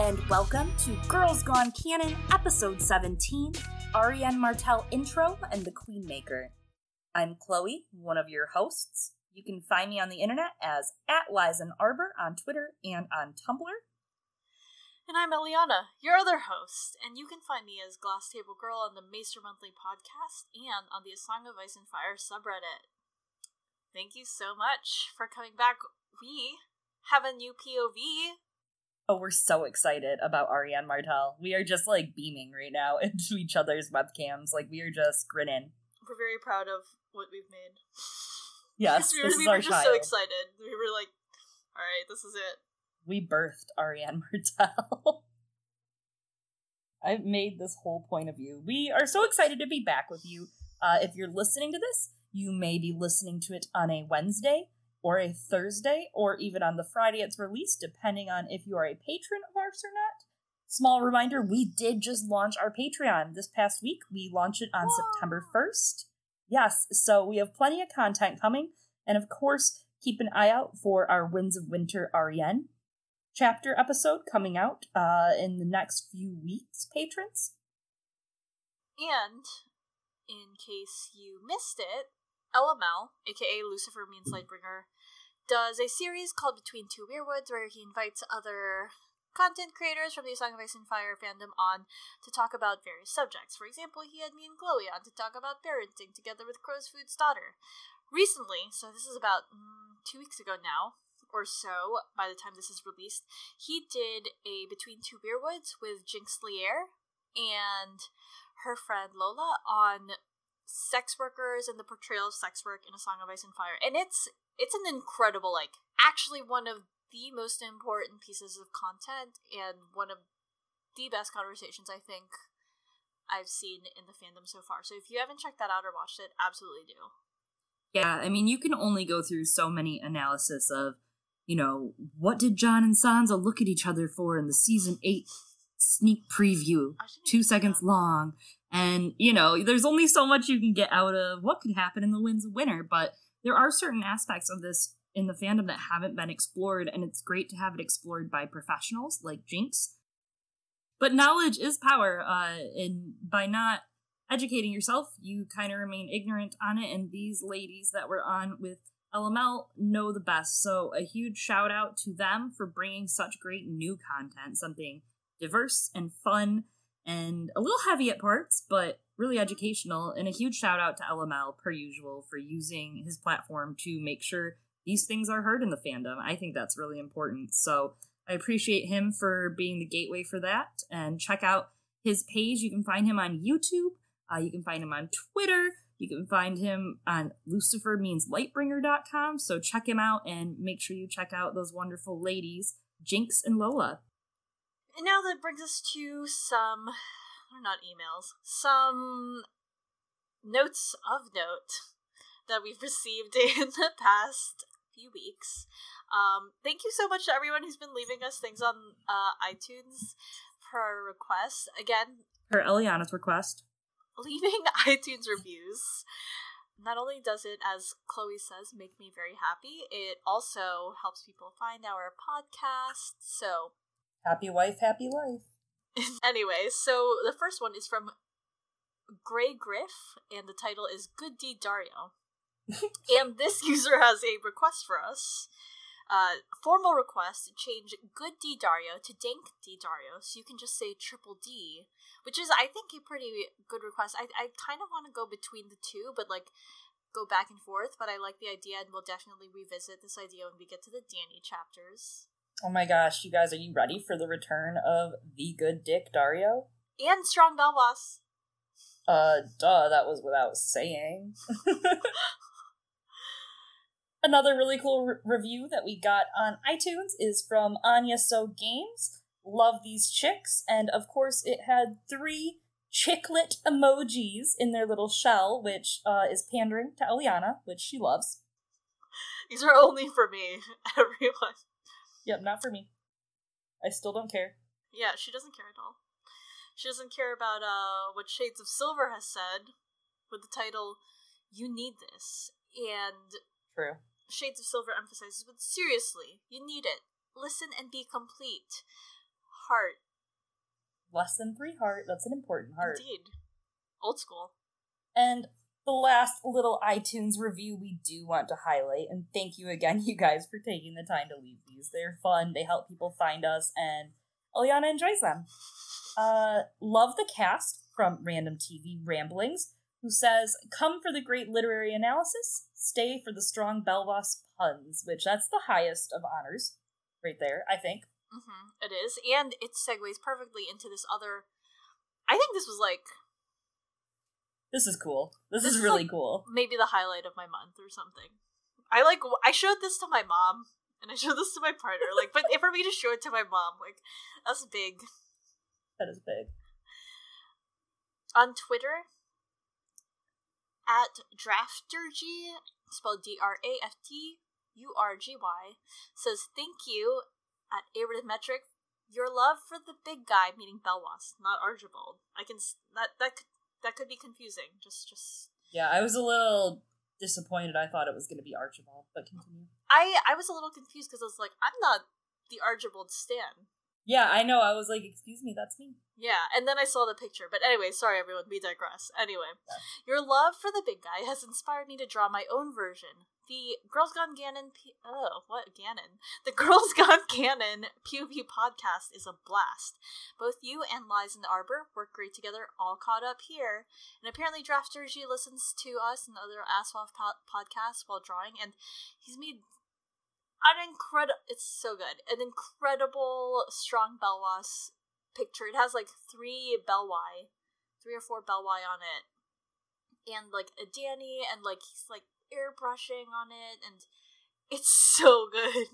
And welcome to Girls Gone Canon, episode 17, Arianne Martell intro and the Queenmaker. I'm Chloe, one of your hosts. You can find me on the internet as at Lizen Arbor on Twitter and on Tumblr. And I'm Eliana, your other host, and you can find me as Glass Table Girl on the Maester Monthly podcast and on the A Song of Ice and Fire subreddit. Thank you so much for coming back. We have a new POV. Oh, we're so excited about Arianne Martell. We are just like beaming right now into each other's webcams. Like we are just grinning. We're very proud of what we've made. Yes, we were, we were just child. so excited. We were like, all right, this is it. we birthed Arianne Martell. I've made this whole point of view. We are so excited to be back with you. Uh, if you're listening to this, you may be listening to it on a Wednesday or a Thursday or even on the Friday it's released, depending on if you are a patron of ours or not. Small reminder we did just launch our Patreon this past week. We launched it on Whoa. September 1st. Yes, so we have plenty of content coming. And of course, keep an eye out for our Winds of Winter Arianne chapter episode coming out uh, in the next few weeks, patrons. And in case you missed it, LML, aka Lucifer Means Lightbringer, does a series called Between Two Weirwoods where he invites other content creators from the Song of Ice and Fire fandom on to talk about various subjects. For example, he had me and Chloe on to talk about parenting together with Crowsfoot's daughter. Recently, so this is about mm, two weeks ago now, or so, by the time this is released, he did a Between Two Weirwoods with Jinx Lier and her friend Lola on sex workers and the portrayal of sex work in A Song of Ice and Fire. And it's it's an incredible, like, actually one of the most important pieces of content and one of the best conversations I think I've seen in the fandom so far. So if you haven't checked that out or watched it, absolutely do. Yeah, I mean, you can only go through so many analysis of, you know, what did Jon and Sansa look at each other for in the season eight sneak preview, two seconds long, and you know, there's only so much you can get out of what could happen in the Winds of Winter, but there are certain aspects of this in the fandom that haven't been explored, and it's great to have it explored by professionals like Jinx. But knowledge is power, uh, and by not educating yourself, you kind of remain ignorant on it. And these ladies that were on with LML know the best. So a huge shout out to them for bringing such great new content, something diverse and fun and a little heavy at parts, but really educational. And a huge shout out to LML, per usual, for using his platform to make sure these things are heard in the fandom. I think that's really important. So I appreciate him for being the gateway for that. And check out his page. You can find him on YouTube. Uh, you can find him on Twitter. You can find him on lucifermeanslightbringer.com. So check him out and make sure you check out those wonderful ladies, Jinx and Lola. And now that brings us to some, or not emails, some notes of note that we've received in the past few weeks. Um, thank you so much to everyone who's been leaving us things on uh, iTunes per request. Again, Per Eliana's request. leaving iTunes reviews not only does it, as Chloe says, make me very happy, it also helps people find our podcast. So, Happy wife, happy life. anyway, so the first one is from Gray Griff, and the title is Good Deed Daario. and this user has a request for us. Uh, formal request to change Good D Daario to Dank D Daario, so you can just say Triple D, which is, I think, a pretty good request. I, I kind of want to go between the two, but like go back and forth. But I like the idea, and we'll definitely revisit this idea when we get to the Dany chapters. Oh my gosh, you guys, are you ready for the return of the good dick Daario? And Strong Belwas. Uh, duh, that was without saying. Another really cool re- review that we got on iTunes is from Anya So Games. Love these chicks, and of course, it had three chicklet emojis in their little shell, which uh, is pandering to Eliana, which she loves. These are only for me, everyone. Yep, not for me. I still don't care. Yeah, she doesn't care at all. She doesn't care about uh, what Shades of Silver has said with the title You Need This. And True. Shades of Silver emphasizes, but seriously, you need it. Listen and be complete. heart. Less than three heart. That's an important heart. Indeed. Old school. And the last little iTunes review we do want to highlight, and thank you again, you guys, for taking the time to leave these. They're fun, they help people find us, and Eliana enjoys them. Uh, love the cast from Random TV Ramblings, who says, Come for the great literary analysis, stay for the strong Belwas puns, which that's the highest of honors right there, I think. Mm-hmm, it is, and it segues perfectly into this other. I think this was like this is cool. This, this is, is, really like cool. Maybe the highlight of my month or something. I like. I showed this to my mom, and I showed this to my partner. Like, but for me to show it to my mom, like, that's big. That is big. On Twitter, at Drafturgy, spelled D R A F T U R G Y, says thank you at Arithmetric. Your love for the big guy, meaning Belwas, not Archibald. I can that that that could be confusing. Just just Yeah, I was a little disappointed. I thought it was going to be Archibald, but continue. I I was a little confused because I was like, I'm not the Archibald Stan. Yeah, I know. I was like, excuse me, that's me. Yeah, and then I saw the picture. But anyway, sorry everyone, we digress. Anyway, yeah. your love for the big guy has inspired me to draw my own version. The Girls Gone Ganon. P- oh, what Ganon? The Girls Gone Canon POV podcast is a blast. Both you and Lies and Arbor work great together. All caught up here, and apparently Drafturgy listens to us and other Aswaf po- podcasts while drawing, and he's made an incredible. It's so good. An incredible strong Belwas picture. It has like three Belwai, three or four Belwai on it, and like a Dany, and like he's like airbrushing on it, and it's so good.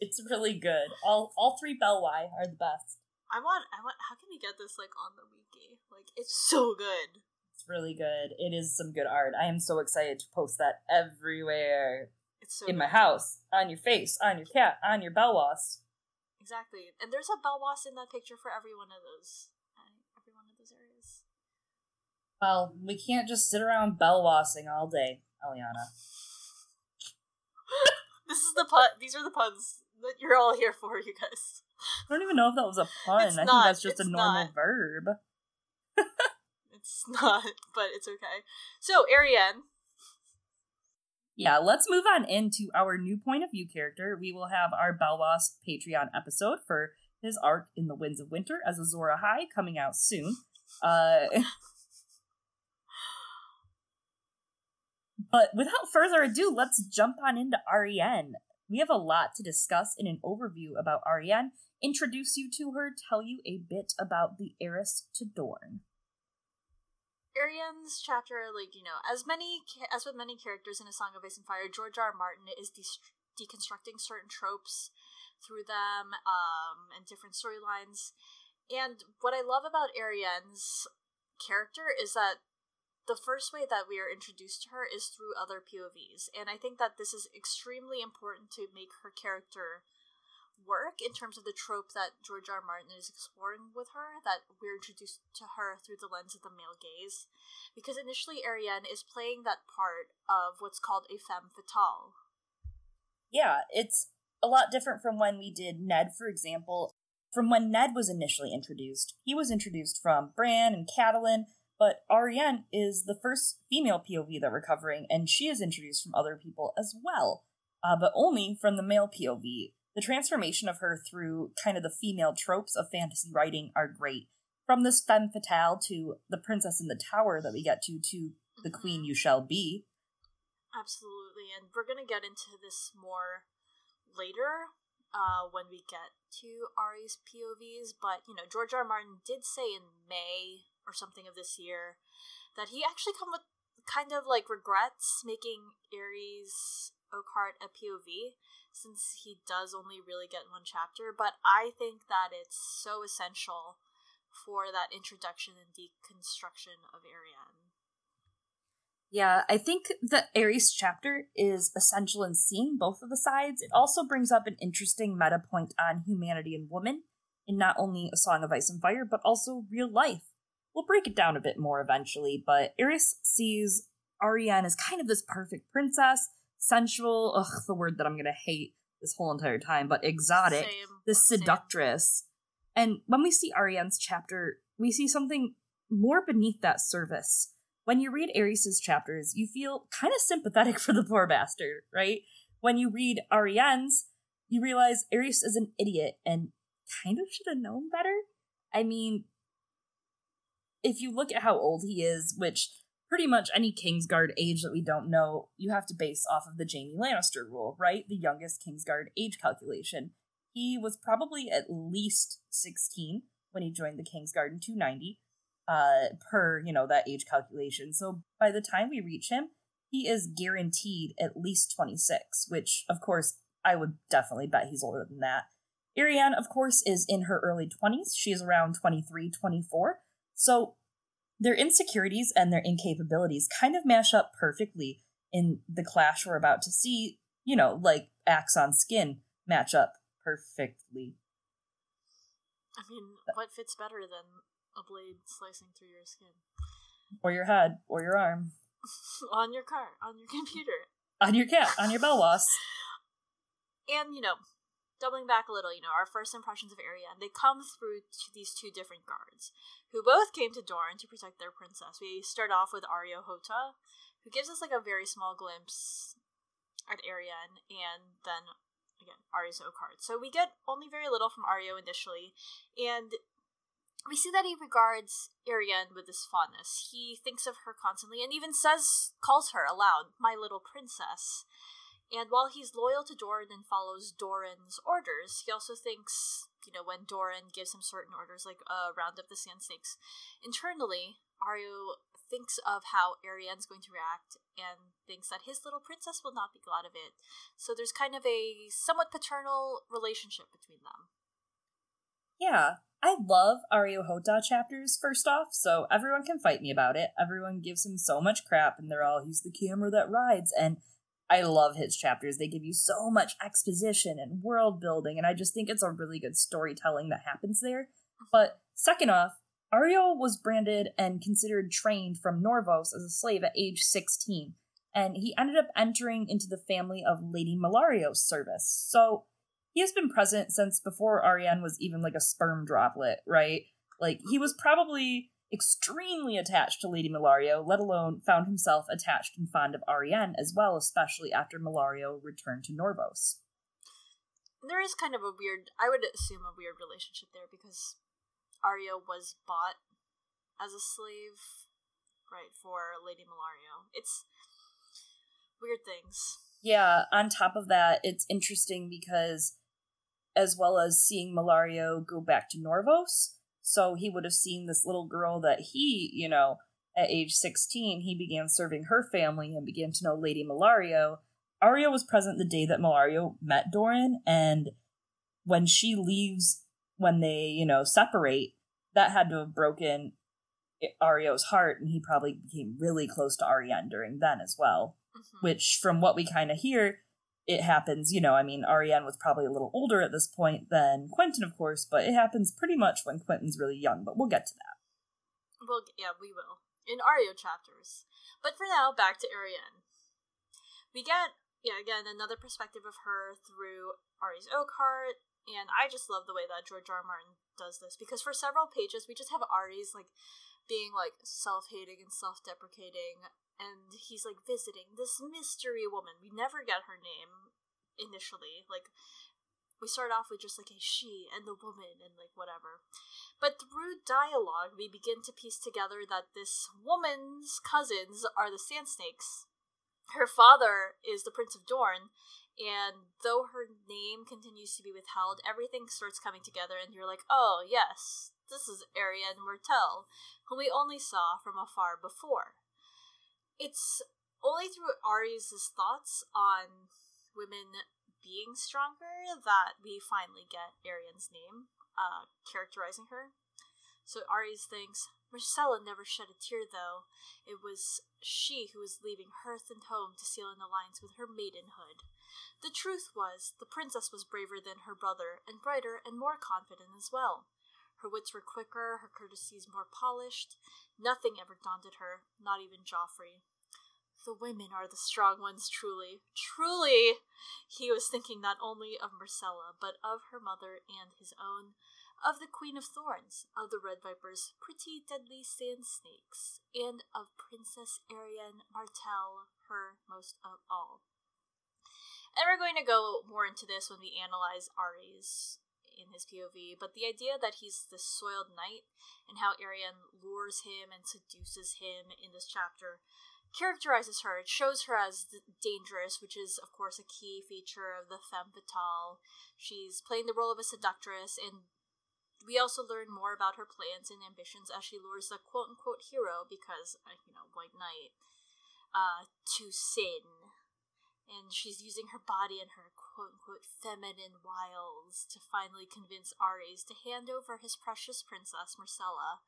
It's really good. All all three Belwai are the best. I want I want how can we get this like on the wiki? Like it's so good. It's really good. It is some good art. I am so excited to post that everywhere. It's so in my house, on your face, on your cat, on your Belwas. Exactly. And there's a Belwas in that picture for every one of those uh, every one of those areas. Well, we can't just sit around Belwassing all day. Eliana. this is the pun. These are the puns that you're all here for, you guys. I don't even know if that was a pun. It's I not, think that's just a normal not. verb. it's not, but it's okay. So, Arianne. Yeah, let's move on into our new point of view character. We will have our Belwas Patreon episode for his arc in the Winds of Winter as Azor Ahai coming out soon. Uh, But without further ado, let's jump on into Arianne. We have a lot to discuss in an overview about Arianne, introduce you to her, tell you a bit about the heiress to Dorne. Arianne's chapter, like you know, as many as with many characters in A Song of Ice and Fire, George R. R. Martin is de- deconstructing certain tropes through them um, and different storylines. And what I love about Arianne's character is that the first way that we are introduced to her is through other POVs. And I think that this is extremely important to make her character work in terms of the trope that George R. R. Martin is exploring with her, that we're introduced to her through the lens of the male gaze. Because initially, Arianne is playing that part of what's called a femme fatale. Yeah, it's a lot different from when we did Ned, for example. From when Ned was initially introduced, he was introduced from Bran and Catelyn, but Arianne is the first female POV that we're covering, and she is introduced from other people as well, uh, but only from the male POV. The transformation of her through kind of the female tropes of fantasy writing are great. From this femme fatale to the princess in the tower that we get to, to the queen you shall be. Absolutely, and we're gonna get into this more later uh, when we get to Ari's POVs. But you know, George R. R. Martin did say in May or something of this year that he actually come with kind of like regrets making Arys Oakheart a POV since he does only really get one chapter, but I think that it's so essential for that introduction and deconstruction of Arianne. Yeah, I think the Arys chapter is essential in seeing both of the sides. It also brings up an interesting meta point on humanity and woman in not only A Song of Ice and Fire, but also real life. We'll break it down a bit more eventually, but Arys sees Arianne as kind of this perfect princess, sensual, ugh, the word that I'm gonna hate this whole entire time, but exotic, Same. this seductress. Same. And when we see Arianne's chapter, we see something more beneath that surface. When you read Arys's chapters, you feel kind of sympathetic for the poor bastard, right? When you read Arianne's, you realize Arys is an idiot and kind of should have known better. I mean, if you look at how old he is, which pretty much any Kingsguard age that we don't know, you have to base off of the Jaime Lannister rule, right? The youngest Kingsguard age calculation. He was probably at least 16 when he joined the Kingsguard in 290, uh, per, you know, that age calculation. So by the time we reach him, he is guaranteed at least 26, which, of course, I would definitely bet he's older than that. Arianne, of course, is in her early 20s. She is around 23, 24. So their insecurities and their incapabilities kind of mash up perfectly in the clash we're about to see, you know, like axe on skin match up perfectly. I mean, what fits better than a blade slicing through your skin? Or your head, or your arm. on your car, on your computer. On your cat, on your bell Belwas. and, you know, doubling back a little, you know, our first impressions of Arianne, they come through to these two different guards, who both came to Dorne to protect their princess. We start off with Areo Hotah, who gives us like a very small glimpse at Arianne, and then again Arys Oakheart. So we get only very little from Areo initially, and we see that he regards Arianne with this fondness. He thinks of her constantly, and even says, calls her aloud, "My little princess." And while he's loyal to Doran and follows Doran's orders, he also thinks, you know, when Doran gives him certain orders, like uh, round up the sand snakes, internally, Areo thinks of how Arianne's going to react and thinks that his little princess will not be glad of it. So there's kind of a somewhat paternal relationship between them. Yeah, I love Areo Hotah chapters, first off, so everyone can fight me about it. Everyone gives him so much crap, and they're all, he's the camera that rides. And I love his chapters. They give you so much exposition and world building, and I just think it's a really good storytelling that happens there. But second off, Areo was branded and considered trained from Norvos as a slave at age 16, and he ended up entering into the family of Lady Mellario's service. So he has been present since before Arianne was even like a sperm droplet, right? Like he was probably extremely attached to Lady Mellario, let alone found himself attached and fond of Arianne as well, especially after Mellario returned to Norvos. There is kind of a weird, I would assume a weird relationship there because Areo was bought as a slave, right, for Lady Mellario. It's weird things. Yeah, on top of that, it's interesting because as well as seeing Mellario go back to Norvos, so he would have seen this little girl that he, you know, at age 16, he began serving her family and began to know Lady Mellario. Areo was present the day that Mellario met Doran, and when she leaves, when they, you know, separate, that had to have broken Areo's heart, and he probably became really close to Arianne during then as well. Mm-hmm. Which, from what we kind of hear, it happens, you know, I mean, Arianne was probably a little older at this point than Quentyn, of course, but it happens pretty much when Quentyn's really young, but we'll get to that. Well, yeah, we will. In Areo chapters. But for now, back to Arianne. We get, yeah, again, another perspective of her through Arys Oakheart, and I just love the way that George R. R. Martin does this, because for several pages, we just have Arys, like, being, like, self-hating and self-deprecating, and he's like visiting this mystery woman. We never get her name initially. Like we start off with just like a she and the woman and like whatever. But through dialogue, we begin to piece together that this woman's cousins are the Sand Snakes. Her father is the Prince of Dorne, and though her name continues to be withheld, everything starts coming together, and you're like, oh, yes, this is Arianne Martell, whom we only saw from afar before it's only through Arys' thoughts on women being stronger that we finally get Arianne's name, uh, characterizing her. So Arys thinks, Myrcella never shed a tear, though. It was she who was leaving hearth and home to seal an alliance with her maidenhood. The truth was, the princess was braver than her brother, and brighter and more confident as well. Her wits were quicker, her courtesies more polished. Nothing ever daunted her, not even Joffrey. The women are the strong ones, truly. Truly! He was thinking not only of Myrcella, but of her mother and his own. of the Queen of Thorns, of the Red Viper's pretty deadly sand snakes, and of Princess Arianne Martell, her most of all. And we're going to go more into this when we analyze Arys in his POV, but the idea that he's the soiled knight and how Arianne lures him and seduces him in this chapter characterizes her. It shows her as dangerous, which is, of course, a key feature of the femme fatale. She's playing the role of a seductress, and we also learn more about her plans and ambitions as she lures the quote unquote hero, because, uh, you know, White Knight, uh, to sin. And she's using her body and her quote unquote feminine wiles to finally convince Arys to hand over his precious princess, Myrcella.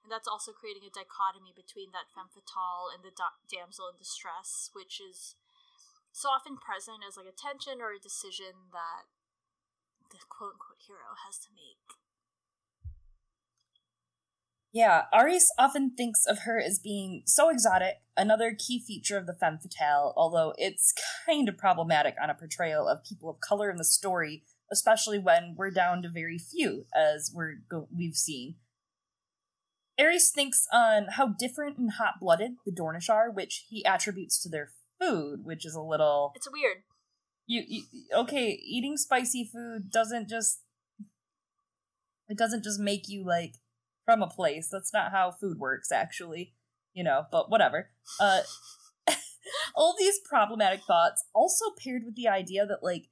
and that's also creating a dichotomy between that femme fatale and the da- damsel in distress, which is so often present as like a tension or a decision that the quote unquote hero has to make. Yeah, Arys often thinks of her as being so exotic, another key feature of the femme fatale, although it's kind of problematic on a portrayal of people of color in the story, especially when we're down to very few, as we're go- we've seen. Arys thinks on how different and hot blooded the Dornish are, which he attributes to their food, which is a little. It's weird. You, you okay? Eating spicy food doesn't just. It doesn't just make you like from a place. That's not how food works, actually. You know, but whatever. Uh, all these problematic thoughts, also paired with the idea that like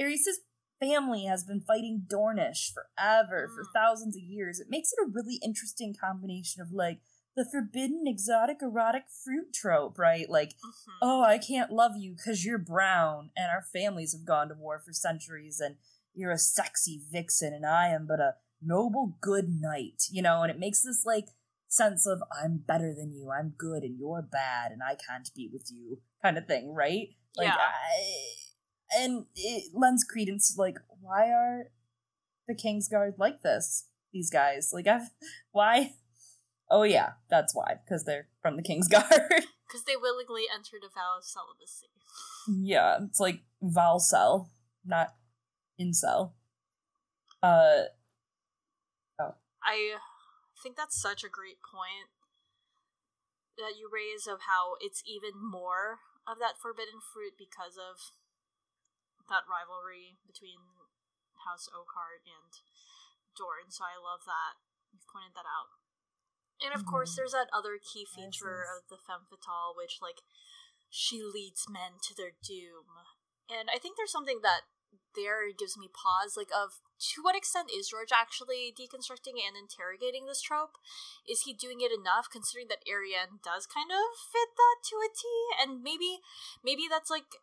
Arys's family has been fighting Dornish forever, mm. for thousands of years. It makes it a really interesting combination of like the forbidden exotic erotic fruit trope, right? Like, mm-hmm. oh, I can't love you because you're brown, and our families have gone to war for centuries, and you're a sexy vixen, and I am but a noble good knight, you know, and it makes this like sense of I'm better than you, I'm good, and you're bad, and I can't be with you kind of thing, right? Like, yeah. I and it lends credence to like why are the Kingsguard like this? These guys, like, I've why? Oh yeah, that's why because they're from the Kingsguard. Because they willingly entered a vow of celibacy. Yeah, it's like vow cell, not incel. Uh. I think that's such a great point that you raise of how it's even more of that forbidden fruit because of that rivalry between House Oakheart and Dorne, so I love that you've pointed that out. And of mm-hmm. course, there's that other key feature yes, yes. of the femme fatale, which like she leads men to their doom. And I think there's something that there gives me pause, like of to what extent is George actually deconstructing and interrogating this trope? Is he doing it enough, considering that Arianne does kind of fit that to a T? And maybe, maybe that's like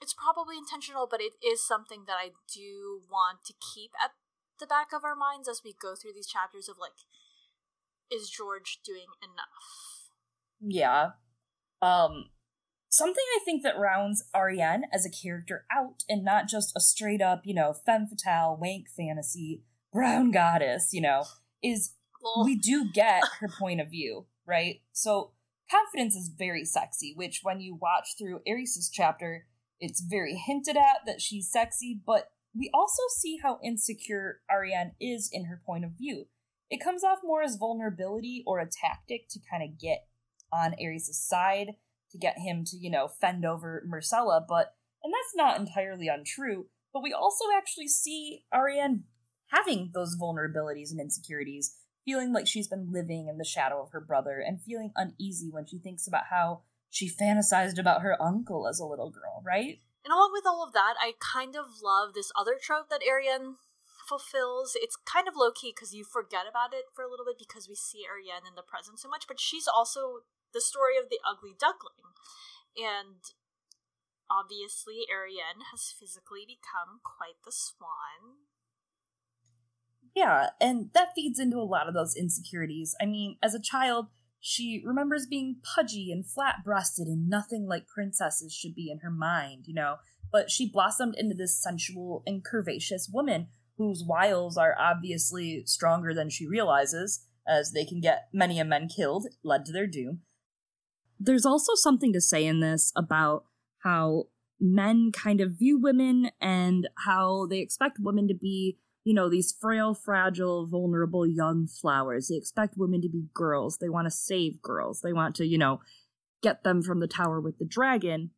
it's probably intentional, but it is something that I do want to keep at the back of our minds as we go through these chapters of like, is George doing enough? Yeah. Um, something I think that rounds Arianne as a character out and not just a straight up, you know, femme fatale, wank fantasy, brown goddess, you know, is we do get her point of view, right? So confidence is very sexy, which when you watch through Arys's chapter, it's very hinted at that she's sexy, but we also see how insecure Arianne is in her point of view. It comes off more as vulnerability or a tactic to kind of get on Arys' side, to get him to, you know, fend over Myrcella, but and that's not entirely untrue, but we also actually see Arianne having those vulnerabilities and insecurities, feeling like she's been living in the shadow of her brother and feeling uneasy when she thinks about how she fantasized about her uncle as a little girl, right? And along with all of that, I kind of love this other trope that Arianne fulfills. It's kind of low key because you forget about it for a little bit because we see Arianne in the present so much, but she's also the story of the ugly duckling. And obviously, Arianne has physically become quite the swan. Yeah, and that feeds into a lot of those insecurities. I mean, as a child, she remembers being pudgy and flat breasted and nothing like princesses should be in her mind, you know. But she blossomed into this sensual and curvaceous woman whose wiles are obviously stronger than she realizes, as they can get many a men killed, led to their doom. There's also something to say in this about how men kind of view women and how they expect women to be you know, these frail, fragile, vulnerable young flowers. They expect women to be girls. They want to save girls. They want to, you know, get them from the tower with the dragon.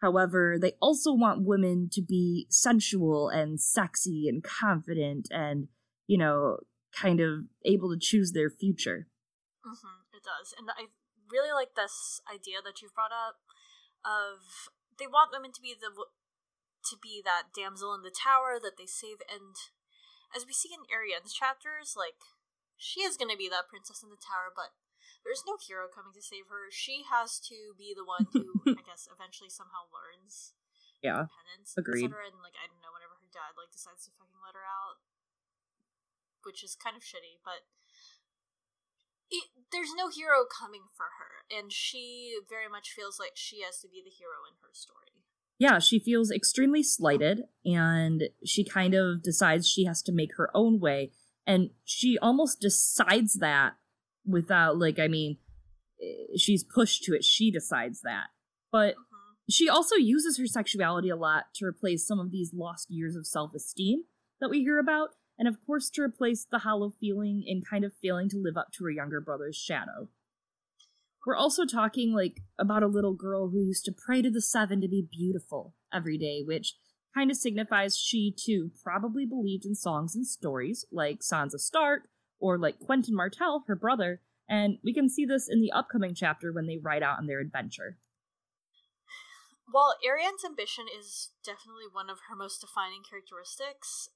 However, they also want women to be sensual and sexy and confident and, you know, kind of able to choose their future. Mm-hmm, it does. And I really like this idea that you've brought up of they want women to be the to be that damsel in the tower that they save and as we see in Arianne's chapters, like she is going to be that princess in the tower, but there's no hero coming to save her. She has to be the one who, I guess, eventually somehow learns. Yeah, penance agreed. And like I don't know, whenever her dad like decides to fucking let her out, which is kind of shitty, but it, there's no hero coming for her, and she very much feels like she has to be the hero in her story yeah, she feels extremely slighted and she kind of decides she has to make her own way. And she almost decides that without, like, I mean, eh, she's pushed to it. She decides that. But mm-hmm. she also uses her sexuality a lot to replace some of these lost years of self esteem that we hear about. And of course, to replace the hollow feeling in kind of failing to live up to her younger brother's shadow. We're also talking like about a little girl who used to pray to the seven to be beautiful every day, which kind of signifies she too probably believed in songs and stories like Sansa Stark or like Quentyn Martell, her brother, and we can see this in the upcoming chapter when they ride out on their adventure. While Arianne's ambition is definitely one of her most defining characteristics,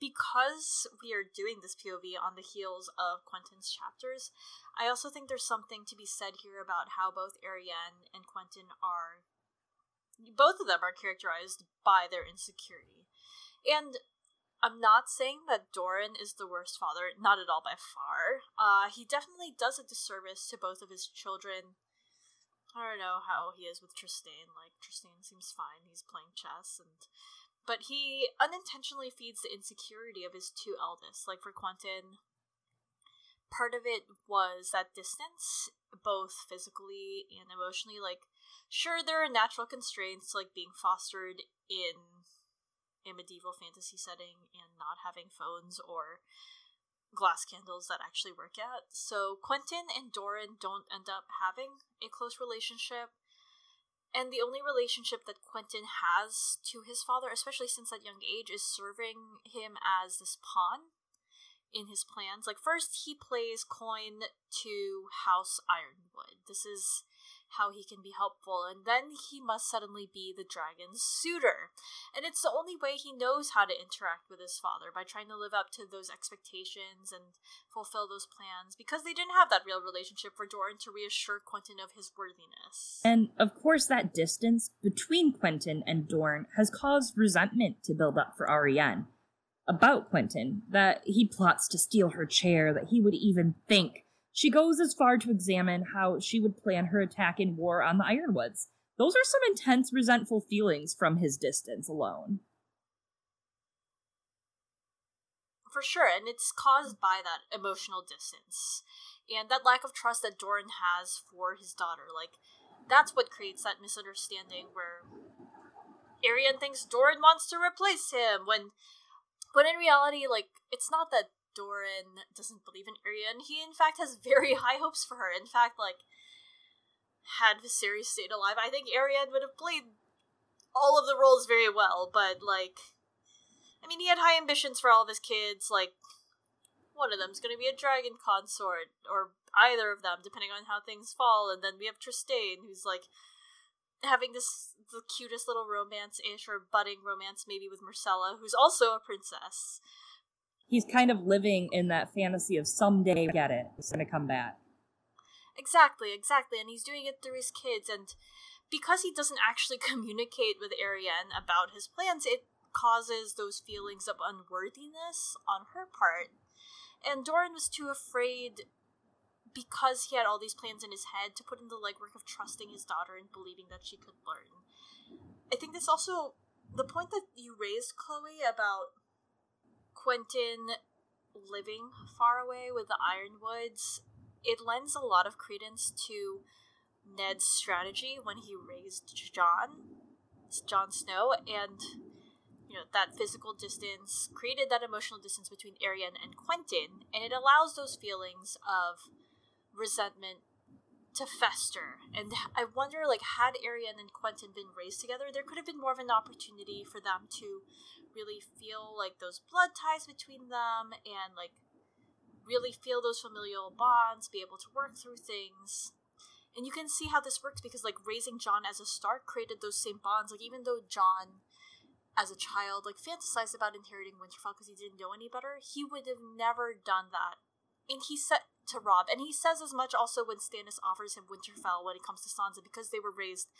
because we are doing this POV on the heels of Quentyn's chapters, I also think there's something to be said here about how both Arianne and Quentyn are both of them are characterized by their insecurity. And I'm not saying that Doran is the worst father, not at all by far. Uh, he definitely does a disservice to both of his children. I don't know how he is with Trystane. Like, Trystane seems fine. He's playing chess and but he unintentionally feeds the insecurity of his two eldest. Like for Quentyn, part of it was that distance, both physically and emotionally. Like, sure, there are natural constraints, like being fostered in a medieval fantasy setting and not having phones or glass candles that actually work out. So Quentyn and Doran don't end up having a close relationship and the only relationship that Quentyn has to his father, especially since that young age, is serving him as this pawn in his plans. Like, first, he plays coin to House Yronwood. This is how he can be helpful, and then he must suddenly be the dragon's suitor. And it's the only way he knows how to interact with his father by trying to live up to those expectations and fulfill those plans because they didn't have that real relationship for Doran to reassure Quentyn of his worthiness. And of course, that distance between Quentyn and Doran has caused resentment to build up for Ariane about Quentyn, that he plots to steal her chair, that he would even think she goes as far to examine how she would plan her attack in war on the Yronwoods. Those are some intense, resentful feelings from his distance alone. For sure, and it's caused by that emotional distance and that lack of trust that Doran has for his daughter. Like, that's what creates that misunderstanding where Arianne thinks Doran wants to replace him when when in reality, like, it's not that Doran doesn't believe in Arianne. He, in fact, has very high hopes for her. In fact, like, had Viserys stayed alive, I think Arianne would have played all of the roles very well, but, like, I mean, he had high ambitions for all of his kids. Like, one of them's gonna be a dragon consort, or either of them, depending on how things fall. And then we have Trystane, who's, like, having this the cutest little romance ish or budding romance maybe with Myrcella, who's also a princess he's kind of living in that fantasy of someday get it it's gonna come back. Exactly exactly and he's doing it through his kids and because he doesn't actually communicate with arianne about his plans it causes those feelings of unworthiness on her part. And doran was too afraid because he had all these plans in his head to put in the legwork of trusting his daughter and believing that she could learn. I think this also the point that you raised chloe about Quentyn living far away with the Yronwoods, it lends a lot of credence to Ned's strategy when he raised Jon, Jon Snow, and you know that physical distance created that emotional distance between Arianne and Quentyn, and it allows those feelings of resentment to fester. And I wonder, like, had Arianne and Quentyn been raised together, there could have been more of an opportunity for them to really feel like those blood ties between them and like really feel those familial bonds, be able to work through things. And you can see how this works because like raising Jon as a Stark created those same bonds. Like even though Jon as a child like fantasized about inheriting Winterfell because he didn't know any better, he would have never done that. And he said to Robb, and he says as much also when Stannis offers him Winterfell when it comes to Sansa because they were raised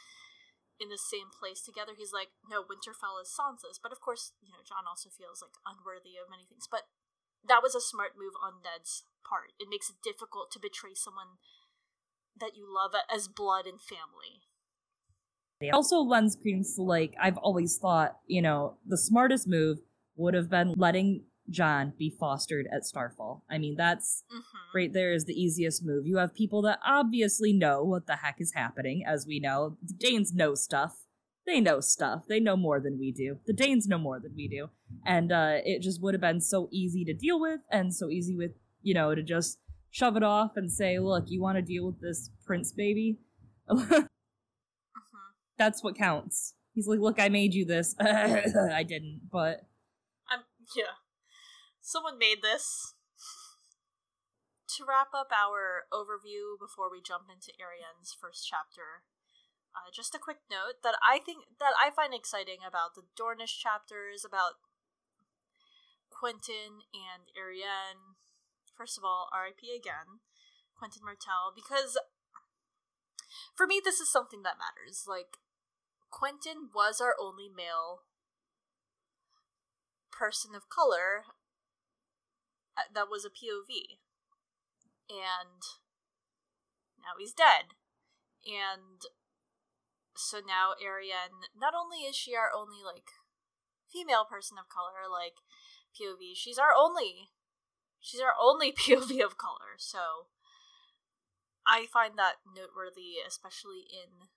in the same place together. He's like, no, Winterfell is Sansa's. But of course, you know, Jon also feels like unworthy of many things. But that was a smart move on Ned's part. It makes it difficult to betray someone that you love as blood and family. It also lends credence to like I've always thought, you know, the smartest move would have been letting Jon be fostered at Starfall. I mean, that's mm-hmm. right there is the easiest move. You have people that obviously know what the heck is happening, as we know. The Daynes know stuff. They know stuff. They know more than we do. The Daynes know more than we do. And uh, it just would have been so easy to deal with and so easy with, you know, to just shove it off and say, look, you want to deal with this prince baby? mm-hmm. That's what counts. He's like, look, I made you this. I didn't, but. I'm, yeah. Someone made this. To wrap up our overview before we jump into Arianne's first chapter, uh, just a quick note that I think that I find exciting about the Dornish chapters about Quentyn and Arianne. First of all, R.I.P. again, Quentyn Martell, because for me this is something that matters. Like Quentyn was our only male person of color that was a POV. And now he's dead. And so now Arianne, not only is she our only, like, female person of color, like, POV, she's our only, she's our only POV of color, so I find that noteworthy, especially in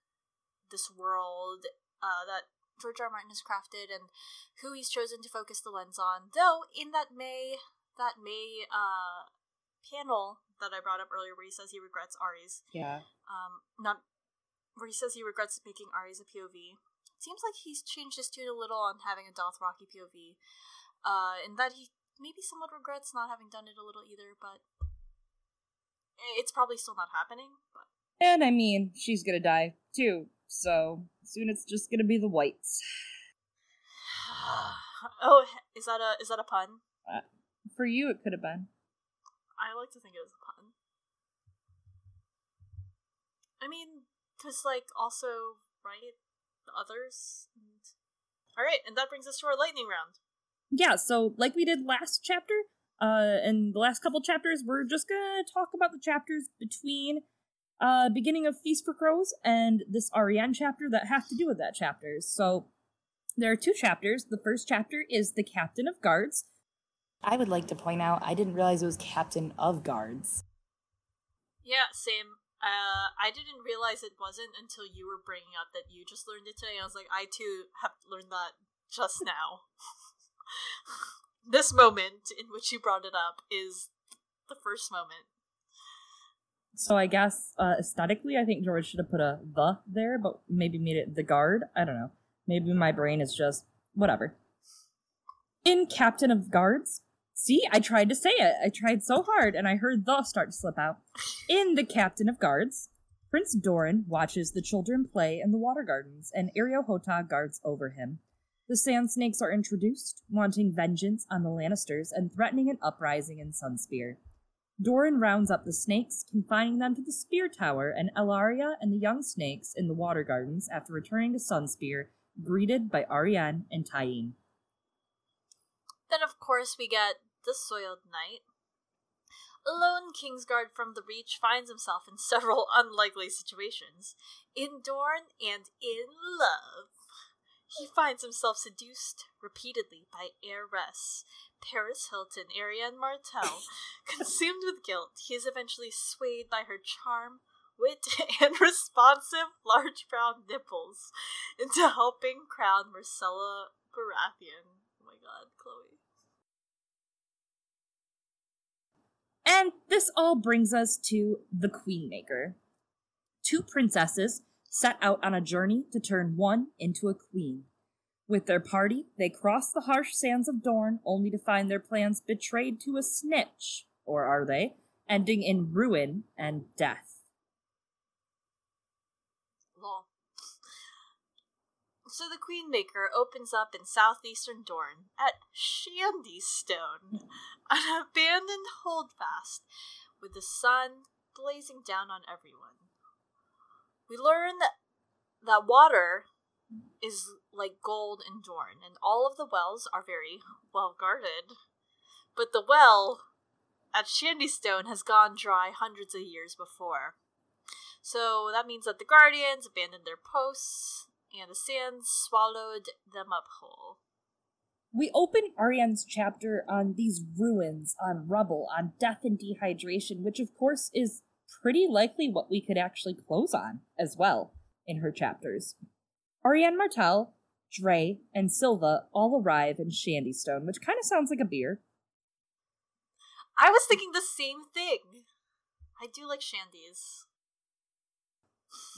this world uh, that George R. Martin has crafted and who he's chosen to focus the lens on. Though in that May that May uh panel that I brought up earlier where he says he regrets Arys. Yeah. Um not where he says he regrets making Arys a POV. It seems like he's changed his tune a little on having a Dothraki POV. Uh and that he maybe somewhat regrets not having done it a little either, but it's probably still not happening, but And I mean, she's gonna die too, so soon it's just gonna be the whites. oh, is that a is that a pun? Uh, for you, it could have been. I like to think it was a pun. I mean, because like also right the others. And... All right, and that brings us to our lightning round. Yeah, so like we did last chapter, uh, and the last couple chapters, we're just gonna talk about the chapters between uh beginning of Feast for Crows and this Arianne chapter that have to do with that chapter. So there are two chapters. The first chapter is the Captain of Guards. I would like to point out I didn't realize it was Captain of Guards. Yeah, same. Uh, I didn't realize it wasn't until you were bringing up that you just learned it today. I was like, I too have learned that just now. this moment in which you brought it up is the first moment. So I guess uh, aesthetically, I think George should have put a the there, but maybe made it the guard. I don't know. Maybe my brain is just whatever. In Captain of Guards, see, I tried to say it. I tried so hard, and I heard the start to slip out. In the Captain of Guards, Prince Doran watches the children play in the water gardens, and Areo Hotah guards over him. The Sand Snakes are introduced, wanting vengeance on the Lannisters and threatening an uprising in Sunspear. Doran rounds up the snakes, confining them to the Spear Tower, and Ellaria and the young snakes in the water gardens after returning to Sunspear greeted by Arianne and Tyene. Then, of course, we get the Soiled Knight. A lone Kingsguard from the Reach finds himself in several unlikely situations. In Dorne and in love. He finds himself seduced repeatedly by heiress Paris Hilton, Arianne Martell. Consumed with guilt, he is eventually swayed by her charm, wit, and responsive large brown nipples into helping crown Myrcella Baratheon. Oh my god, Chloe. And this all brings us to the Queenmaker. Two princesses set out on a journey to turn one into a queen. With their party, they cross the harsh sands of Dorne only to find their plans betrayed to a snitch. Or are they? Ending in ruin and death. Lol. So the Queenmaker opens up in southeastern Dorne at Shandystone, an abandoned holdfast with the sun blazing down on everyone. We learn that, that water is like gold in Dorne, and all of the wells are very well guarded. But the well at Shandystone has gone dry hundreds of years before. So that means that the Guardians abandoned their posts, and the sands swallowed them up whole. We open Arianne's chapter on these ruins, on rubble, on death and dehydration, which of course is pretty likely what we could actually close on as well in her chapters. Arianne Martell, Drey, and Sylva all arrive in Shandystone, which kind of sounds like a beer. I was thinking the same thing. I do like shandies.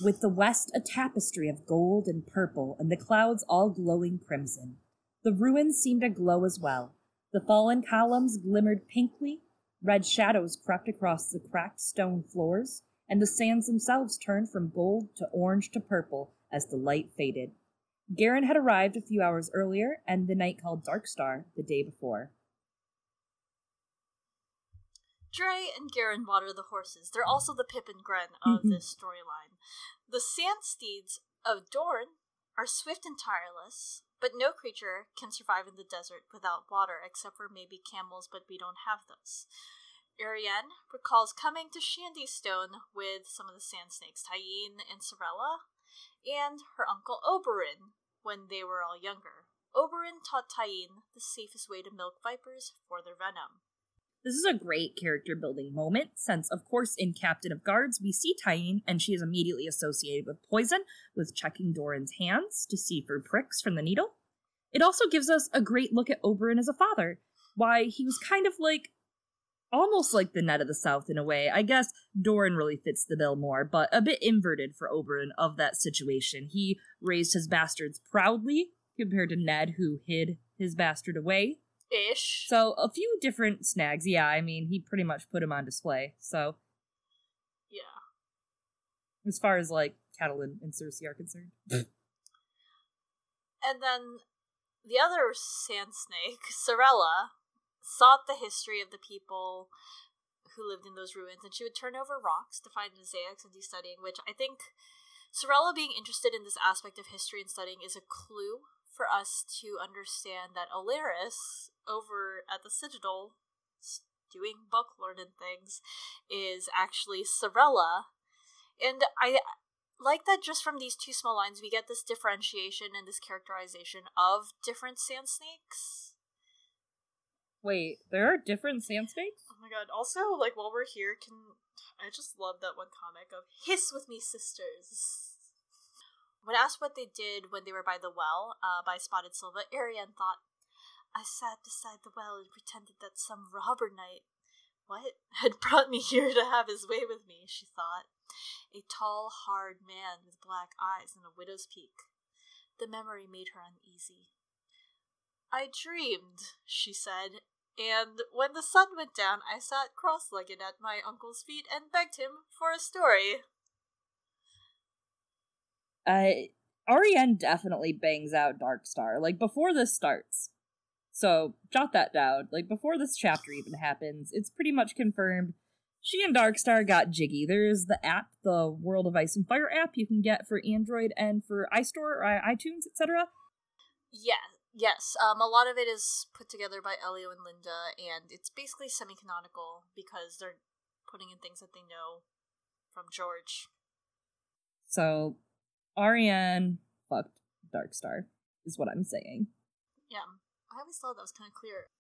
With the west a tapestry of gold and purple, and the clouds all glowing crimson. The ruins seemed to glow as well. The fallen columns glimmered pinkly, red shadows crept across the cracked stone floors, and the sands themselves turned from gold to orange to purple as the light faded. Garin had arrived a few hours earlier, and the knight called Darkstar the day before. Drey and Garin water the horses. They're also the Pyp and Grenn of mm-hmm. this storyline. The sand steeds of Dorne are swift and tireless, but no creature can survive in the desert without water except for maybe camels, but we don't have those. Arianne recalls coming to Shandystone with some of the sand snakes, Tyene and Sarella, and her uncle Oberyn when they were all younger. Oberyn taught Tyene the safest way to milk vipers for their venom. This is a great character building moment, since, of course, in Captain of Guards, we see Tyene, and she is immediately associated with poison, with checking Doran's hands to see for pricks from the needle. It also gives us a great look at Oberyn as a father, why he was kind of like almost like the Ned of the South in a way. I guess Doran really fits the bill more, but a bit inverted for Oberyn of that situation. He raised his bastards proudly compared to Ned, who hid his bastard away. Ish. So a few different snags. Yeah, I mean, he pretty much put him on display. So Yeah. as far as like Catelyn and Cersei are concerned, And then the other sand snake, Sarella, sought the history of the people who lived in those ruins, and she would turn over rocks to find mosaics and do studying, which I think Sarella being interested in this aspect of history and studying is a clue for us to understand that Alleras, over at the Citadel, doing book learned things, is actually Sarella. And I like that just from these two small lines, we get this differentiation and this characterization of different sand snakes. wait, there are different sand snakes. Oh my god. Also, like, while we're here, can. I just love that one comic of Hiss with Me Sisters. When asked what they did when they were by the well, uh, by Spotted Sylva, Arianne thought, I sat beside the well and pretended that some robber knight, what, had brought me here to have his way with me, she thought. A tall, hard man with black eyes and a widow's peak. The memory made her uneasy. I dreamed, she said, and when the sun went down, I sat cross legged at my uncle's feet and begged him for a story. Uh, REN definitely bangs out Dark Star like before this starts. So jot that down. Like before this chapter even happens, it's pretty much confirmed. She and Darkstar got jiggy. There's the app, the World of Ice and Fire app you can get for Android and for iStore or iTunes, etc. Yeah, yes. Um, a lot of it is put together by Elio and Linda, and it's basically semi canonical because they're putting in things that they know from George. So Arianne fucked Darkstar, is what I'm saying. Yeah, I always thought that was kind of clear.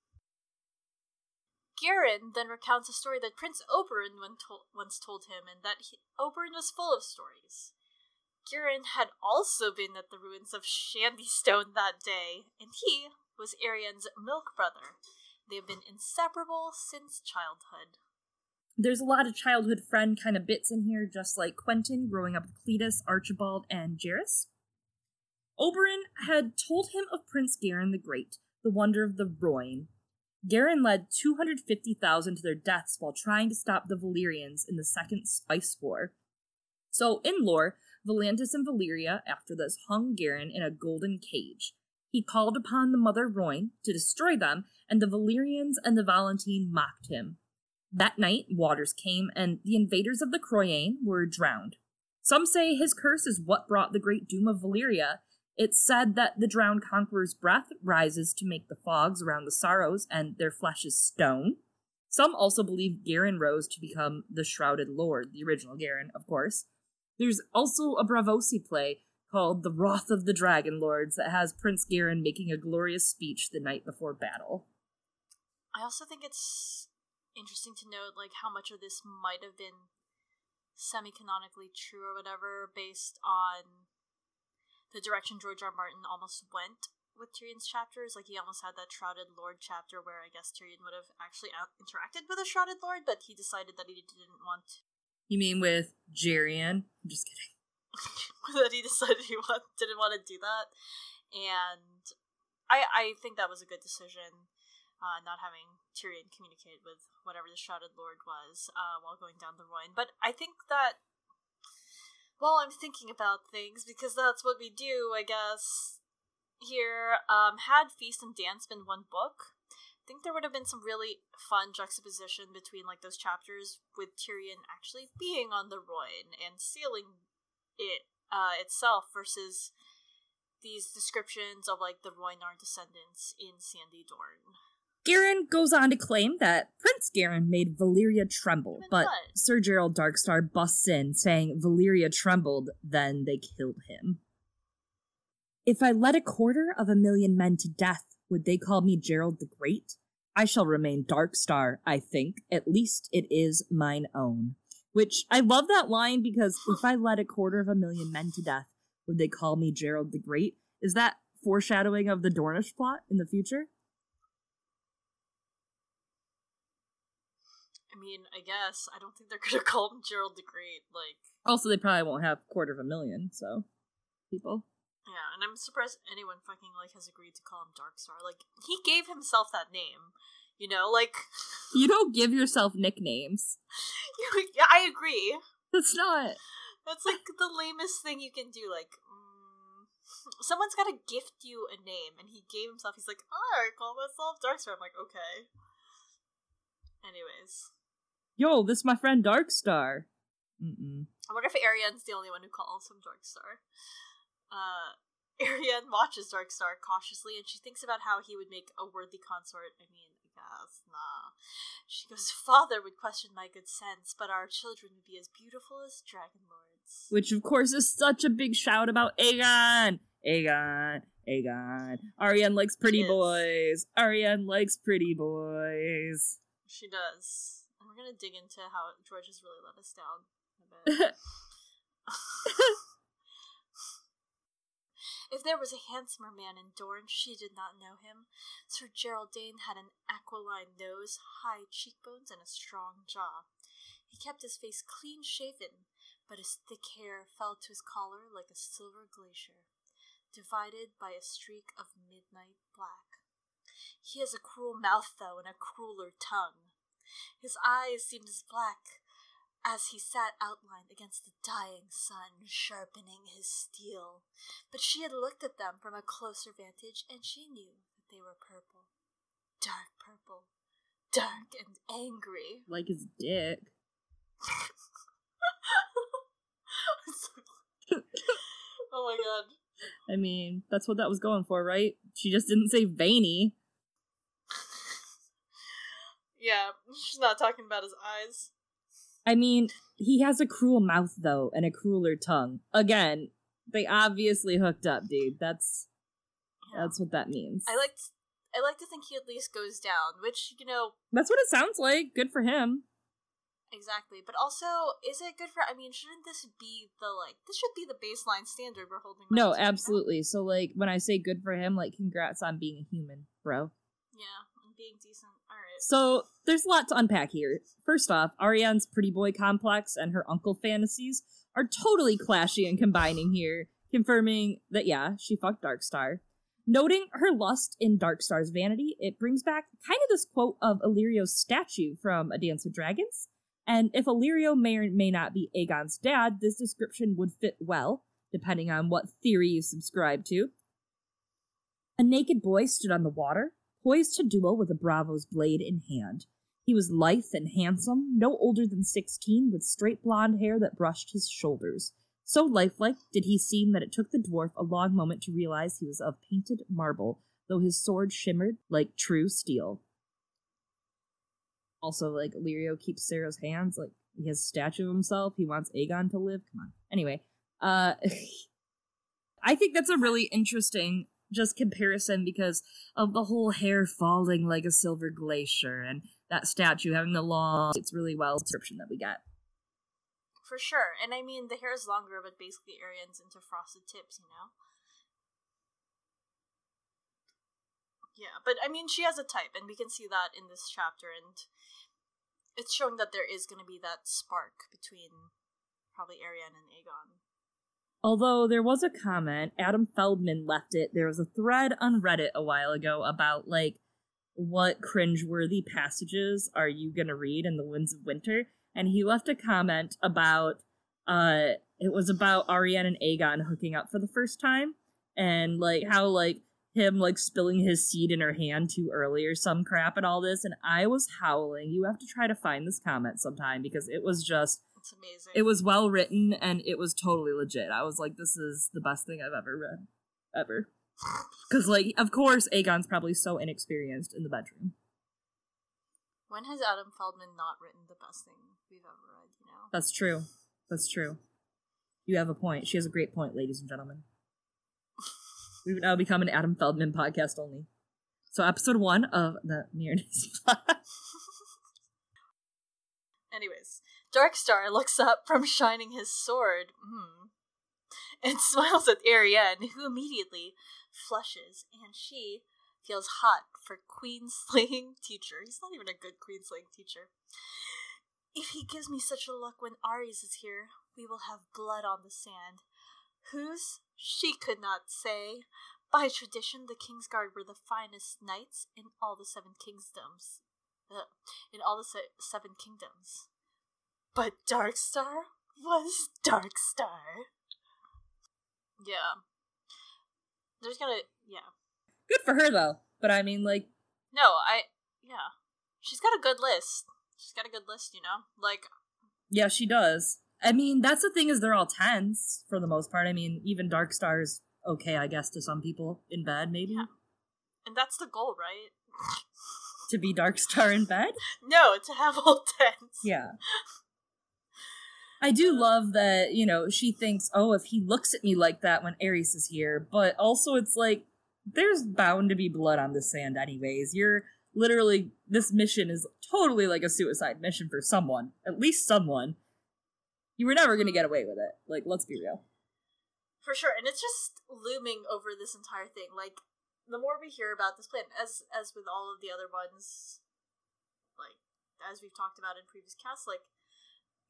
Garin then recounts a story that Prince Oberyn once told him, and that he, Oberyn was full of stories. Garen had also been at the ruins of Shandystone that day, and he was Arianne's milk brother. They have been inseparable since childhood. There's a lot of childhood friend kind of bits in here, just like Quentyn growing up with Cletus, Archibald, and Jaehaerys. Oberyn had told him of Prince Garin the Great, the wonder of the Rhoyne. Garin led 250,000 to their deaths while trying to stop the Valyrians in the Second Spice War. So, in lore, Volantis and Valyria, after this, hung Garin in a golden cage. He called upon the Mother Rhoyne to destroy them, and the Valyrians and the Volantenes mocked him. That night, waters came, and the invaders of the Croyane were drowned. Some say his curse is what brought the great doom of Valyria, it's said that the drowned conqueror's breath rises to make the fogs around the sorrows, and their flesh is stone. Some also believe Garin rose to become the Shrouded Lord, the original Garin, of course. There's also a Braavosi play called The Wrath of the Dragon Lords that has Prince Garin making a glorious speech the night before battle. I also think it's interesting to note like how much of this might have been semi-canonically true or whatever based on the direction George R. R. Martin almost went with Tyrion's chapters. Like he almost had that Shrouded Lord chapter where I guess Tyrion would have actually interacted with a Shrouded Lord, but he decided that he didn't want. You mean with Jerian? I'm just kidding. that he decided he want, didn't want to do that, and I I think that was a good decision. Uh, not having Tyrion communicate with whatever the Shrouded Lord was uh, while going down the Rhoyne, but I think that while I'm thinking about things because that's what we do, I guess. Here, um, had Feast and Dance been one book, I think there would have been some really fun juxtaposition between like those chapters with Tyrion actually being on the Rhoyne and sealing it uh, itself versus these descriptions of like the Rhoynar descendants in Sandy Dorne. Garin goes on to claim that Prince Garin made Valyria tremble, but Sir Gerold Darkstar busts in, saying Valyria trembled, then they killed him. If I led a quarter of a million men to death, would they call me Gerold the Great? I shall remain Darkstar, I think. At least it is mine own. Which, I love that line because if I led a quarter of a million men to death, would they call me Gerold the Great? Is that foreshadowing of the Dornish plot in the future? Mean, I guess I don't think they're gonna call him Gerold the Great. Like, also they probably won't have quarter of a million, so people. Yeah, and I'm surprised anyone fucking like has agreed to call him Darkstar. Like, he gave himself that name. You know, like you don't give yourself nicknames. yeah, I agree. That's not. That's like the lamest thing you can do. Like, mm, someone's got to gift you a name, and he gave himself. He's like, oh, I call myself Darkstar. I'm like, okay. Anyways, yo, this is my friend Darkstar. Mm-mm. I wonder if Arianne's the only one who calls him Darkstar. Uh, Arianne watches Darkstar cautiously, and she thinks about how he would make a worthy consort. I mean, guess, nah. She goes, Father would question my good sense, but our children would be as beautiful as dragon lords. Which, of course, is such a big shout about Aegon! Aegon! Aegon! Arianne likes pretty boys! Arianne likes pretty boys! She does we're gonna dig into how George has really let us down a bit. if there was a handsomer man in Dorne, she did not know him. Sir Gerold Dayne had an aquiline nose, high cheekbones, and a strong jaw. He kept his face clean shaven, but his thick hair fell to his collar like a silver glacier, divided by a streak of midnight black. He has a cruel mouth, though, and a crueler tongue. His eyes seemed as black as he sat outlined against the dying sun, sharpening his steel. But she had looked at them from a closer vantage, and she knew that they were purple. Dark purple. Dark and angry. Like his dick. oh my god. I mean, that's what that was going for, right? She just didn't say veiny. Yeah, she's not talking about his eyes. I mean, he has a cruel mouth though, and a crueler tongue. Again, they obviously hooked up, dude. That's yeah. that's what that means. I liked I like to think he at least goes down, which you know That's what it sounds like. Good for him. exactly. But also, is it good for? I mean, shouldn't this be the like? This should be the baseline standard we're holding. No, absolutely. So like when I say good for him, like congrats on being a human, bro. Yeah, and being decent. All right. So there's a lot to unpack here. First off, Arianne's pretty boy complex and her uncle fantasies are totally clashing and combining here, confirming that yeah, she fucked Darkstar. Noting her lust in Darkstar's vanity, it brings back kind of this quote of Illyrio's statue from A Dance with Dragons. And if Illyrio may or may not be Aegon's dad, this description would fit well, depending on what theory you subscribe to. A naked boy stood on the water, poised to duel with a bravo's blade in hand. He was lithe and handsome, no older than sixteen, with straight blonde hair that brushed his shoulders. So lifelike did he seem that it took the dwarf a long moment to realize he was of painted marble, though his sword shimmered like true steel. Also, like, Illyrio keeps Serra's hands, like, he has a statue of himself, he wants Aegon to live. Come on. Anyway, uh, I think that's a really interesting just comparison because of the whole hair falling like a silver glacier and that statue having the long it's really well description that we get For sure. And I mean, the hair is longer, but basically Arianne's into frosted tips, you know? Yeah, but I mean, she has a type, and we can see that in this chapter, and it's showing that there is going to be that spark between probably Arianne and Aegon. Although there was a comment adam feldman left it. There was a thread on reddit a while ago about like what cringeworthy passages are you gonna read in the winds of winter? And he left a comment about uh it was about arianne and aegon hooking up for the first time and like how like him like spilling his seed in her hand too early or some crap and all this. And i was howling. You have to try to find this comment sometime because it was just It's amazing. it was well written and it was totally legit. I was like, this is the best thing I've ever read. Ever. Because, like, of course, Aegon's probably so inexperienced in the bedroom. When has Adam Feldman not written the best thing we've ever read, you know? That's true. That's true. You have a point. She has a great point, ladies and gentlemen. We've now become an Adam Feldman podcast only. So, episode one of the Plot. Anyways, Darkstar looks up from shining his sword hmm, and smiles at Arianne, who immediately flushes, and she feels hot for queen slaying teacher. He's not even a good queen slaying teacher. If he gives me such a luck when Arys is here, we will have blood on the sand. Whose? She could not say. By tradition, the Kingsguard were the finest knights in all the seven kingdoms. Uh, in all the se- seven kingdoms. But Darkstar was Darkstar. Yeah. There's gonna yeah. Good for her, though. But I mean, like, No, I yeah. She's got a good list. She's got a good list, you know? Like yeah, she does. I mean, that's the thing is they're all tens for the most part. I mean, even Darkstar's okay, I guess, to some people in bed, maybe. Yeah. and that's the goal, right? To be Darkstar in bed? no, to have all tens. Yeah. I do love that, you know, she thinks, oh, if he looks at me like that when Arys is here, but also it's like, there's bound to be blood on the sand, anyways. You're literally, this mission is totally like a suicide mission for someone, at least someone. You were never gonna get away with it. Like, let's be real. For sure, and it's just looming over this entire thing. Like the more we hear about this plan, as as with all of the other ones, like as we've talked about in previous casts, like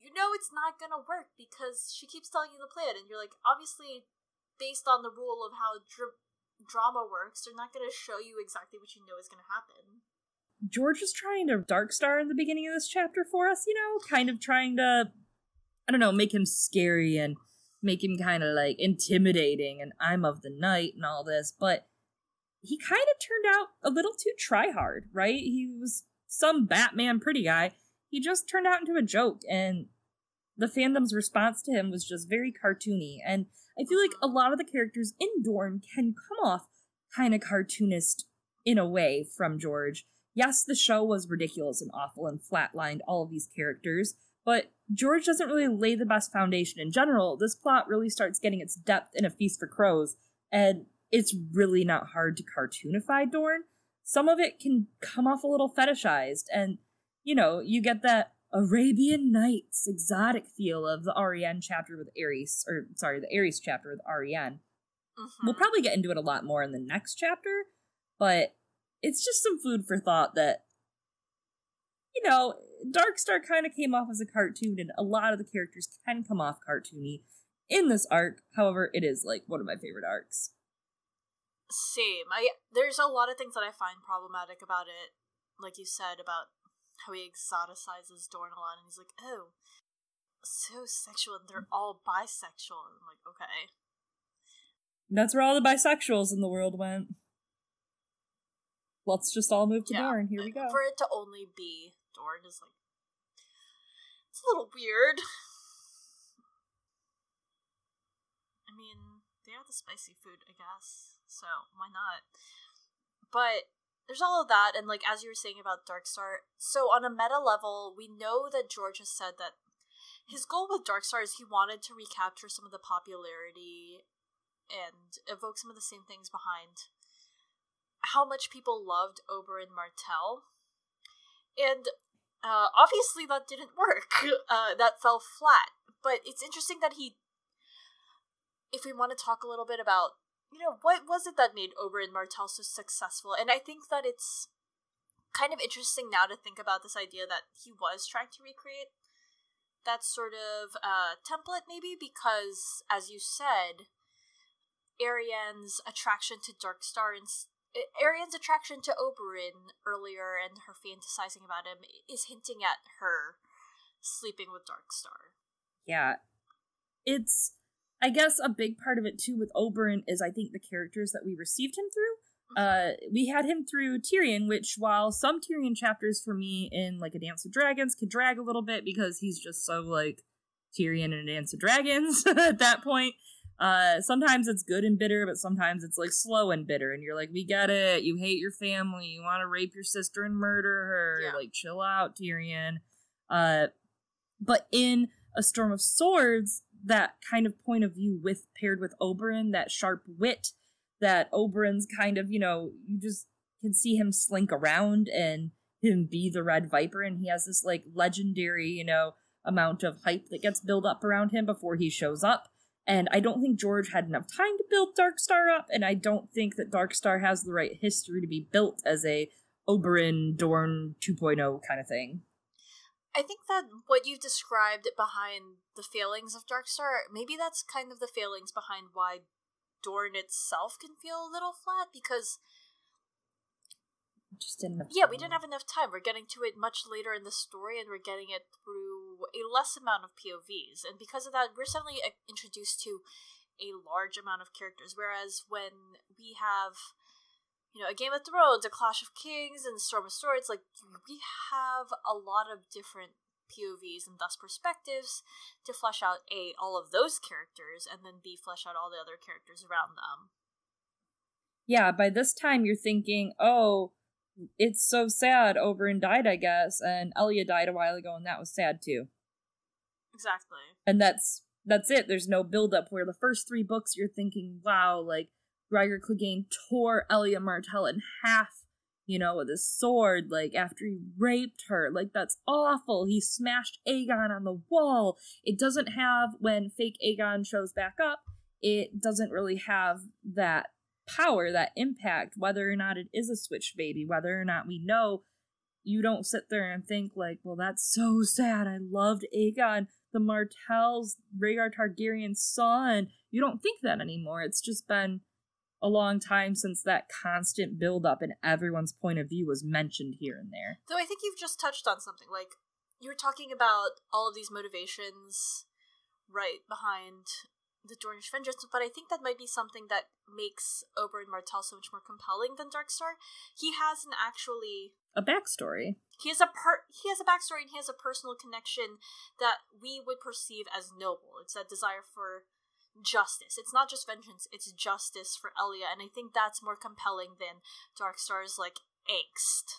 you know it's not gonna work because she keeps telling you the plan, and you're like, obviously, based on the rule of how dr- drama works, they're not gonna show you exactly what you know is gonna happen. George is trying to dark star in the beginning of this chapter for us, you know, kind of trying to, I don't know, make him scary and make him kind of like intimidating and I'm of the night and all this, but he kind of turned out a little too try hard, right? He was some Batman pretty guy. He just turned out into a joke, and the fandom's response to him was just very cartoony. And I feel like a lot of the characters in Dorne can come off kind of cartoonist in a way from George. Yes, the show was ridiculous and awful and flatlined all of these characters, but George doesn't really lay the best foundation in general. This plot really starts getting its depth in A Feast for Crows, and it's really not hard to cartoonify Dorne. some of it can come off a little fetishized and you know, you get that Arabian Nights exotic feel of the Arianne chapter with Arys, or sorry, the Arys chapter with Arianne. Mhm. We'll probably get into it a lot more in the next chapter, but it's just some food for thought that, you know, Darkstar kind of came off as a cartoon, and a lot of the characters can come off cartoony in this arc. However, it is like one of my favorite arcs. Same. I there's a lot of things that I find problematic about it. Like you said about how he exoticizes Dornalon and he's like, "Oh, so sexual and they're all bisexual." And I'm like, "Okay." That's where all the bisexuals in the world went. Let's just all move to Yeah. Dorne. Here we go. For it to only be Dorne is like it's a little weird. I mean, they are the spicy food, I guess. So why not? But there's all of that, and like as you were saying about Darkstar, so on a meta level, we know that George has said that his goal with Darkstar is he wanted to recapture some of the popularity and evoke some of the same things behind how much people loved Oberyn Martell. And uh, obviously that didn't work. Uh, that fell flat. But it's interesting that he. If we want to talk a little bit about, you know, what was it that made Oberyn Martell so successful? And I think that it's kind of interesting now to think about this idea that he was trying to recreate that sort of uh, template, maybe, because, as you said, Arianne's attraction to Darkstar and Arianne's attraction to Oberyn earlier and her fantasizing about him is hinting at her sleeping with Darkstar. Yeah. It's I guess a big part of it too with Oberyn is I think the characters that we received him through. Uh we had him through Tyrion, which while some Tyrion chapters for me in like a Dance of Dragons could drag a little bit because he's just so like Tyrion in a Dance of Dragons at that point. Uh sometimes it's good and bitter, but sometimes it's like slow and bitter, and you're like, We get it, you hate your family, you wanna rape your sister and murder her. Yeah. Like chill out, Tyrion. Uh but in a storm of swords that kind of point of view with paired with oberyn that sharp wit that oberyn's kind of you know you just can see him slink around and him be the red viper and he has this like legendary you know amount of hype that gets built up around him before he shows up. And i don't think george had enough time to build darkstar up and i don't think that darkstar has the right history to be built as a oberyn dorne 2.0 kind of thing I think that what you've described behind the failings of Darkstar, maybe that's kind of the failings behind why Dorne itself can feel a little flat because just didn't yeah, we didn't have enough time. We're getting to it much later in the story, and we're getting it through a less amount of POVs. And because of that, we're suddenly uh, introduced to a large amount of characters. Whereas when we have, you know, a Game of Thrones, a Clash of Kings, and Storm of Swords, like we have a lot of different POVs and thus perspectives to flesh out a all of those characters, and then b flesh out all the other characters around them. yeah, by this time you're thinking, oh, it's so sad. Oberyn died, I guess, and Elia died a while ago, and that was sad too. Exactly. And that's that's it. There's no build up where the first three books you're thinking, wow, like Gregor Clegane tore Elia Martell in half, you know, with his sword, like after he raped her. Like that's awful. He smashed Aegon on the wall. It doesn't have when fake Aegon shows back up, it doesn't really have that power, that impact, whether or not it is a switch baby, whether or not we know you don't sit there and think like, well, that's so sad. I loved Aegon, the Martells, Rhaegar Targaryen's son. You don't think that anymore. It's just been a long time since that constant build up and everyone's point of view was mentioned here and there. Though I think you've just touched on something. Like you were talking about all of these motivations right behind the Dornish vengeance, but I think that might be something that makes Oberyn Martell so much more compelling than Darkstar. He has an actually A backstory. he has a per he has a backstory and he has a personal connection that we would perceive as noble. It's that desire for justice. It's not just vengeance, it's justice for Elia, and I think that's more compelling than Darkstar's like angst.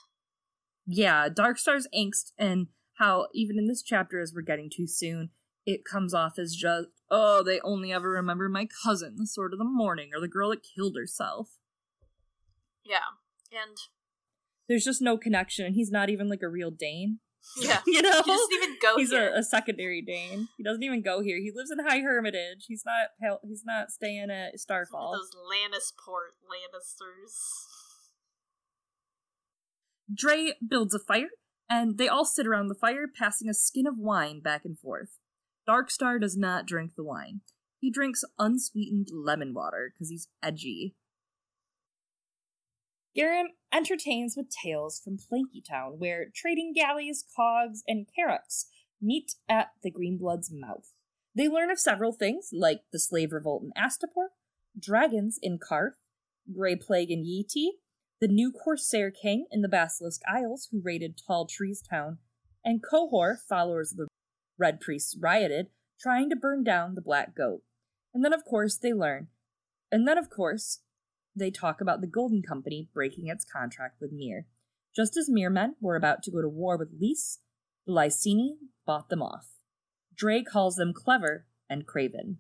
Yeah, Darkstar's angst and how even in this chapter as we're getting too soon, it comes off as just, oh, they only ever remember my cousin, the sword of the morning, or the girl that killed herself. Yeah. And there's just no connection, and he's not even like a real Dayne. Yeah. you know, He doesn't even go he's here. a, a secondary Dayne. He doesn't even go here. He lives in High Hermitage. He's not. He's not staying at Starfall. those Lannisport Lannisters. Drey builds a fire, and they all sit around the fire, passing a skin of wine back and forth. Darkstar does not drink the wine. He drinks unsweetened lemon water because he's edgy. Garin entertains with tales from Planky Town, where trading galleys, cogs, and carracks meet at the Greenblood's mouth. They learn of several things, like the slave revolt in Astapor, dragons in Qarth, Grey Plague in Yi Ti, the new Corsair King in the Basilisk Isles who raided Tall Trees Town, and Qohor, followers of the Red Priests, rioted, trying to burn down the Black Goat. And then, of course, they learn. And then, of course, they talk about the Golden Company breaking its contract with Myr. Just as Myr men were about to go to war with Lys, the Lyseni bought them off. Drey calls them clever and craven.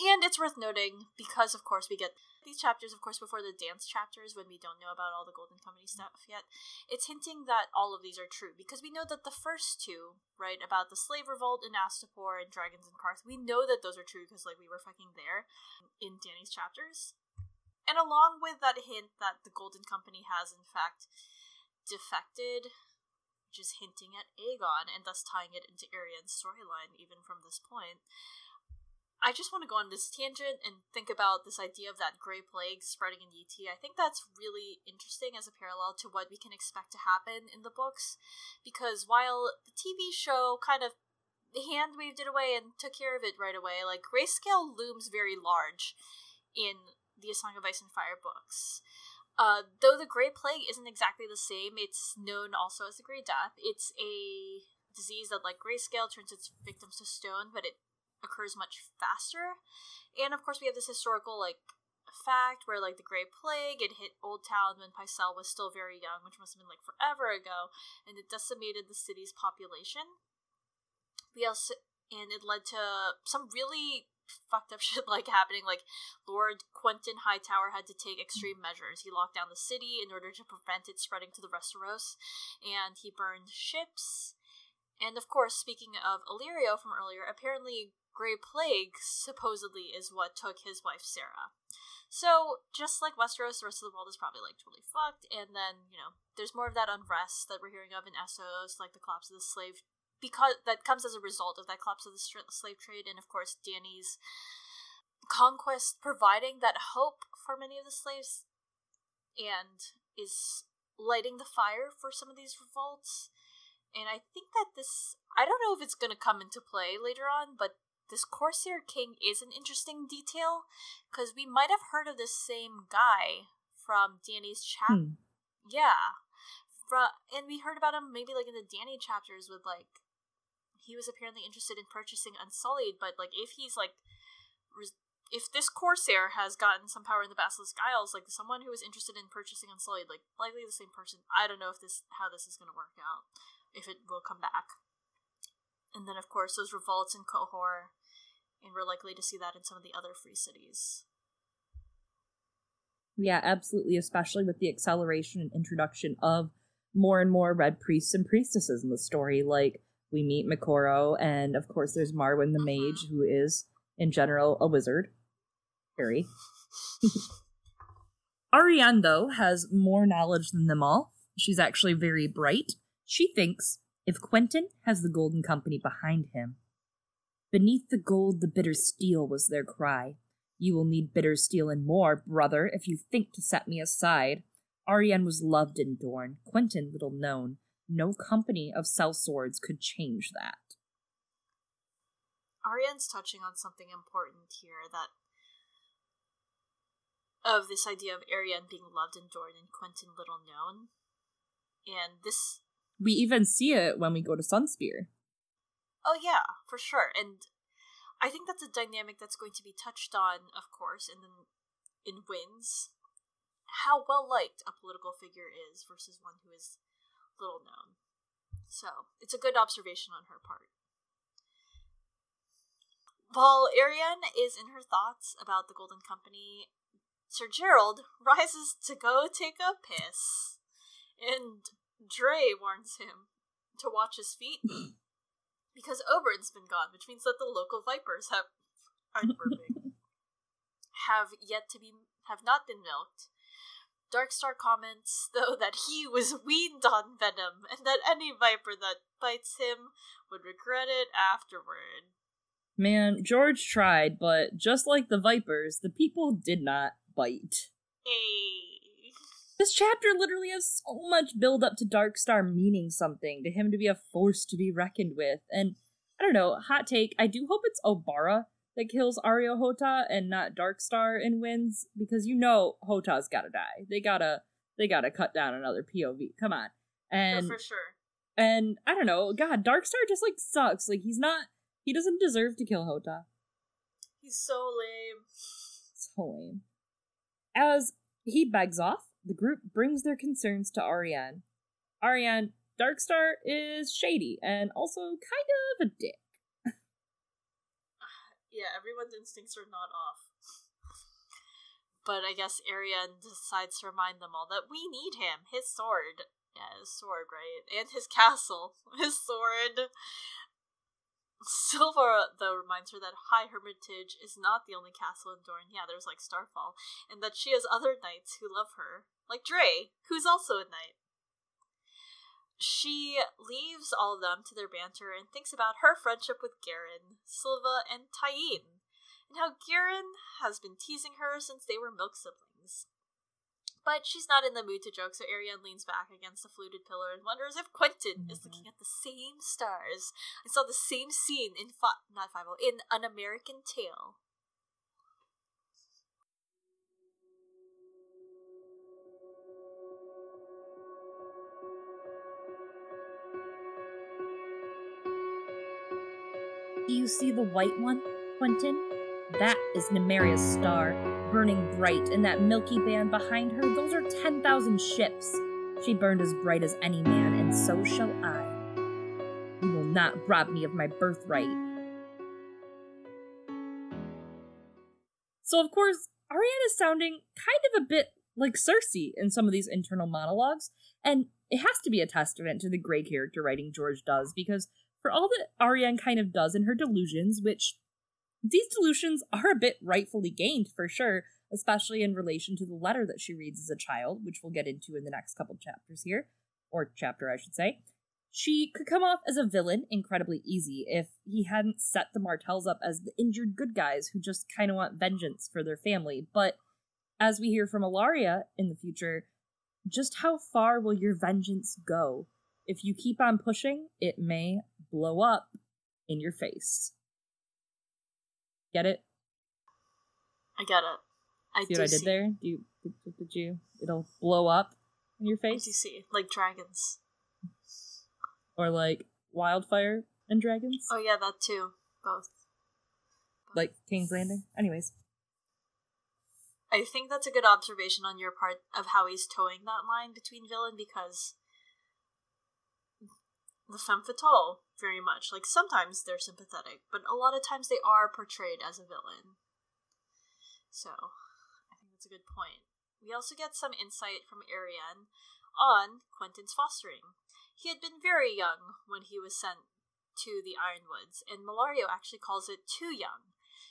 And it's worth noting, because of course we get these chapters, of course, before the dance chapters when we don't know about all the Golden Company stuff yet, it's hinting that all of these are true. Because we know that the first two, right, about the slave revolt in Astapor and dragons in Qarth, we know that those are true because, like, we were fucking there in Dany's chapters. And along with that hint that the Golden Company has, in fact, defected, which is hinting at Aegon and thus tying it into Arianne's storyline, even from this point. I just want to go on this tangent and think about this idea of that gray plague spreading in Yi Ti. I think that's really interesting as a parallel to what we can expect to happen in the books. Because while the TV show kind of hand waved it away and took care of it right away, like grayscale looms very large in the A Song of Ice and Fire books. Uh, though the Gray Plague isn't exactly the same, it's known also as the Grey Death. It's a disease that, like grayscale, turns its victims to stone, but it occurs much faster. And of course, we have this historical like fact where like the Grey Plague it hit Old Town when Pycelle was still very young, which must have been like forever ago, and it decimated the city's population. We also and it led to some really fucked up shit like happening. Like Lord Quentin Hightower had to take extreme measures. He locked down the city in order to prevent it spreading to the Westeros, and he burned ships. And of course, speaking of Illyrio from earlier, apparently Grey Plague supposedly is what took his wife Serra. So, just like Westeros, the rest of the world is probably like totally fucked, and then, you know, there's more of that unrest that we're hearing of in Essos, like the collapse of the slave because that comes as a result of that collapse of the slave trade and of course Dany's conquest providing that hope for many of the slaves and is lighting the fire for some of these revolts and I think that this I don't know if it's going to come into play later on but this Corsair King is an interesting detail because we might have heard of this same guy from Dany's chap Hmm. yeah Fra- and we heard about him maybe like in the Dany chapters with like he was apparently interested in purchasing Unsullied, but like if he's like res- if this Corsair has gotten some power in the Basilisk Isles, like someone who is interested in purchasing Unsullied, like likely the same person. I don't know if this how this is gonna work out, if it will come back. And then of course those revolts in Qohor, and we're likely to see that in some of the other free cities. Yeah, absolutely, especially with the acceleration and introduction of more and more red priests and priestesses in the story. Like, we meet Moqorro, and of course, there's Marwyn the uh-huh. mage, who is, in general, a wizard. Harry. Arianne, though, has more knowledge than them all. She's actually very bright. She thinks if Quentyn has the Golden Company behind him, beneath the gold the bitter steel was their cry. You will need bitter steel and more, brother, if you think to set me aside. Arianne was loved in Dorne, Quentyn little known. No company of sellswords could change that. Arianne's touching on something important here that of this idea of Arianne being loved in Dorne and Quentyn little known. And this We even see it when we go to Sunspear. oh yeah, for sure. And I think that's a dynamic that's going to be touched on, of course, in the in Winds. How well liked a political figure is versus one who is little known. So it's a good observation on her part. While Arianne is in her thoughts about the Golden Company, Sir Gerold rises to go take a piss. And Drey warns him to watch his feet because Oberyn's been gone, which means that the local vipers have have yet to be have not been milked. Darkstar comments, though, that he was weaned on venom, and that any viper that bites him would regret it afterward. Man, George tried, but just like the vipers, the people did not bite. Hey. This chapter literally has so much build up to Darkstar meaning something, to him to be a force to be reckoned with. And I don't know, hot take, I do hope it's Obara that kills Areo Hotah and not Darkstar and wins, because you know Hotah's gotta die. They gotta they gotta cut down another POV. Come on. And for sure. And I don't know, God, Darkstar just like sucks. Like he's not he doesn't deserve to kill Hotah. He's so lame. So lame. As he begs off, the group brings their concerns to Arianne. Arianne, Darkstar is shady and also kind of a dick. Yeah, everyone's instincts are not off. but I guess Arianne decides to remind them all that we need him. His sword. Yeah, his sword, right? And his castle. His sword. Sylva, though, reminds her that High Hermitage is not the only castle in Dorne. Yeah, there's like Starfall. And that she has other knights who love her, like Drey, who's also a knight. She leaves all of them to their banter and thinks about her friendship with Garin, Sylva, and Tyene, and how Garin has been teasing her since they were milk siblings. But she's not in the mood to joke, so Arianne leans back against the fluted pillar and wonders if Quentyn is mm-hmm. looking at the same stars and saw the same scene in fi- not Five oh, in An American Tail. See the white one, Quentyn? That is Nymeria's star, burning bright, and that milky band behind her, those are 10,000 ships. She burned as bright as any man, and so shall I. You will not rob me of my birthright. So, of course, Arianne is sounding kind of a bit like Cersei in some of these internal monologues, and it has to be a testament to the great character writing George does, because for all that Arianne kind of does in her delusions, which these delusions are a bit rightfully gained for sure, especially in relation to the letter that she reads as a child, which we'll get into in the next couple chapters here, or chapter, I should say. She could come off as a villain incredibly easy if he hadn't set the Martells up as the injured good guys who just kind of want vengeance for their family. But as we hear from Ellaria in the future, just how far will your vengeance go? If you keep on pushing, it may blow up in your face. Get it? I get it. I see what I did see. there? Do you did, did you? It'll blow up in your face, do see. Like dragons. or like wildfire and dragons, Oh yeah, that too. Both. like King's Landing. Anyways, I think that's a good observation on your part of how he's towing that line between villain because the femme fatale very much like sometimes they're sympathetic, but a lot of times they are portrayed as a villain. So, I think that's a good point. We also get some insight from Arianne on Quentyn's fostering. He had been very young when he was sent to the Yronwoods, and Mellario actually calls it too young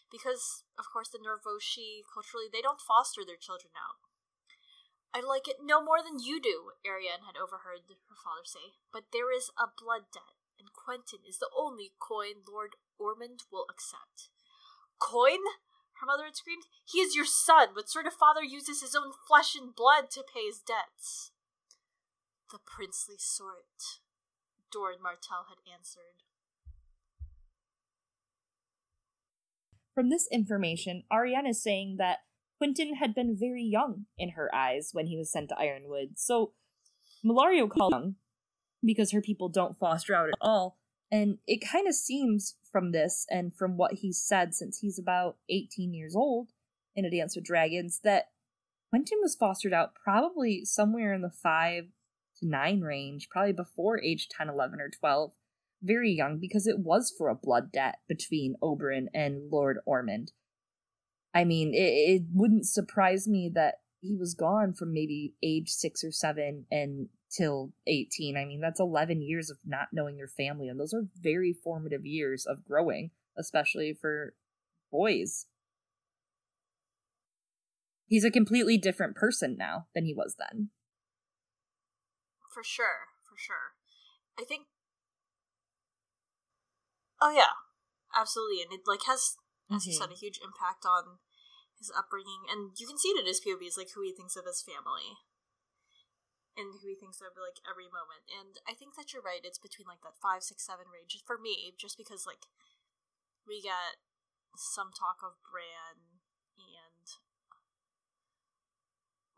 because of course the Norvoshi culturally they don't foster their children out. I like it no more than you do, Ariane had overheard her father say, but there is a blood debt, and Quentyn is the only coin Lord Ormond will accept. Coin? Her mother had screamed. He is your son. What sort of father uses his own flesh and blood to pay his debts? The princely sort, Doran Martell had answered. from this information, Arianne is saying that Quentyn had been very young in her eyes when he was sent to Yronwood. So Mellario called young because her people don't foster out at all. And it kind of seems from this and from what he's said since he's about 18 years old in A Dance with Dragons that Quentyn was fostered out probably somewhere in the 5 to 9 range, probably before age 10, 11, or 12 very young because it was for a blood debt between Oberyn and Lord Ormond. I mean, it, it wouldn't surprise me that he was gone from maybe age six or seven and till 18. I mean, that's 11 years of not knowing your family, and those are very formative years of growing, especially for boys. He's a completely different person now than he was then. For sure, for sure. I think. Oh yeah, absolutely, and it like has, as you mm-hmm. said, a huge impact on his upbringing, and you can see it in his POVs, like who he thinks of as family, and who he thinks of like every moment. And I think that you're right; it's between like that five, six, seven range for me, just because like we get some talk of Bran and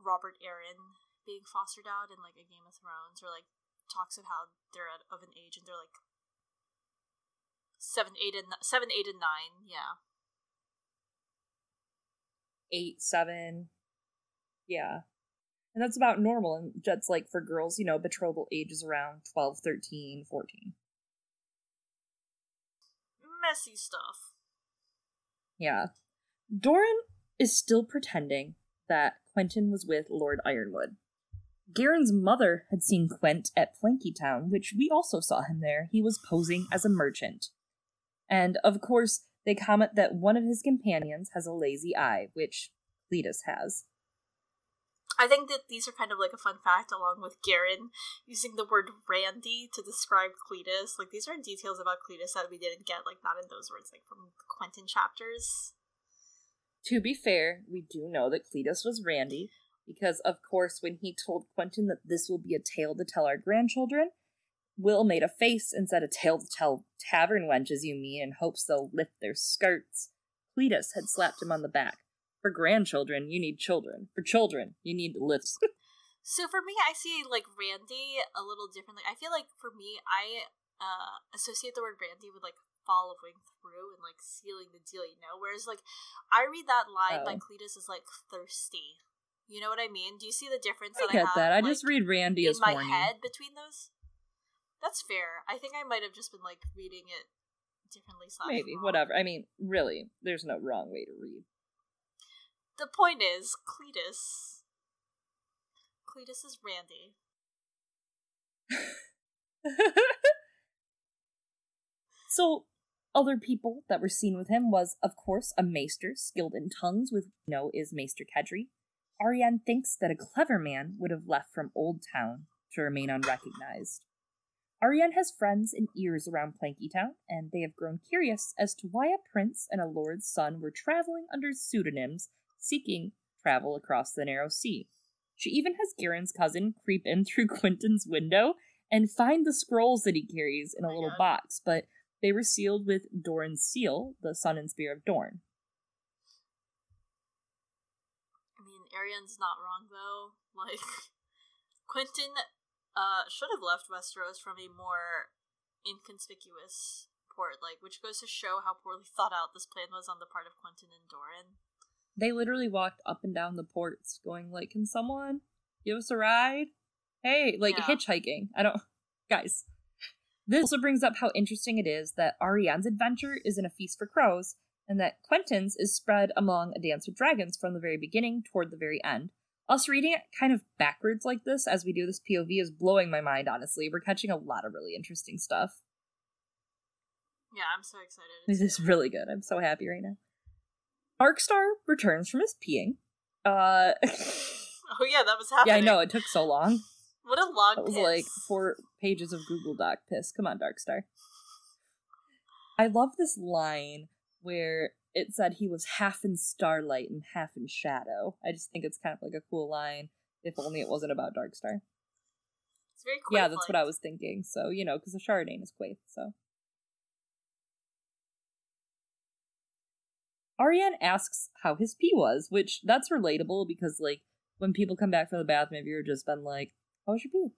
Robert Arryn being fostered out in like a Game of Thrones, or like talks of how they're at, of an age and they're like seven, eight, and seven, eight, and nine. Yeah, Eight, seven. Yeah. And that's about normal. And that's like for girls, you know, betrothal age is around 12, 13, 14. messy stuff. Yeah. Doran is still pretending that Quentyn was with Lord Yronwood. Garin's mother had seen Quent at Planky Town, which we also saw him there. He was posing as a merchant. And of course, they comment that one of his companions has a lazy eye, which Cletus has. I think that these are kind of like a fun fact, along with Garin using the word Randy to describe Cletus. Like these are details about Cletus that we didn't get, like not in those words, like from Quentyn chapters. To be fair, we do know that Cletus was Randy, because of course, when he told Quentyn that this will be a tale to tell our grandchildren, Will made a face and said, A tale to tell tavern wenches, you mean, in hopes they'll lift their skirts. Cletus had slapped him on the back. For grandchildren, you need children. For children, you need lifts. So for me, I see like Randy a little differently. I feel like for me, I uh, associate the word Randy with like following through and like sealing the deal, you know. Whereas like I read that line by Oh. Cletus as like thirsty. You know what I mean? Do you see the difference I that get I have? that. I like, just read Randy in as my horny. head between those. That's fair. I think I might have just been like reading it differently. Maybe, wrong. whatever. I mean, really, there's no wrong way to read. The point is, Cletus. Cletus is Randy. so, other people that were seen with him was, of course, a maester skilled in tongues, with you know is Maester Kedry. Arianne thinks that a clever man would have left from Old Town to remain unrecognized. Arianne has friends and ears around Planky Town, and they have grown curious as to why a prince and a lord's son were traveling under pseudonyms, seeking travel across the narrow sea. She even has Garin's cousin creep in through Quentyn's window and find the scrolls that he carries in a Oh little God. box, but they were sealed with Doran's seal, the Sun and Spear of Dorne. I mean, Arianne's not wrong though. Like, Quentyn uh, should have left Westeros from a more inconspicuous port, like, which goes to show how poorly thought out this plan was on the part of Quentyn and Doran. They literally walked up and down the ports, going like, "Can someone give us a ride? Hey, like Yeah. hitchhiking." I don't, guys. This also brings up how interesting it is that Arianne's adventure is in a feast for crows, and that Quentyn's is spread among a dance with dragons from the very beginning toward the very end. Us reading it kind of backwards like this as we do this POV is blowing my mind. Honestly, we're catching a lot of really interesting stuff. Yeah, I'm so excited. This is really good. I'm so happy right now. Darkstar returns from his peeing. Uh, oh yeah, that was happening. yeah, I know it took so long. What a long. That was piss. like four pages of Google Doc piss. Come on, Darkstar. I love this line where it said he was half in starlight and half in shadow. I just think it's kind of like a cool line. If only it wasn't about Darkstar. It's very. Cool. Yeah, that's what I was thinking. So you know, because the Shard is Quaith. So Arianne asks how his pee was, which that's relatable because like when people come back from the bathroom, have you ever just been like, "How was your pee?"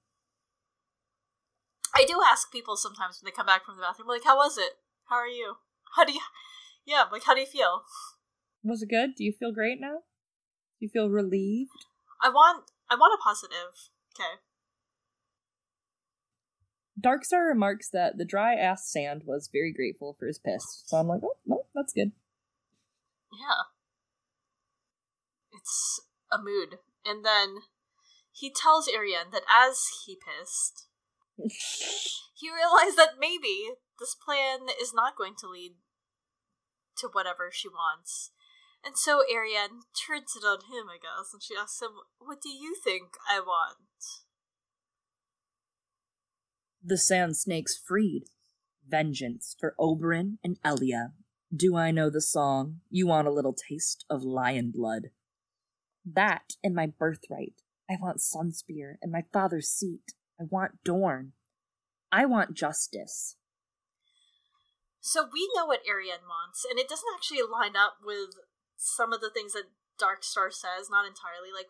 I do ask people sometimes when they come back from the bathroom, like, "How was it? How are you? How do you?" Yeah, like, how do you feel? Was it good? Do you feel great now? Do you feel relieved? I want. I want a positive. Okay. Darkstar remarks that the dry ass sand was very grateful for his piss. So I'm like, oh, no, that's good. Yeah. It's a mood. And then he tells Arianne that as he pissed, he realized that maybe this plan is not going to lead to whatever she wants. And so Arianne turns it on him, I guess, and she asks him, What do you think I want? The Sand Snakes freed. Vengeance for Oberyn and Elia. Do I know the song? You want a little taste of lion blood. That and my birthright. I want Sunspear and my father's seat. I want Dorne. I want justice. So we know what Arianne wants, and it doesn't actually line up with some of the things that Dark Star says, not entirely. Like,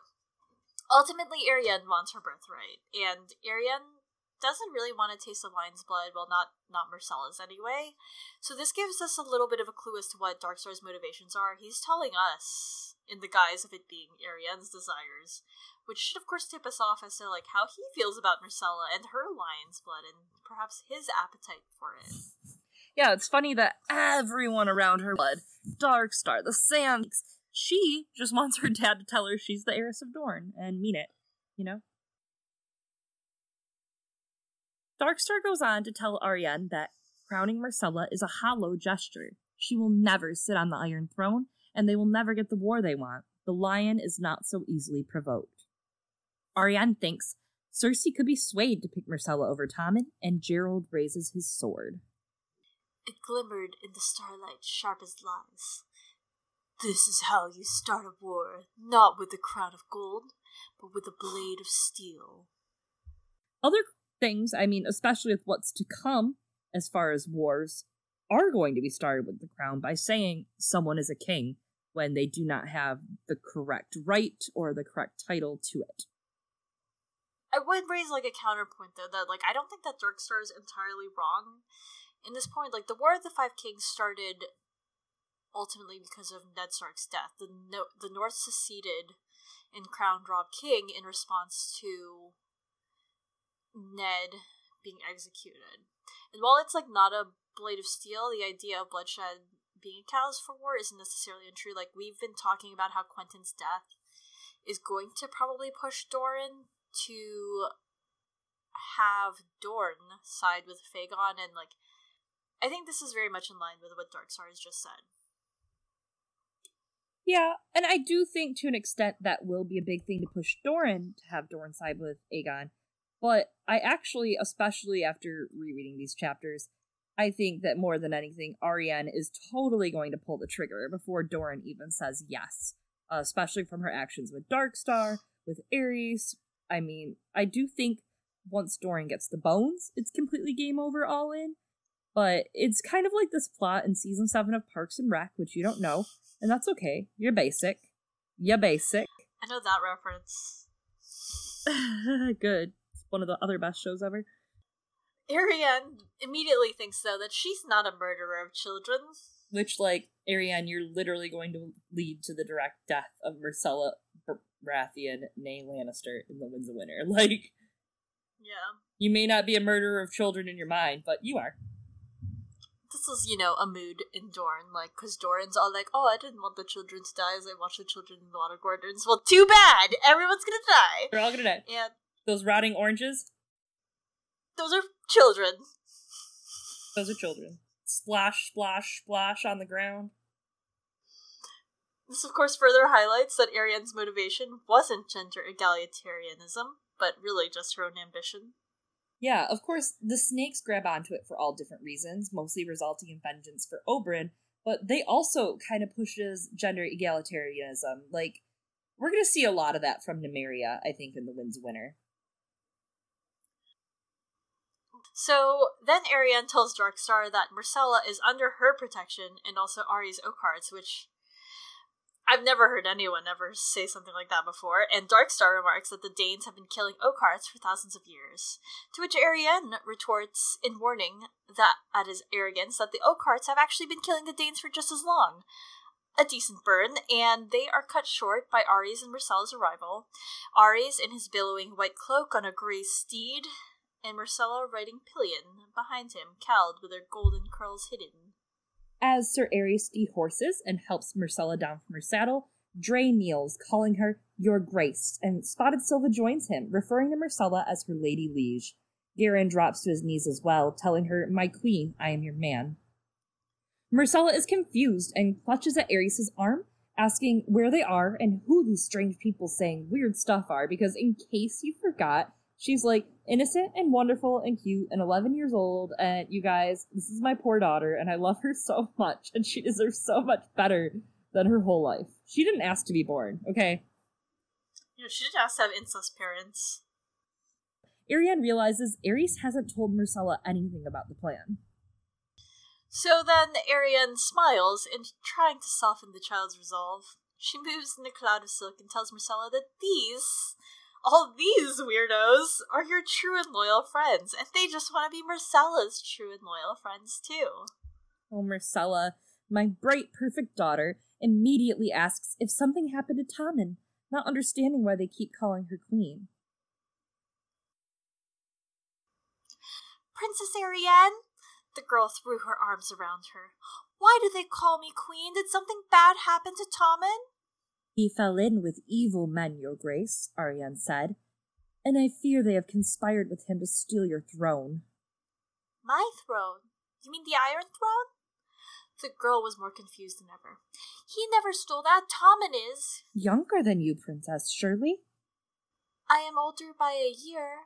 ultimately, Arianne wants her birthright, and Arianne doesn't really want to taste the lion's blood, well, not not Myrcella's anyway. So this gives us a little bit of a clue as to what Darkstar's motivations are. He's telling us, in the guise of it being Arianne's desires, which should of course tip us off as to like how he feels about Myrcella and her lion's blood, and perhaps his appetite for it. Yeah, it's funny that everyone around her blood, Darkstar, the Sands, she just wants her dad to tell her she's the heiress of Dorne and mean it, you know? Darkstar goes on to tell Arianne that crowning Myrcella is a hollow gesture. She will never sit on the Iron Throne, and they will never get the war they want. The lion is not so easily provoked. Ariane thinks Cersei could be swayed to pick Myrcella over Tommen, and Gerold raises his sword. It glimmered in the starlight, sharp as lies. This is how you start a war, not with a crown of gold, but with a blade of steel. Other things, I mean, especially with what's to come as far as wars, are going to be started with the crown by saying someone is a king when they do not have the correct right or the correct title to it. I would raise like a counterpoint though that like I don't think that Darkstar is entirely wrong in this point. Like the War of the Five Kings started ultimately because of Ned Stark's death. The no- the North seceded and crowned Robb King in response to Ned being executed. And while it's like not a blade of steel, the idea of bloodshed being a catalyst for war isn't necessarily untrue. Like we've been talking about how Quentyn's death is going to probably push Doran to have Dorne side with Aegon and like I think this is very much in line with what Darkstar has just said. Yeah, and I do think to an extent that will be a big thing to push Doran to have Dorne side with Aegon. But I actually, especially after rereading these chapters, I think that more than anything, Arianne is totally going to pull the trigger before Doran even says yes. Uh, especially from her actions with Darkstar, with Arys. I mean, I do think once Doran gets the bones, it's completely game over all in. But it's kind of like this plot in season seven of Parks and Rec, which you don't know, and that's okay. You're basic. You're basic. I know that reference. Good. One of the other best shows ever. Arianne immediately thinks though that she's not a murderer of children. Which, like, Arianne, you're literally going to lead to the direct death of Myrcella Baratheon, nay Lannister, in the Winds of Winter. Like, Yeah. you may not be a murderer of children in your mind, but you are. This is, you know, a mood in Dorne, like, because Doran's all like, oh, I didn't want the children to die as I watched the children in the water gardens. Well, too bad! Everyone's gonna die! They're all gonna die. And Those rotting oranges, those are children. those are children. Splash, splash, splash on the ground. This, of course, further highlights that Arianne's motivation wasn't gender egalitarianism, but really just her own ambition. Yeah, of course, the snakes grab onto it for all different reasons, mostly resulting in vengeance for Oberyn, but they also kind of pushes gender egalitarianism. Like, we're going to see a lot of that from Nymeria, I think, in The Winds of Winter. So then Arianne tells Darkstar that Myrcella is under her protection and also Arys Oakhearts, which I've never heard anyone ever say something like that before. And Darkstar remarks that the Daynes have been killing Oakhearts for thousands of years. To which Arianne retorts in warning that at his arrogance that the Oakhearts have actually been killing the Daynes for just as long. A decent burn, and they are cut short by Arys and Myrcella's arrival. Arys in his billowing white cloak on a grey steed, and Myrcella riding pillion behind him, cowled with her golden curls hidden. As Sir Arys dehorses and helps Myrcella down from her saddle, Drey kneels, calling her Your Grace, and Spotted Sylva joins him, referring to Myrcella as her lady liege. Garin drops to his knees as well, telling her, My queen, I am your man. Myrcella is confused and clutches at Arys' arm, asking where they are and who these strange people saying weird stuff are, because in case you forgot, she's like innocent and wonderful and cute and 11 years old, and you guys, this is my poor daughter, and I love her so much, and she deserves so much better than her whole life. She didn't ask to be born, okay? You know, she didn't ask to have incest parents. Arianne realizes Arys hasn't told Myrcella anything about the plan. So then Arianne smiles in trying to soften the child's resolve. She moves in a cloud of silk and tells Myrcella that these, all these weirdos, are your true and loyal friends, and they just want to be Myrcella's true and loyal friends too. Oh, Myrcella, my bright, perfect daughter, immediately asks if something happened to Tommen, not understanding why they keep calling her queen. Princess Arianne? The girl threw her arms around her. Why do they call me queen? Did something bad happen to Tommen? He fell in with evil men, your grace, Arianne said, and I fear they have conspired with him to steal your throne. My throne? You mean the Iron Throne? The girl was more confused than ever. He never stole that. Tommen is. Younger than you, Princess, surely? I am older by a year.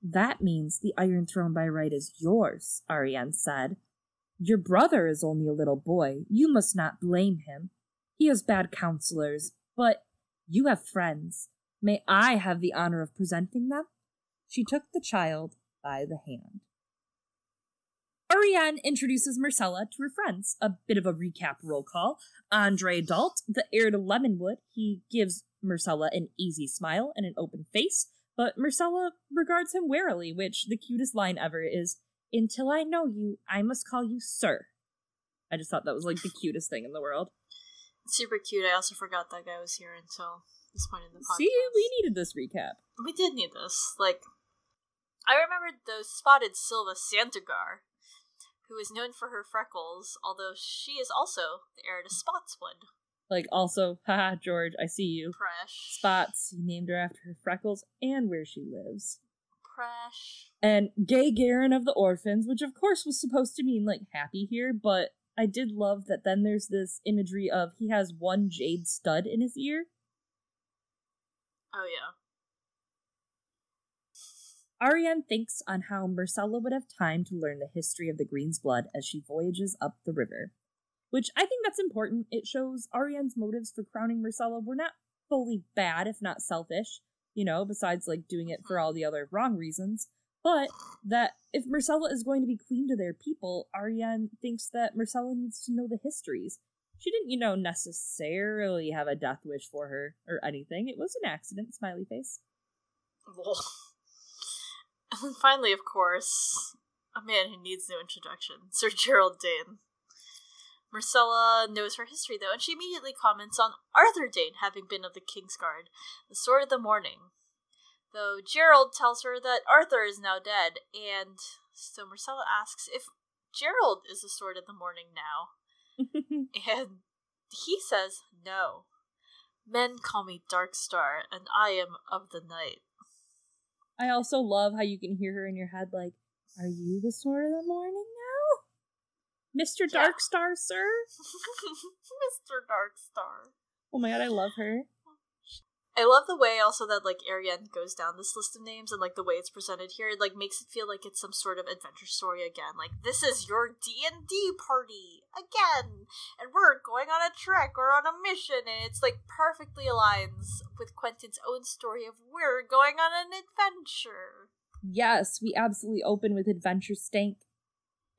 That means the Iron Throne by right is yours, Arianne said. Your brother is only a little boy. You must not blame him. He has bad counselors, but you have friends. May I have the honor of presenting them? She took the child by the hand. Arianne introduces Myrcella to her friends. A bit of a recap roll call. Andrey Dalt, the heir to Lemonwood, he gives Myrcella an easy smile and an open face. But Myrcella regards him warily, which the cutest line ever is, Until I know you, I must call you Sir. I just thought that was like the cutest thing in the world. Super cute. I also forgot that guy was here until this point in the podcast. See, we needed this recap. We did need this. Like, I remembered the spotted Sylva Santagar, who is known for her freckles, although she is also the heir to Spotswood. Like, also, haha, George, I see you. Presh. Spots, you named her after her freckles and where she lives. Presh. And Gay Garin of the Orphans, which of course was supposed to mean like happy here, but I did love that then there's this imagery of he has one jade stud in his ear. Oh, yeah. Arianne thinks on how Myrcella would have time to learn the history of the Green's blood as she voyages up the river. Which I think that's important. It shows Arianne's motives for crowning Myrcella were not fully bad, if not selfish, you know, besides like doing it for mm-hmm. all the other wrong reasons. But that if Myrcella is going to be queen to their people, Arianne thinks that Myrcella needs to know the histories. She didn't, you know, necessarily have a death wish for her or anything. It was an accident, smiley face. And finally, of course, a man who needs no introduction, Sir Gerold Dayne. Myrcella knows her history, though, and she immediately comments on Arthur Dayne having been of the Kingsguard, the Sword of the Morning. Though Gerold tells her that Arthur is now dead, and so Myrcella asks if Gerold is the Sword of the Morning now. and he says no. Men call me Dark Star, and I am of the night. I also love how you can hear her in your head, like, Are you the sword of the morning now? Mr. Yeah. Darkstar, sir? Mr. Darkstar. Oh my god, I love her. I love the way also that like Arianne goes down this list of names and like the way it's presented here, it like makes it feel like it's some sort of adventure story again. Like this is your D and D party again, and we're going on a trek or on a mission, and it's like perfectly aligns with Quentyn's own story of we're going on an adventure. Yes, we absolutely open with adventure stank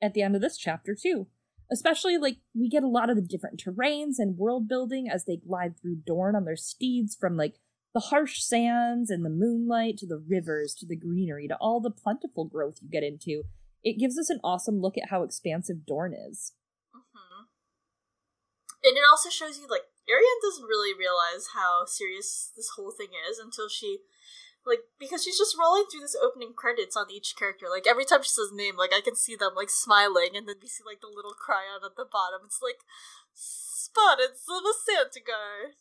at the end of this chapter, too. Especially, like, we get a lot of the different terrains and world building as they glide through Dorne on their steeds from, like, the harsh sands and the moonlight to the rivers to the greenery to all the plentiful growth you get into. It gives us an awesome look at how expansive Dorne is. hmm And it also shows you like Arianne doesn't really realize how serious this whole thing is until she like because she's just rolling through this opening credits on each character. Like every time she says name, like I can see them like smiling and then we see like the little chyron at the bottom. It's like spotted Sylva Santa guy.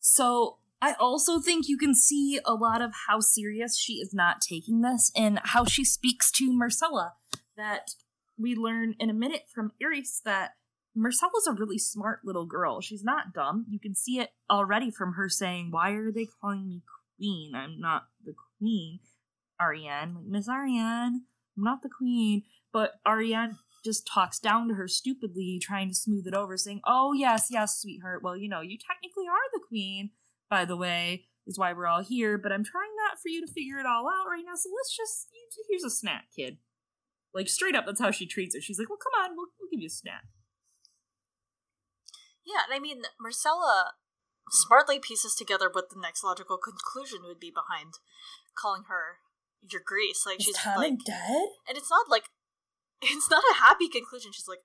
So I also think you can see a lot of how serious she is not taking this and how she speaks to Myrcella. That we learn in a minute from Arys that Myrcella's a really smart little girl. She's not dumb. You can see it already from her saying, Why are they calling me queen? I'm not the queen. Arianne, like, Miss Arianne, I'm not the queen. But Arianne just talks down to her stupidly, trying to smooth it over, saying, Oh, yes, yes, sweetheart. Well, you know, you technically are the queen, by the way, is why we're all here, but I'm trying not for you to figure it all out right now, so let's just, here's a snack, kid. Like, straight up, that's how she treats her. She's like, Well, come on, we'll, we'll give you a snack. Yeah, and I mean, Myrcella smartly pieces together what the next logical conclusion would be behind calling her your Grease. Like Is she's Tommen like, dead? and it's not like it's not a happy conclusion. She's like,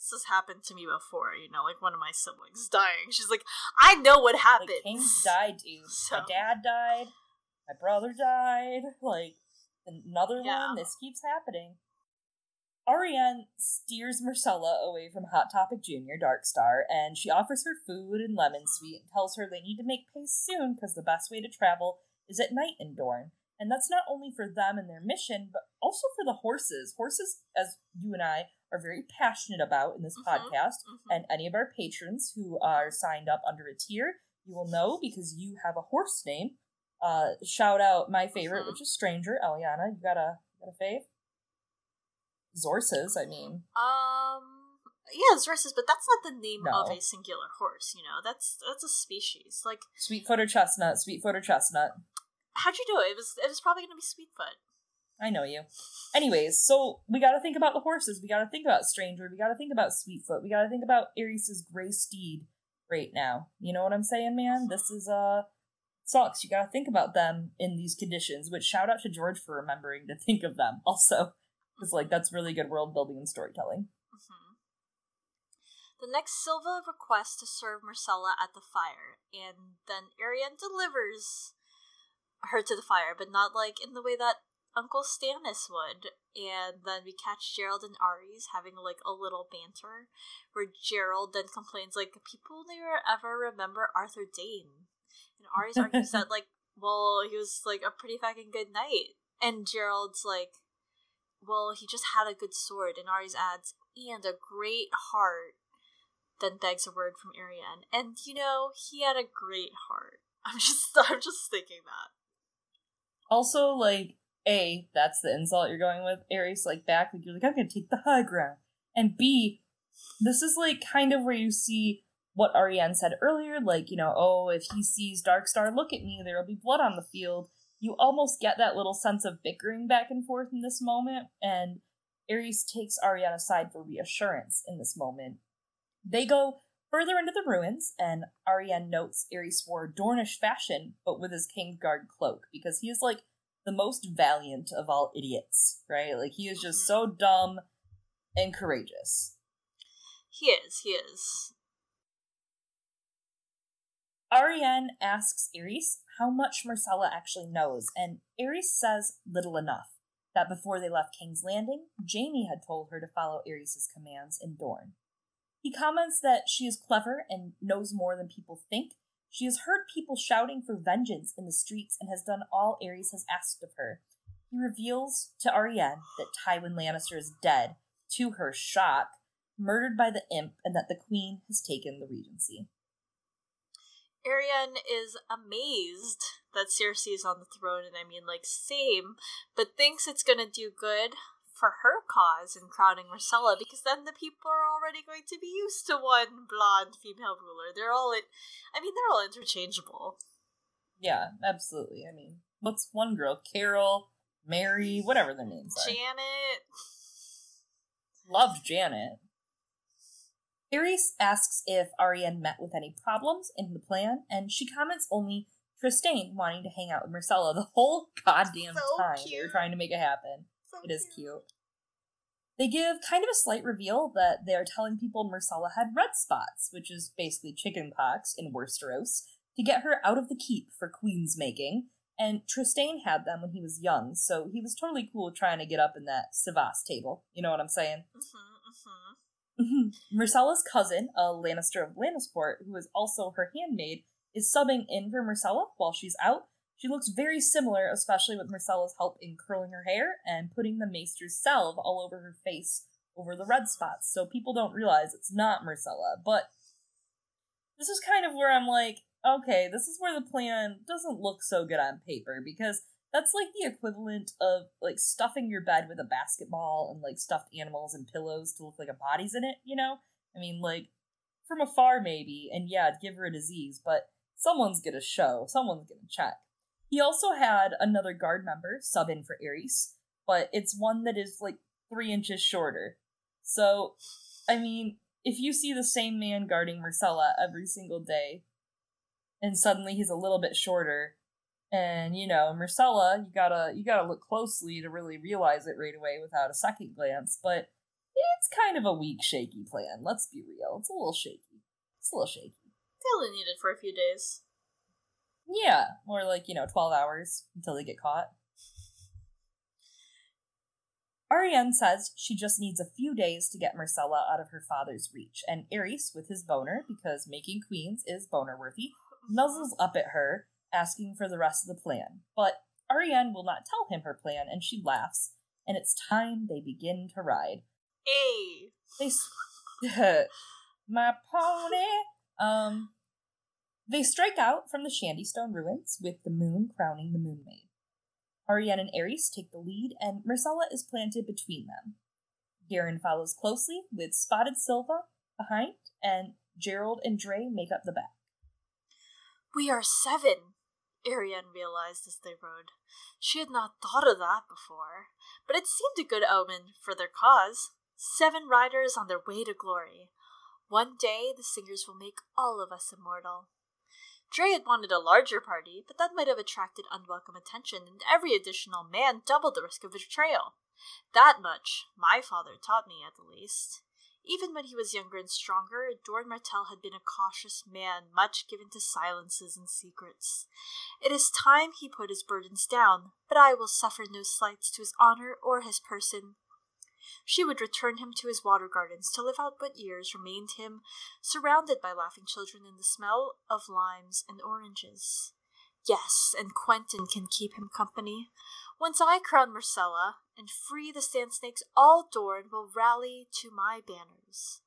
this has happened to me before. You know, like one of my siblings dying. She's like, I know what happened. Like, Kings died, dude. So- My dad died. My brother died. Like, another Yeah. one. This keeps happening. Arianne steers Myrcella away from Hot Topic Junior, Darkstar, and she offers her food and lemon sweet and tells her they need to make pace soon because the best way to travel is at night in Dorne. And that's not only for them and their mission, but also for the horses. Horses, as you and I are very passionate about in this Mhm. podcast, Mhm. and any of our patrons who are signed up under a tier, you will know because you have a horse name. Uh, shout out my favorite, Mhm. which is Stranger Eliana. You got a you got a fave? Zorses, I mean. Um, yeah, it's horses, but that's not the name of a singular horse. You know, that's that's a species. Like, Sweetfoot or chestnut, Sweetfoot or chestnut. how'd you do it? It was it was probably gonna be Sweetfoot. I know you. Anyways, so we gotta think about the horses. We gotta think about Stranger. We gotta think about Sweetfoot. We gotta think about Arys's gray steed right now. You know what I'm saying, man? This is uh sucks. You gotta think about them in these conditions. Which shout out to George for remembering to think of them also, because like that's really good world building and storytelling. hmm The next Sylva requests to serve Myrcella at the fire, and then Arianne delivers her to the fire, but not like in the way that Uncle Stannis would. And then we catch Gerold and Arys having like a little banter, where Gerold then complains like people never ever remember Arthur Dayne, and Arys argues that like well he was like a pretty fucking good knight, and Gerold's like well, he just had a good sword, and Arys adds, and a great heart. Then begs a word from Arianne, and you know he had a great heart. I'm just, I'm just thinking that. Also, like, A, that's the insult you're going with. Ares, like, back, like, you're like, I'm gonna take the high ground. And B, this is, like, kind of where you see what Arianne said earlier, like, you know, oh, if he sees Darkstar look at me, there'll be blood on the field. You almost get that little sense of bickering back and forth in this moment, and Arys takes Arianne aside for reassurance in this moment. They go further into the ruins, and Arianne notes Arys wore Dornish fashion, but with his Kingsguard cloak, because he is like the most valiant of all idiots, right? Like he is just Mhm. so dumb and courageous. He is, he is. Arianne asks Arys how much Myrcella actually knows, and Arys says little enough. That before they left King's Landing, Jaime had told her to follow Arys' commands in Dorne. He comments that she is clever and knows more than people think. She has heard people shouting for vengeance in the streets and has done all Arys has asked of her. He reveals to Arianne that Tywin Lannister is dead, to her shock, murdered by the imp, and that the queen has taken the regency. Arianne is amazed that Cersei is on the throne, and I mean, like, same, but thinks it's gonna do good for her cause in crowning Myrcella, because then the people are already going to be used to one blonde female ruler. They're all, in, I mean, they're all interchangeable. Yeah, absolutely. I mean, what's one girl? Carol, Mary, whatever their names are. Janet. Loved Janet. Arys asks if Arianne met with any problems in the plan, and she comments only Trystane wanting to hang out with Myrcella the whole goddamn So time They're trying to make it happen. So It is cute. They give kind of a slight reveal that they're telling people Myrcella had red spots, which is basically chickenpox in Westeros, to get her out of the keep for queen's making. And Trystane had them when he was young, so he was totally cool trying to get up in that cyvasse table. You know what I'm saying? hmm hmm Myrcella's cousin, a Lannister of Lannisport, who is also her handmaid, is subbing in for Myrcella while she's out. She looks very similar, especially with Myrcella's help in curling her hair and putting the maester's salve all over her face over the red spots, so people don't realize it's not Myrcella. But this is kind of where I'm like, okay, this is where the plan doesn't look so good on paper because that's like the equivalent of like stuffing your bed with a basketball and like stuffed animals and pillows to look like a body's in it, you know? I mean, like from afar maybe, and yeah, give her a disease, but someone's gonna show, someone's gonna check. He also had another guard member sub in for Arys, but it's one that is like three inches shorter. So, I mean, if you see the same man guarding Myrcella every single day, and suddenly he's a little bit shorter, and you know, Myrcella, you gotta you gotta look closely to really realize it right away without a second glance, but it's kind of a weak, shaky plan. Let's be real. It's a little shaky. It's a little shaky. They only need it for a few days. Yeah, more like, you know, 12 hours until they get caught. Arianne says she just needs a few days to get Myrcella out of her father's reach, and Arys, with his boner, because making queens is boner worthy, nuzzles up at her, asking for the rest of the plan. But Arianne will not tell him her plan, and she laughs, and it's time they begin to ride. Hey! They. my pony! Um. They strike out from the Shandystone ruins, with the moon crowning the moon maid. Arianne and Arys take the lead, and Myrcella is planted between them. Garin follows closely, with Spotted Sylva behind, and Gerold and Drey make up the back. We are seven, Arianne realized as they rode. She had not thought of that before, but it seemed a good omen for their cause. Seven riders on their way to glory. One day the singers will make all of us immortal. Drey had wanted a larger party, but that might have attracted unwelcome attention, and every additional man doubled the risk of betrayal. That much my father taught me, at the least. Even when he was younger and stronger, Doran Martell had been a cautious man, much given to silences and secrets. It is time he put his burdens down, but I will suffer no slights to his honor or his person. She would return him to his water gardens to live out what years remained him, surrounded by laughing children and the smell of limes and oranges. Yes, and Quentyn can keep him company. Once I crown Myrcella and free the sand snakes, all Dorne will rally to my banners.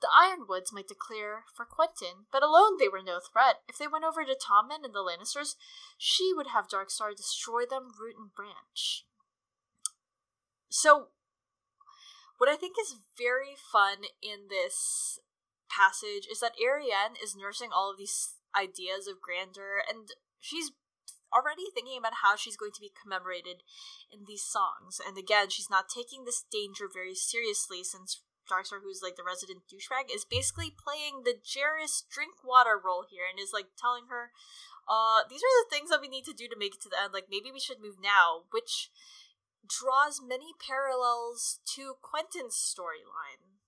The Yronwoods might declare for Quentyn, but alone they were no threat. If they went over to Tommen and the Lannisters, she would have Darkstar destroy them root and branch. So, what I think is very fun in this passage is that Arianne is nursing all of these ideas of grandeur and she's already thinking about how she's going to be commemorated in these songs. And again, she's not taking this danger very seriously since Darkstar, who's like the resident douchebag, is basically playing the Gerris Drinkwater role here and is like telling her, uh, these are the things that we need to do to make it to the end. Like maybe we should move now, which draws many parallels to Quentyn's storyline.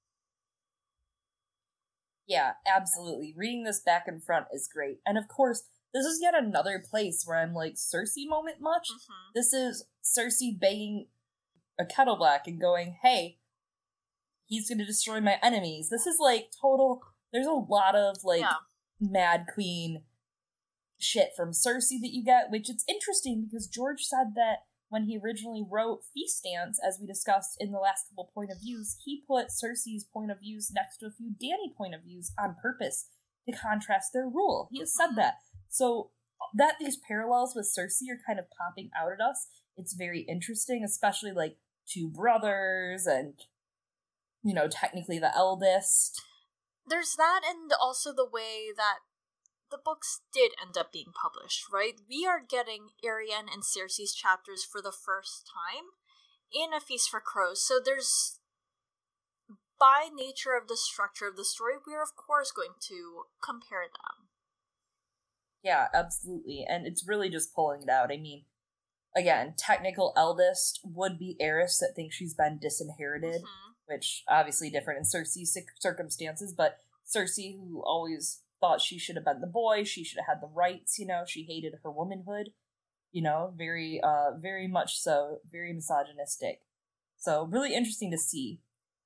Yeah, absolutely. Reading this back and front is great. And of course, this is yet another place where I'm like, Cersei moment much? Mm-hmm. This is Cersei begging a kettle black and going, hey, he's going to destroy my enemies. This is like total. There's a lot of like Yeah. Mad Queen shit from Cersei that you get, which it's interesting because George said that when he originally wrote Feast Dance, as we discussed in the last couple point of views, he put Cersei's point of views next to a few Dany point of views on purpose to contrast their rule. He has said that. So that these parallels with Cersei are kind of popping out at us, it's very interesting, especially like two brothers and you know, technically the eldest. There's that, and also the way that the books did end up being published, right? We are getting Arianne and Cersei's chapters for the first time in A Feast for Crows, so there's. By nature of the structure of the story, we're of course going to compare them. Yeah, absolutely. And it's really just pulling it out. I mean, again, technical eldest would be Eris that thinks she's been disinherited, Mhm. which obviously different in Cersei's circumstances, but Cersei, who always thought she should have been the boy, she should have had the rights, you know, she hated her womanhood, you know, very, uh, very much so, very misogynistic. So, really interesting to see.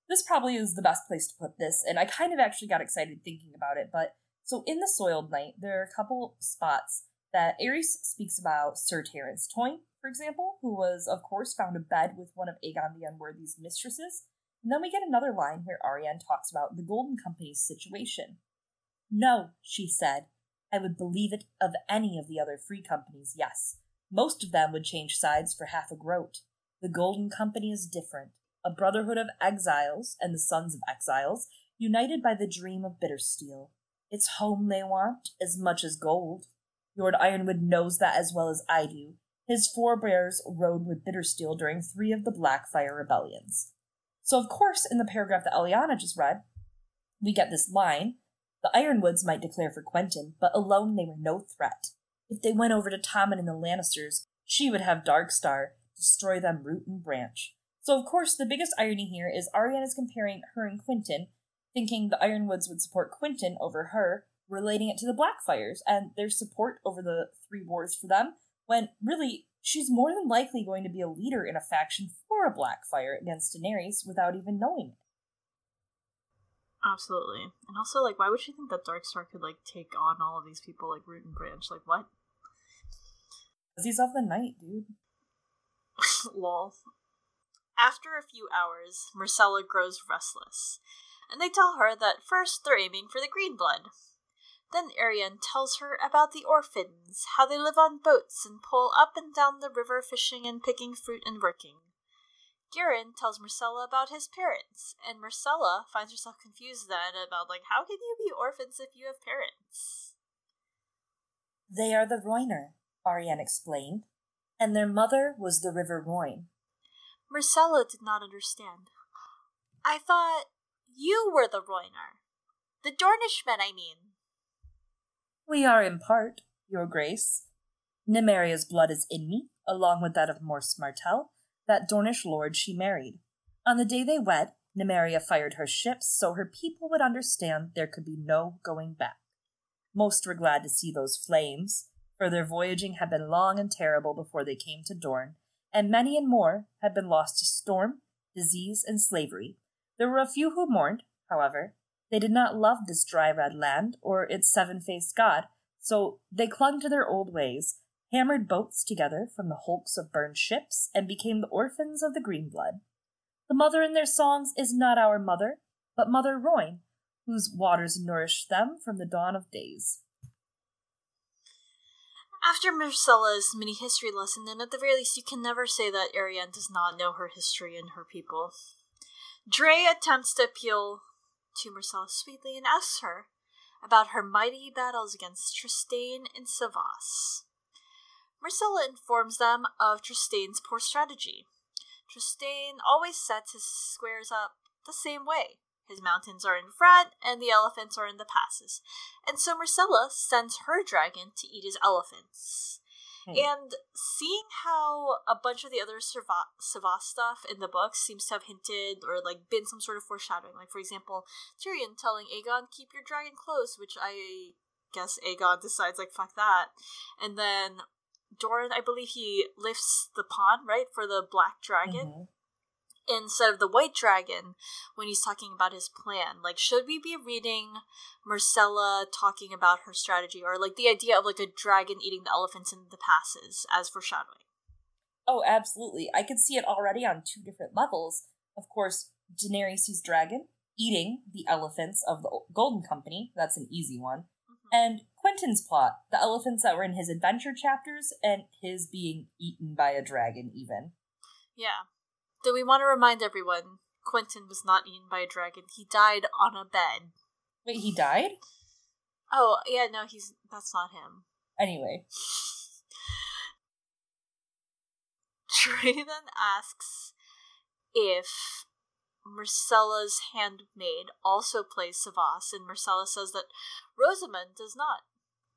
this probably is the best place to put this, and I kind of actually got excited thinking about it. But so in the Soiled Knight, there are a couple spots that Arys speaks about Sir Terence Toyne, for example, who was, of course, found in bed with one of Aegon the Unworthy's mistresses. And then we get another line where Arianne talks about the Golden Company's situation. No, she said. I would believe it of any of the other free companies, yes. Most of them would change sides for half a groat. The Golden Company is different a brotherhood of exiles and the sons of exiles, united by the dream of Bittersteel. It's home they want, as much as gold. Lord Yronwood knows that as well as I do. His forebears rode with Bittersteel during three of the Blackfyre rebellions. So, of course, in the paragraph that Eliana just read, we get this line The Yronwoods might declare for Quentyn, but alone they were no threat. If they went over to Tommen and the Lannisters, she would have Darkstar destroy them root and branch. So, of course, the biggest irony here is Arianne comparing her and Quentyn, thinking the Yronwoods would support Quentyn over her, relating it to the Blackfyres and their support over the three wars for them, when really she's more than likely going to be a leader in a faction for a Blackfyre against Daenerys without even knowing it. Absolutely. And also, like, why would she think that Darkstar could, like, take on all of these people, like, root and branch? Like, what? Because he's of the night, dude. Lol. After a few hours, Myrcella grows restless, and they tell her that first they're aiming for the green blood. Then Arianne tells her about the orphans, how they live on boats and pull up and down the river fishing and picking fruit and working. Garin tells Myrcella about his parents, and Myrcella finds herself confused then about like how can you be orphans if you have parents? They are the Rhoynar, Arianne explained, and their mother was the River Rhoyne. Myrcella did not understand. I thought you were the Rhoynar. The Dornishmen, I mean. We are in part, Your Grace. Nymeria's blood is in me, along with that of Mors Martell, that Dornish lord she married. On the day they wed, Nymeria fired her ships so her people would understand there could be no going back. Most were glad to see those flames, for their voyaging had been long and terrible before they came to Dorne, and many and more had been lost to storm, disease, and slavery. There were a few who mourned, however. They did not love this dry red land or its seven faced god, so they clung to their old ways, hammered boats together from the hulks of burned ships, and became the orphans of the green blood. The mother in their songs is not our mother, but Mother Rhoyne, whose waters nourished them from the dawn of days. After Myrcella's mini history lesson, then at the very least you can never say that Arianne does not know her history and her people. Drey attempts to appeal to Myrcella sweetly and asks her about her mighty battles against Trystane and cyvasse. Myrcella informs them of Trystane's poor strategy. Trystane always sets his squares up the same way. His mountains are in front, and the elephants are in the passes. And so Myrcella sends her dragon to eat his elephants. Hmm. And seeing how a bunch of the other cyvasse stuff in the books seems to have hinted or like been some sort of foreshadowing, like for example, Tyrion telling Aegon, "Keep your dragon close," which I guess Aegon decides like fuck that, and then Doran, I believe he lifts the pawn right for the black dragon. Mm-hmm instead of the white dragon when he's talking about his plan. Like should we be reading myrcella talking about her strategy or like the idea of like a dragon eating the elephants in the passes as foreshadowing? Oh absolutely. I could see it already on two different levels. Of course daenerys' dragon eating the elephants of the golden company. That's an easy one. Mm-hmm. and quentyn's plot the elephants that were in his adventure chapters and his being eaten by a dragon even. Yeah do we want to remind everyone Quentyn was not eaten by a dragon. He died on a bed. Wait, he died? Oh, yeah, no, he's that's not him. Anyway. Drey then asks if Myrcella's handmaid also plays cyvasse, and Myrcella says that Rosamund does not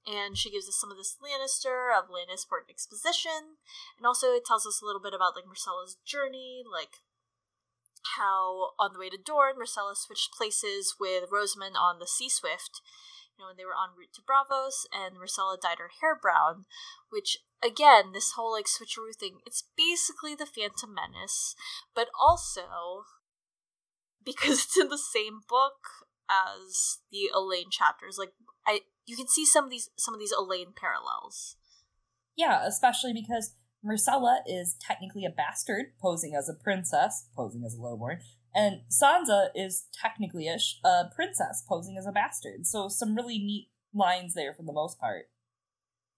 and she gives us some of this Lannister of Lannisport exposition, and also it tells us a little bit about like Myrcella's journey, like how on the way to Dorne, Myrcella switched places with Rosamund on the Sea Swift, you know, when they were en route to Braavos, and Myrcella dyed her hair brown, which again, this whole like switcheroo thing, it's basically the Phantom Menace, but also because it's in the same book as the Alayne chapters. Like I you can see some of these some of these Alayne parallels. Yeah, especially because Myrcella is technically a bastard, posing as a princess, posing as a lowborn, and Sansa is technically ish a princess, posing as a bastard. So some really neat lines there for the most part.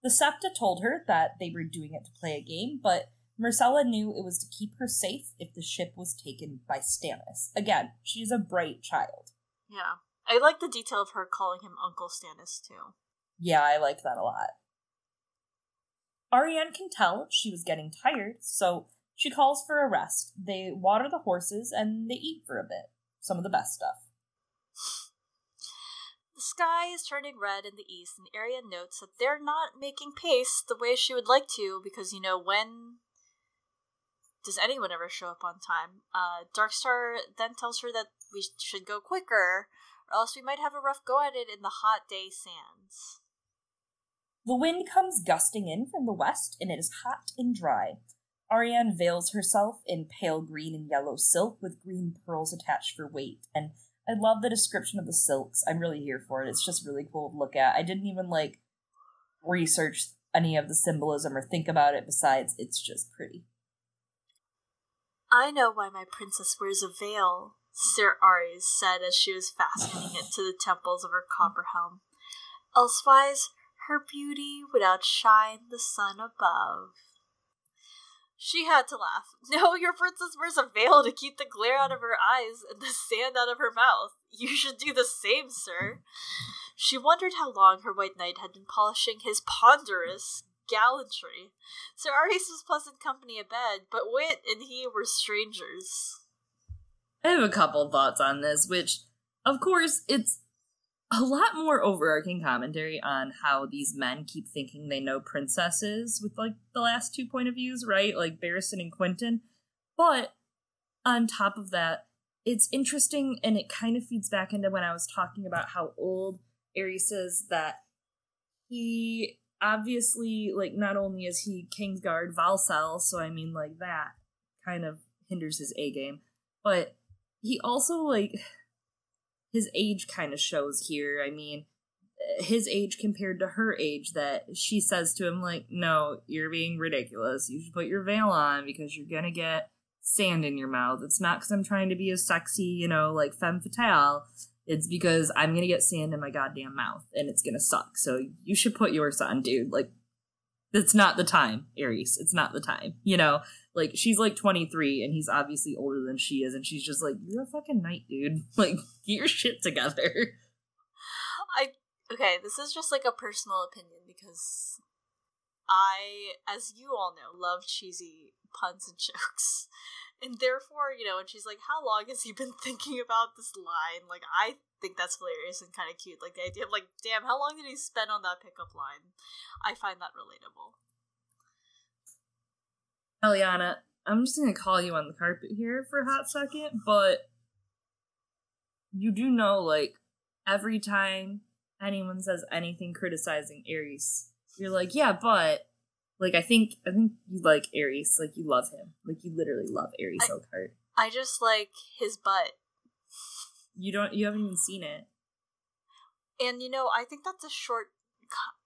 The Septa told her that they were doing it to play a game, but Myrcella knew it was to keep her safe if the ship was taken by Stannis. Again, she's a bright child. Yeah. I like the detail of her calling him Uncle Stannis too. Yeah, I like that a lot. Arianne can tell she was getting tired, so she calls for a rest. They water the horses and they eat for a bit. Some of the best stuff. The sky is turning red in the east, and Arianne notes that they're not making pace the way she would like to because, you know, when does anyone ever show up on time? Uh, Darkstar then tells her that we should go quicker, or else we might have a rough go at it in the hot day sands. The wind comes gusting in from the west, and it is hot and dry. Arianne veils herself in pale green and yellow silk with green pearls attached for weight, and I love the description of the silks. I'm really here for it. It's just really cool to look at. I didn't even like research any of the symbolism or think about it besides it's just pretty. I know why my princess wears a veil, Sir Arys said as she was fastening it to the temples of her copper helm. Elsewise, her beauty would outshine the sun above. She had to laugh. No, your princess wears a veil to keep the glare out of her eyes and the sand out of her mouth. You should do the same, sir. She wondered how long her white knight had been polishing his ponderous gallantry. Sir Arys was pleasant company abed, but Wit and he were strangers. I have a couple thoughts on this, which, of course, it's a lot more overarching commentary on how these men keep thinking they know princesses with like the last two point of views, right? Like Barristan and Quentyn. But on top of that, it's interesting and it kind of feeds back into when I was talking about how old Arys is that he obviously like not only is he Kingsguard Valcel, so I mean like that kind of hinders his A game, but he also like his age kind of shows here. I mean, his age compared to her age that she says to him like, "No, you're being ridiculous. You should put your veil on because you're going to get sand in your mouth. It's not cuz I'm trying to be a sexy, you know, like femme fatale. It's because I'm going to get sand in my goddamn mouth and it's going to suck. So you should put yours on, dude. Like it's not the time, Arys. It's not the time. You know, like she's like 23 and he's obviously older than she is and she's just like, "You're a fucking knight, dude. Like get your shit together." I okay, this is just like a personal opinion because I as you all know, love cheesy puns and jokes. And therefore, you know, and she's like, How long has he been thinking about this line? Like, I think that's hilarious and kind of cute. Like, the idea of, like, damn, how long did he spend on that pickup line? I find that relatable. Eliana, I'm just gonna call you on the carpet here for a hot second, but you do know, like, every time anyone says anything criticizing Arys, you're like, yeah, but like I think I think you like Arys, like you love him, like you literally love Arys I, Oakheart. I just like his butt. You don't. You haven't even seen it. And you know, I think that's a short.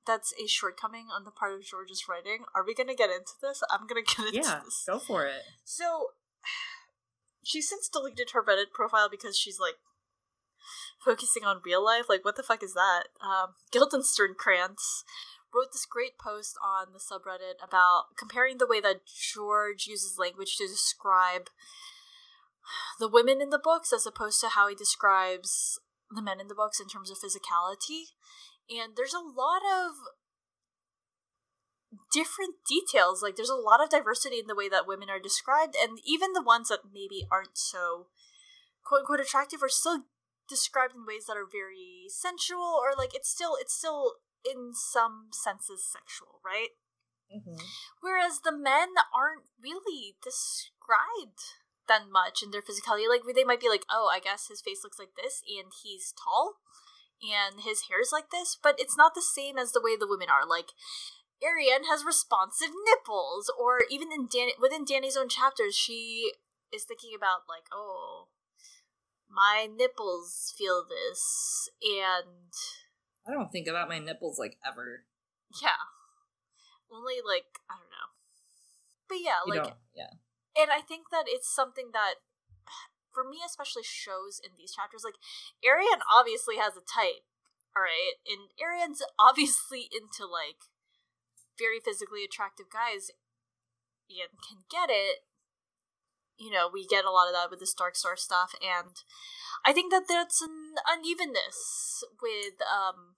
That's a shortcoming on the part of George's writing. Are we gonna get into this? I'm gonna get into yeah, this. go for it. So, she's since deleted her Reddit profile because she's like focusing on real life. Like, what the fuck is that? Um, Guildenstern Krantz wrote this great post on the subreddit about comparing the way that George uses language to describe the women in the books as opposed to how he describes the men in the books in terms of physicality. And there's a lot of different details. Like, there's a lot of diversity in the way that women are described, and even the ones that maybe aren't so quote unquote attractive are still described in ways that are very sensual or like it's still it's still in some senses sexual, right? Mm-hmm. Whereas the men aren't really described that much in their physicality. Like they might be like, oh, I guess his face looks like this, and he's tall, and his hair's like this, but it's not the same as the way the women are. Like Arianne has responsive nipples, or even in Dan- within Dany's own chapters, she is thinking about like, oh, My nipples feel this, and I don't think about my nipples like ever. yeah, only like I don't know. But yeah, You like yeah. and I think that it's something that for me especially shows in these chapters like Arianne obviously has a type, all right? And Arianne's obviously into like very physically attractive guys and can get it. You know, we get a lot of that with this Darkstar stuff and I think that that's an unevenness with um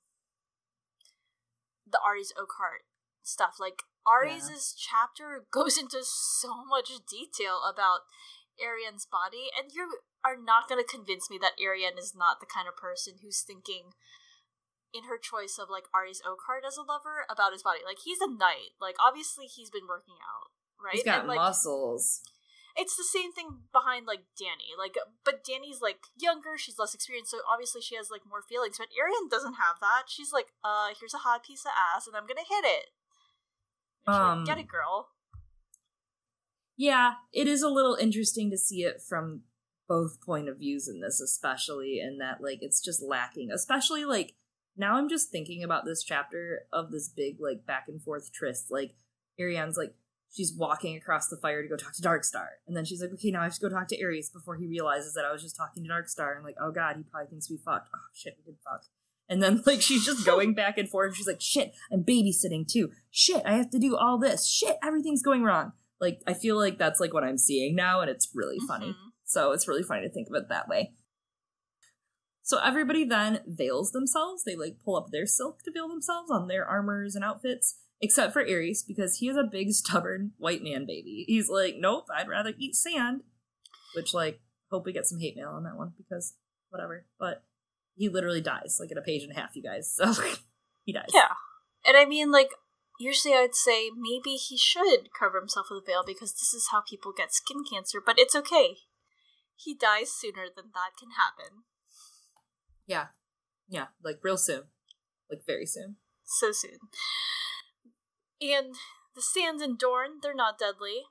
the Arys Oakheart stuff. Like Arys' chapter goes into so much detail about Arianne's body, and you are not going to convince me that Arianne is not the kind of person who's thinking in her choice of like Arys Oakheart as a lover about his body. Like he's a knight. Like obviously he's been working out, right? He's got And, like, muscles. it's the same thing behind like Dany. Like but Dany's like younger, she's less experienced, so obviously she has like more feelings. But Arianne doesn't have that. She's like, uh, here's a hot piece of ass and I'm gonna hit it. She's like, Um, Get it, girl. Yeah, it is a little interesting to see it from both point of views in this, especially in that like it's just lacking. Especially like now I'm just thinking about this chapter of this big like back and forth tryst. Like Arianne's like she's walking across the fire to go talk to Darkstar, and then she's like, okay, now I have to go talk to Arys before he realizes that I was just talking to Darkstar, and like, oh god, he probably thinks we fucked. Oh shit, we did fuck. And then like she's just going back and forth. She's like, shit, I'm babysitting too. Shit, I have to do all this. Shit, everything's going wrong. Like I feel like that's like what I'm seeing now, and it's really funny. Mhm. So it's really funny to think of it that way. So everybody then veils themselves. They like pull up their silk to veil themselves on their armors and outfits, except for Arys because he is a big, stubborn white man baby. He's like, nope, I'd rather eat sand. Which like, hope we get some hate mail on that one because whatever. But he literally dies like in a page and a half, you guys. So he dies. Yeah. And I mean like usually I'd say maybe he should cover himself with a veil because this is how people get skin cancer, but it's okay. He dies sooner than that can happen. Yeah. Yeah. Like real soon. Like very soon. so soon. And the sands in Dorne, they're not deadly,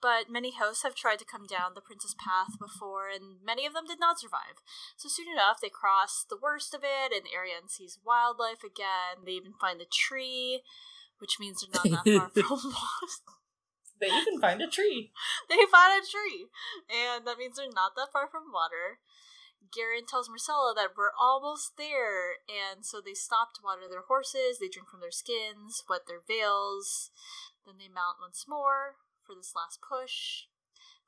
but many hosts have tried to come down the Prince's Path before, and many of them did not survive. So soon enough, they cross the worst of it, and Arianne sees wildlife again. They even find the tree, which means they're not that far from water. They even find a tree. they find a tree, and that means they're not that far from water. Garin tells Myrcella that we're almost there, and so they stop to water their horses, they drink from their skins, wet their veils, then they mount once more for this last push.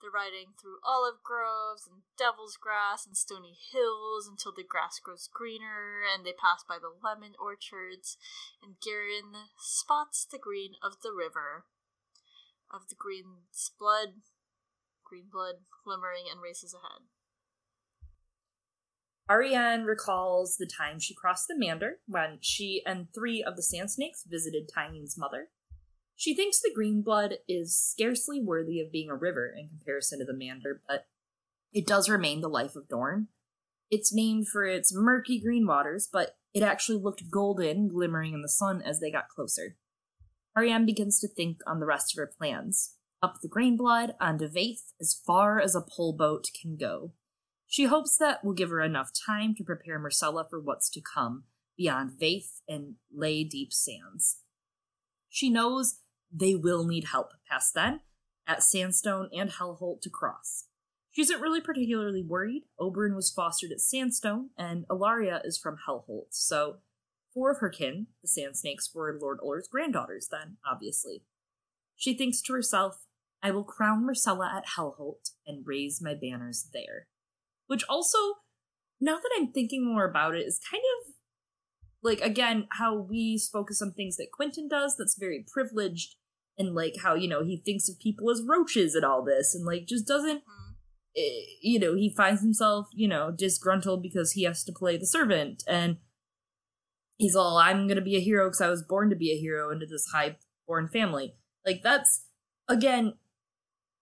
They're riding through olive groves and devil's grass and stony hills until the grass grows greener, and they pass by the lemon orchards, and Garin spots the green of the river, of the green's blood, green blood glimmering, and races ahead. Arianne recalls the time she crossed the Mander when she and three of the Sand Snakes visited Tyene's mother. She thinks the Green Blood is scarcely worthy of being a river in comparison to the Mander, but it does remain the life of Dorne. It's named for its murky green waters, but it actually looked golden, glimmering in the sun as they got closer. Arianne begins to think on the rest of her plans. Up the Green Blood, onto Vaith, as far as a pole boat can go. She hopes that will give her enough time to prepare Myrcella for what's to come beyond Vaith and Lay Deep Sands. She knows they will need help past then, at Sandstone and Hellholt to cross. She isn't really particularly worried. Oberyn was fostered at Sandstone, and Ellaria is from Hellholt, so four of her kin, the Sand Snakes, were Lord Uller's granddaughters then, obviously. She thinks to herself, I will crown Myrcella at Hellholt and raise my banners there which also now that i'm thinking more about it is kind of like again how we of some things that Quentyn does that's very privileged and like how you know he thinks of people as roaches and all this and like just doesn't Mhm. eh, you know he finds himself you know disgruntled because he has to play the servant and he's all i'm gonna be a hero because i was born to be a hero into this high born family like that's again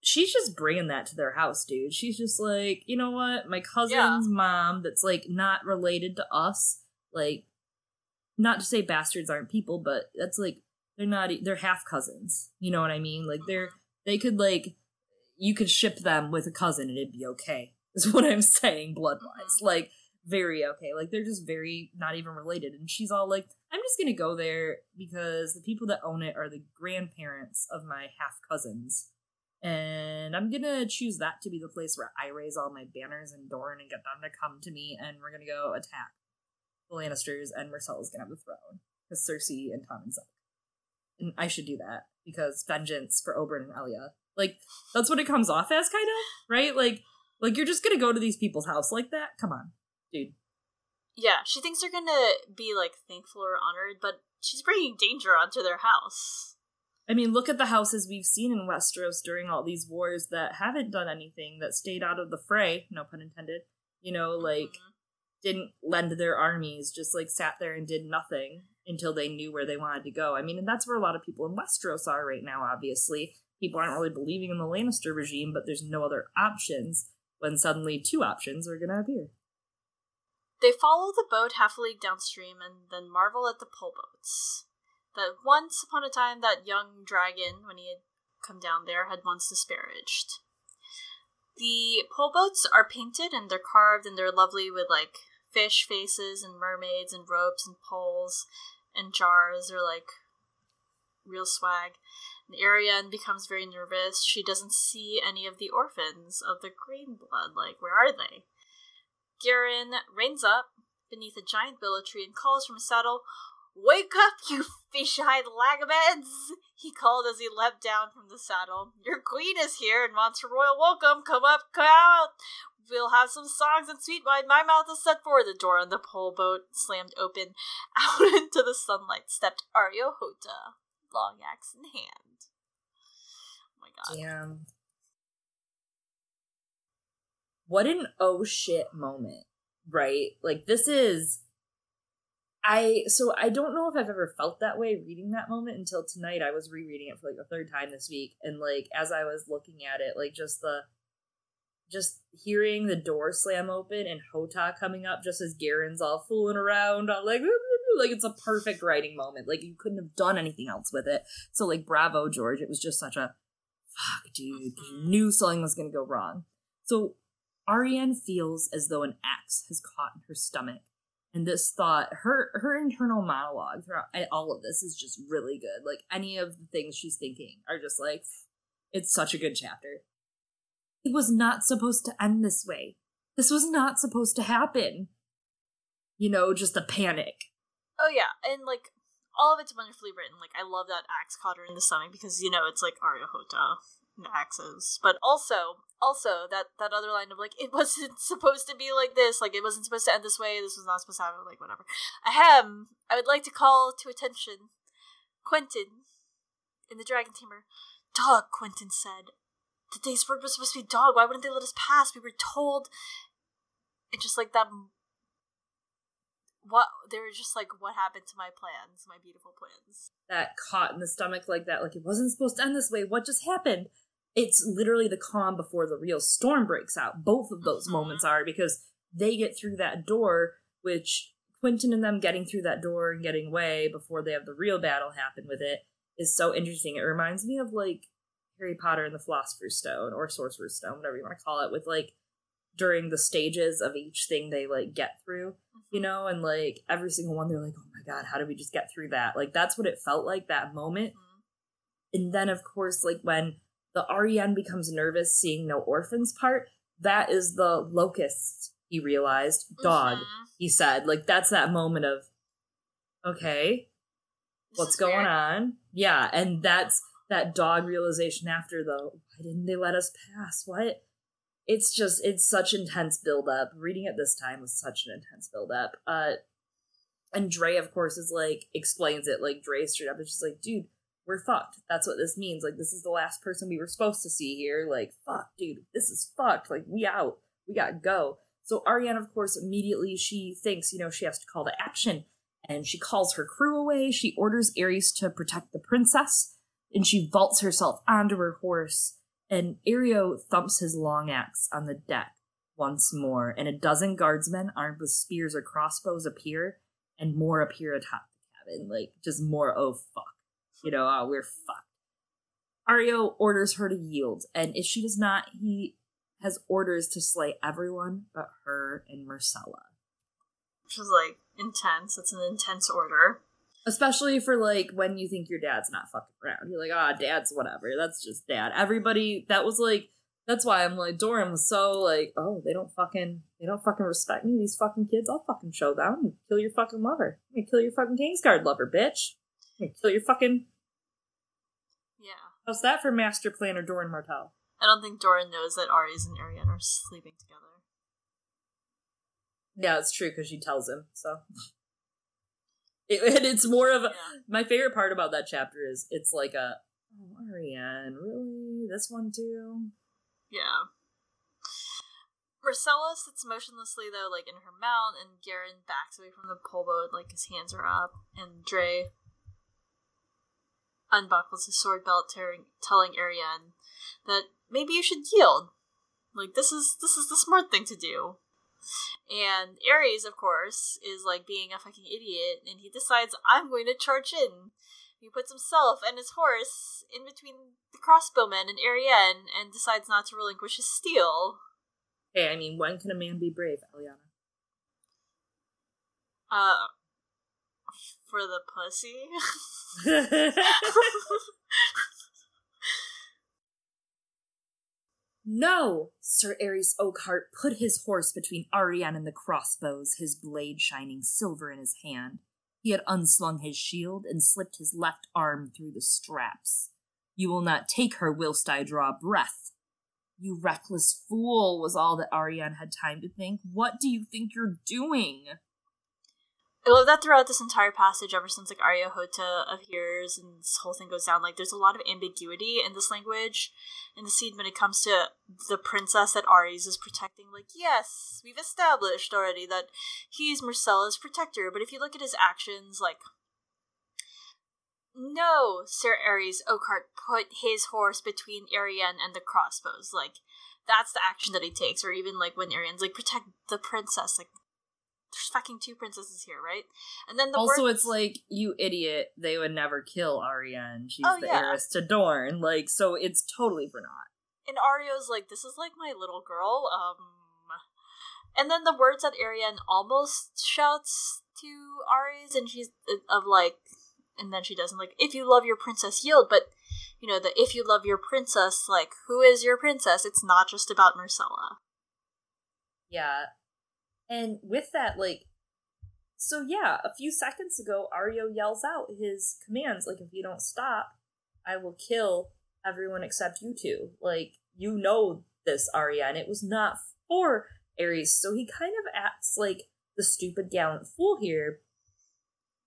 she's just bringing that to their house, dude. She's just like, you know what? My cousin's Yeah. mom, that's like not related to us, like, not to say bastards aren't people, but that's like they're not. They're half cousins. You know what I mean? Like they're they could like you could ship them with a cousin and it'd be okay. is what I'm saying, blood wise. Mm-hmm. Like, very okay. Like, they're just very not even related. And she's all like, I'm just gonna go there because the people that own it are the grandparents of my half cousins. And I'm gonna choose that to be the place where I raise all my banners and Dorne and get them to come to me, and we're gonna go attack the Lannisters, and Myrcella's gonna have the throne. Because Cersei and suck. And I should do that, because vengeance for Oberyn and Elia. Like, that's what it comes off as, kind of, right? Like, like you're just gonna go to these people's house like that? Come on, dude. Yeah, she thinks they're gonna be like thankful or honored, but she's bringing danger onto their house. I mean, look at the houses we've seen in Westeros during all these wars that haven't done anything, that stayed out of the fray, no pun intended. You know, like, Mhm. didn't lend their armies, just like sat there and did nothing until they knew where they wanted to go. I mean, and that's where a lot of people in Westeros are right now, obviously. People aren't really believing in the Lannister regime, but there's no other options when suddenly two options are going to appear. They follow the boat half a league downstream and then marvel at the pole boats. That once upon a time that young dragon, when he had come down there, had once disparaged. The pole boats are painted and they're carved and they're lovely with like fish faces and mermaids and ropes and poles and jars. They're like real swag. And Arianne becomes very nervous. She doesn't see any of the orphans of the green blood. Like, where are they? Garin reins up beneath a giant willow tree and calls from his saddle, Wake up, you fish-eyed lagabeds! He called as he leapt down from the saddle. Your queen is here and wants her royal welcome. Come up, come out! We'll have some songs and sweet wine. My mouth is set for the door on the pole boat slammed open. Out into the sunlight stepped Areo Hotah, long axe in hand. Oh my god. Damn. What an oh shit moment, right? Like this is I so I don't know if I've ever felt that way reading that moment until tonight. I was rereading it for like a third time this week and like as I was looking at it, like just the just hearing the door slam open and Hotah coming up just as Garin's all fooling around, all like like it's a perfect writing moment. Like you couldn't have done anything else with it. So like bravo George, it was just such a fuck dude, you mm-hmm. knew something was gonna go wrong. So Arianne feels as though an axe has caught in her stomach. And this thought, her her internal monologue throughout all of this is just really good. Like any of the things she's thinking are just like, it's such a good chapter. It was not supposed to end this way. This was not supposed to happen. You know, just a panic. Oh yeah, and like all of it's wonderfully written. Like I love that axe caught her in the stomach because you know it's like Areo Hotah and axes, but also also that that other line of like it wasn't supposed to be like this. Like it wasn't supposed to end this way. This was not supposed to happen. Like whatever. Ahem. I would like to call to attention Quentyn in the Dragon Tamer. Dog, Quentyn said. The day's word was supposed to be dog. Why wouldn't they let us pass? We were told. And just like that what they were just like what happened to my plans my beautiful plans that caught in the stomach like that. Like it wasn't supposed to end this way. What just happened? It's literally the calm before the real storm breaks out. Both of those Mhm. moments are because they get through that door, which Quentyn and them getting through that door and getting away before they have the real battle happen with it is so interesting. It reminds me of like Harry Potter and the Philosopher's Stone or Sorcerer's Stone, whatever you want to call it, with like during the stages of each thing they like get through you know, and like every single one, they're like, oh my god, how did we just get through that? Like that's what it felt like that moment. Mhm. And then, of course, like when the REN becomes nervous seeing no orphans part, that is the locust. He realized dog. Mhm. He said, like that's that moment of, okay, This what's going weird. on? Yeah, and that's that dog realization after the why didn't they let us pass? What? It's just it's such intense build up. Reading it this time was such an intense build up. Uh and Drey, of course, is like explains it like Drey straight up is just like, dude, we're fucked. That's what this means. Like this is the last person we were supposed to see here. Like, fuck, dude, this is fucked. Like we out. We gotta go. So Arianne, of course, immediately she thinks, you know, she has to call to action and she calls her crew away. She orders Arys to protect the princess, and she vaults herself onto her horse. And Areo thumps his long axe on the deck once more, and a dozen guardsmen armed with spears or crossbows appear, and more appear atop the cabin. Like, just more, oh fuck. You know, oh, we're fucked. Areo orders her to yield, and if she does not, he has orders to slay everyone but her and Myrcella. Which is like intense. It's an intense order. Especially for like when you think your dad's not fucking around. You're like, ah, dad's whatever. That's just dad. Everybody that was like that's why I'm like Doran was so like, oh, they don't fucking they don't fucking respect me, these fucking kids, I'll fucking show them and kill your fucking lover. I'm gonna kill your fucking Kingsguard lover, bitch. I'm gonna kill your fucking Yeah. How's that for master planner Doran Martell? I don't think Doran knows that Arys and Arianne are sleeping together. Yeah, it's true because she tells him. So, it, and it's more of a, Yeah. my favorite part about that chapter is it's like a oh, Arianne, really this one too. Yeah. Myrcella sits motionlessly though, like in her mount, and Garin backs away from the pole boat, like his hands are up, and Drey unbuckles his sword belt, tearing, telling Arianne that maybe you should yield. Like this is this is the smart thing to do. And Arys, of course, is like being a fucking idiot, and he decides I'm going to charge in. He puts himself and his horse in between the crossbowmen and Arianne, and decides not to relinquish his steel. Hey, I mean, when can a man be brave, Eliana? Uh, for the pussy. no! Sir Arys Oakheart put his horse between Arianne and the crossbows, his blade shining silver in his hand. He had unslung his shield and slipped his left arm through the straps. You will not take her whilst I draw breath. You reckless fool, was all that Arianne had time to think. What do you think you're doing? I love that throughout this entire passage, ever since like Areo Hotah appears and this whole thing goes down, like there's a lot of ambiguity in this language in the scene when it comes to the princess that Arys is protecting. Like, yes, we've established already that he's Myrcella's protector, but if you look at his actions, like no, Sir Arys Oakheart put his horse between Arianne and the crossbows. Like, that's the action that he takes. Or even like when Arianne's like, protect the princess. Like, there's fucking two princesses here, right? And then the also, word- it's like, you idiot, they would never kill Arianne. She's Oh, the yeah. heiress to Dorne. Like, so it's totally for naught. and Arya's like, "This is like my little girl." Um, and then the words that Arianne almost shouts to Arys, and she's uh, of like, and then she doesn't like, "If you love your princess, yield." But you know, that if you love your princess, like, who is your princess? It's not just about Myrcella. Yeah. And with that, like, so yeah, a few seconds ago, Areo yells out his commands, like, if you don't stop, I will kill everyone except you two. Like, you know this, Arya, and it was not for Arys. So he kind of acts like the stupid gallant fool here.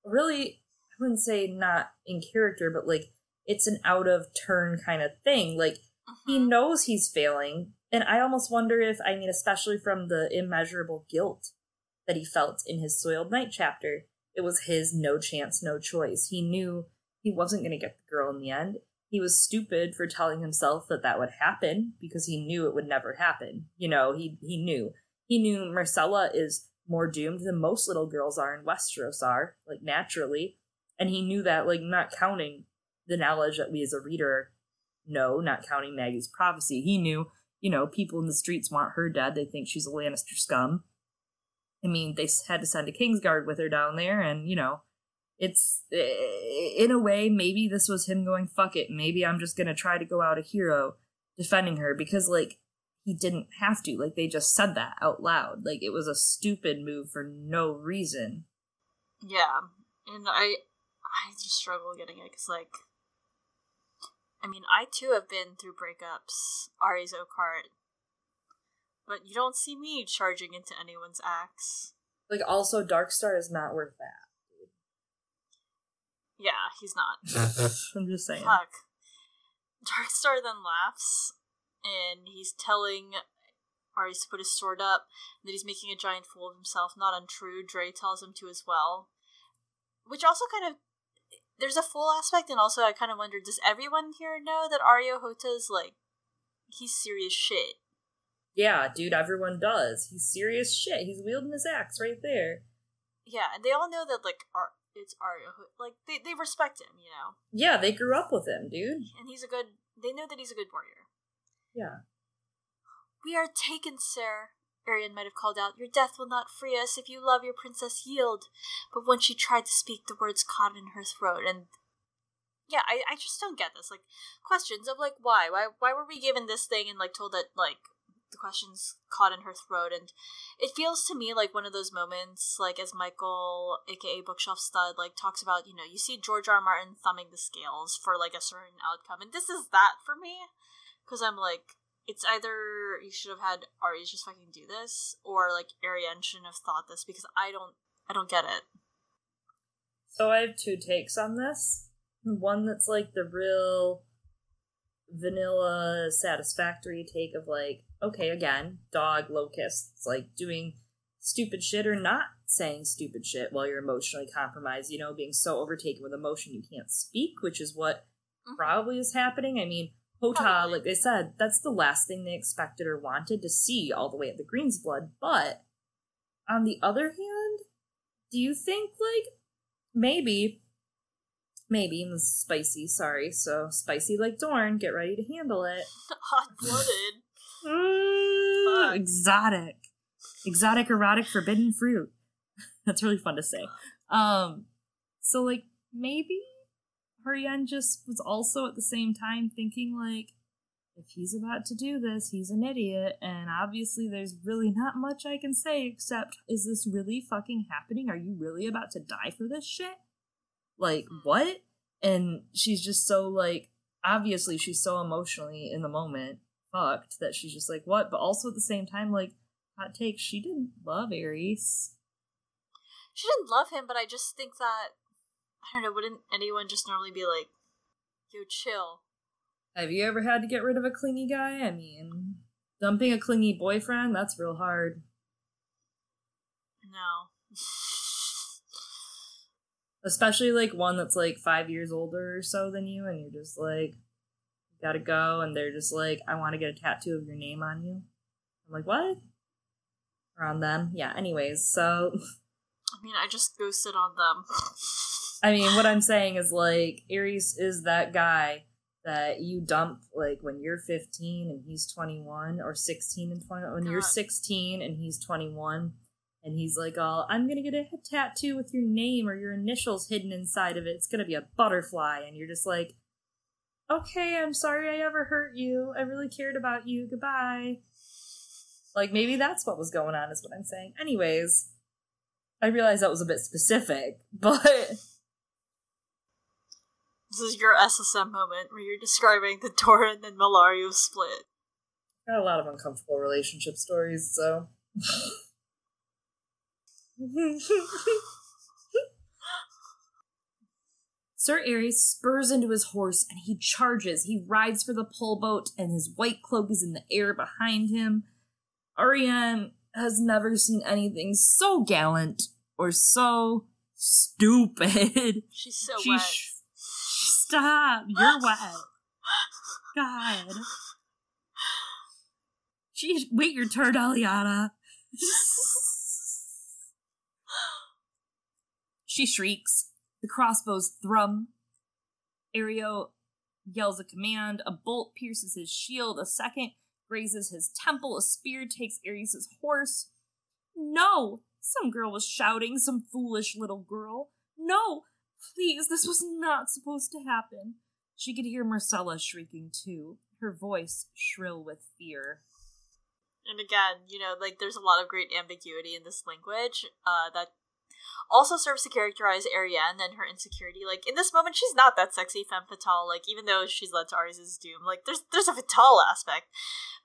Really, I wouldn't say not in character, but like, it's an out of turn kind of thing. Like, he Mhm. knows he's failing and i almost wonder if i mean especially from the immeasurable guilt that he felt in his soiled knight chapter it was his no chance no choice. He knew he wasn't going to get the girl in the end. He was stupid for telling himself that that would happen because he knew it would never happen. You know he he knew. He knew Myrcella is more doomed than most little girls are in westeros are like naturally. And he knew that like not counting the knowledge that we as a reader no, not counting Maggy's prophecy. He knew, you know, people in the streets want her dead. They think she's a Lannister scum. I mean, they had to send a Kingsguard with her down there, and, you know, it's, in a way, maybe this was him going, fuck it, maybe I'm just gonna try to go out a hero defending her, because, like, he didn't have to. Like, they just said that out loud. Like, it was a stupid move for no reason. Yeah, and I, I just struggle getting it because, like, I mean, I too have been through breakups, Arys Oakheart, but you don't see me charging into anyone's acts. Like, also, Darkstar is not worth that. Yeah, he's not. I'm just saying. Fuck. Darkstar then laughs, and he's telling Arys to put his sword up, that he's making a giant fool of himself. Not untrue. Drey tells him to as well. Which also kind of. There's a full aspect, and also I kind of wonder does everyone here know that Areo Hotah's, like, he's serious shit? Yeah, dude, everyone does. He's serious shit. He's wielding his axe right there. Yeah, and they all know that, like, Ar- it's Areo Hotah. Like, they, they respect him, you know? Yeah, they grew up with him, dude. And he's a good. They know that he's a good warrior. Yeah. We are taken, sir. Arianne might have called out, Your death will not free us. If you love your princess, yield. But when she tried to speak, the words caught in her throat, and yeah, I, I just don't get this. Like questions of like why? Why why were we given this thing and like told that like the questions caught in her throat and it feels to me like one of those moments like as michael aka bookshelf stud like talks about you know you see george r. r martin thumbing the scales for like a certain outcome and this is that for me because i'm like it's either you should have had Arys just fucking do this, or like Arianne shouldn't have thought this because I don't I don't get it. So I have two takes on this. One that's like the real vanilla satisfactory take of like, okay, again, dog locusts, like doing stupid shit or not saying stupid shit while you're emotionally compromised, you know, being so overtaken with emotion you can't speak, which is what mm-hmm. probably is happening. I mean, Hotah, like I said, that's the last thing they expected or wanted to see all the way at the Green's Blood. But on the other hand, do you think like maybe maybe and this is spicy, sorry, so spicy like Dorne, get ready to handle it. Hot blooded. Mm, exotic. Exotic, erotic, forbidden fruit. That's really fun to say. Um so like maybe Arianne just was also at the same time thinking like if he's about to do this, he's an idiot, and obviously there's really not much I can say except, is this really fucking happening? Are you really about to die for this shit? Like, mm. what? And she's just so, like, obviously she's so emotionally in the moment fucked that she's just like, what? But also at the same time, like, hot take, she didn't love Arys. She didn't love him, but I just think that I don't know, wouldn't anyone just normally be like, yo, chill? Have you ever had to get rid of a clingy guy? I mean, dumping a clingy boyfriend, that's real hard. No. Especially like one that's like five years older or so than you, and you're just like, you gotta go, and they're just like, I want to get a tattoo of your name on you. I'm like, what? Around them. Yeah, anyways, so. I mean, I just ghosted on them. I mean, what I'm saying is like Arys is that guy that you dump like when you're 15 and he's 21 or 16 and 21 when God. you're 16 and he's 21 and he's like oh i'm gonna get a tattoo with your name or your initials hidden inside of it. It's gonna be a butterfly. And you're just like okay i'm sorry i ever hurt you. I really cared about you. Goodbye. Like maybe that's what was going on is what i'm saying. Anyways i realize that was a bit specific but this is your SSM moment where you're describing the Doran and Mellario split. Got a lot of uncomfortable relationship stories, so. Sir Arys spurs into his horse and he charges. He rides for the pole boat, and his white cloak is in the air behind him. Arianne has never seen anything so gallant or so stupid. She's so she wet. Stop! You're wet. God. Jeez, wait your turn, Aliana. she shrieks. The crossbows thrum. Areo yells a command. A bolt pierces his shield. A second grazes his temple. A spear takes Arys' horse. No! Some girl was shouting, some foolish little girl. No! Please, this was not supposed to happen. She could hear Myrcella shrieking too, her voice shrill with fear. And again, you know, like there's a lot of great ambiguity in this language uh, that also serves to characterize Arianne and her insecurity. Like in this moment, she's not that sexy femme fatale. Like even though she's led to Arys' doom, like there's there's a fatale aspect,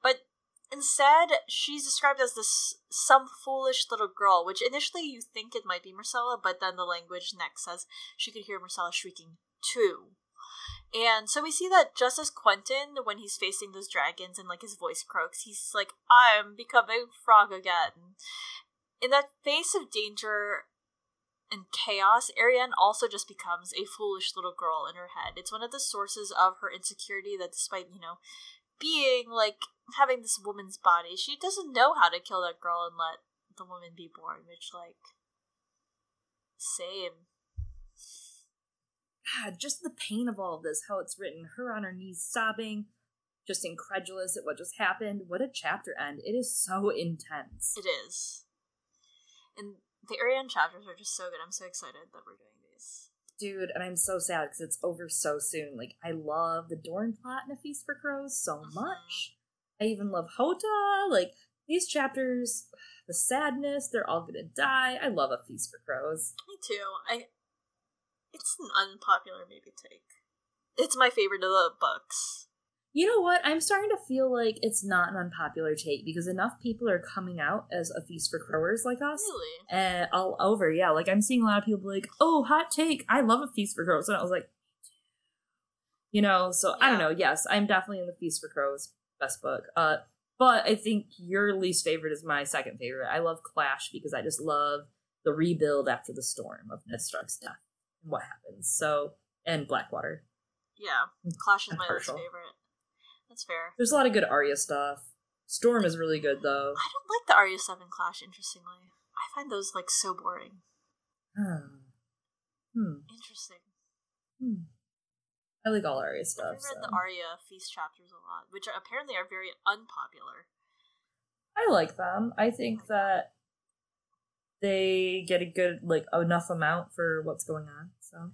but Instead, she's described as this some foolish little girl, which initially you think it might be Myrcella, but then the language next says she could hear Myrcella shrieking too. And so we see that just as Quentyn, when he's facing those dragons and like his voice croaks, he's like, I'm becoming frog again. In that face of danger and chaos, Arianne also just becomes a foolish little girl in her head. It's one of the sources of her insecurity that despite, you know, being like having this woman's body, she doesn't know how to kill that girl and let the woman be born, which like same. God, just the pain of all of this, how it's written. Her on her knees sobbing, just incredulous at what just happened. What a chapter end. It is so intense. It is. And the Arianne chapters are just so good. I'm so excited that we're doing these. Dude, and I'm so sad because it's over so soon. Like, I love the Dorne plot in A Feast for Crows so Mhm. much. I even love Hotah. Like, these chapters, the sadness, they're all gonna die. I love A Feast for Crows. Me too. I. It's an unpopular maybe take. It's my favorite of the books. You know what? I'm starting to feel like it's not an unpopular take because enough people are coming out as A Feast for Crowers like us. Really? and all over. Yeah, like I'm seeing a lot of people like, "Oh, hot take! I love a Feast for Crows," and I was like, you know. So I don't know. Yes, I'm definitely in the Feast for Crows best book. Uh, but I think your least favorite is my second favorite. I love Clash because I just love the rebuild after the storm of Ned Stark's death and what happens. So and Blackwater. Yeah. Clash is And my least favorite. That's fair. There's a lot of good Arya stuff. Storm is really good though. I don't like the Arya 7 Clash, interestingly. I find those, like, so boring. Hmm. Hmm. Interesting. Hmm. I like all Arya stuff. I've read so. the Arya Feast chapters a lot, which are, apparently are very unpopular. I like them. I think that they get a good like enough amount for what's going on. So,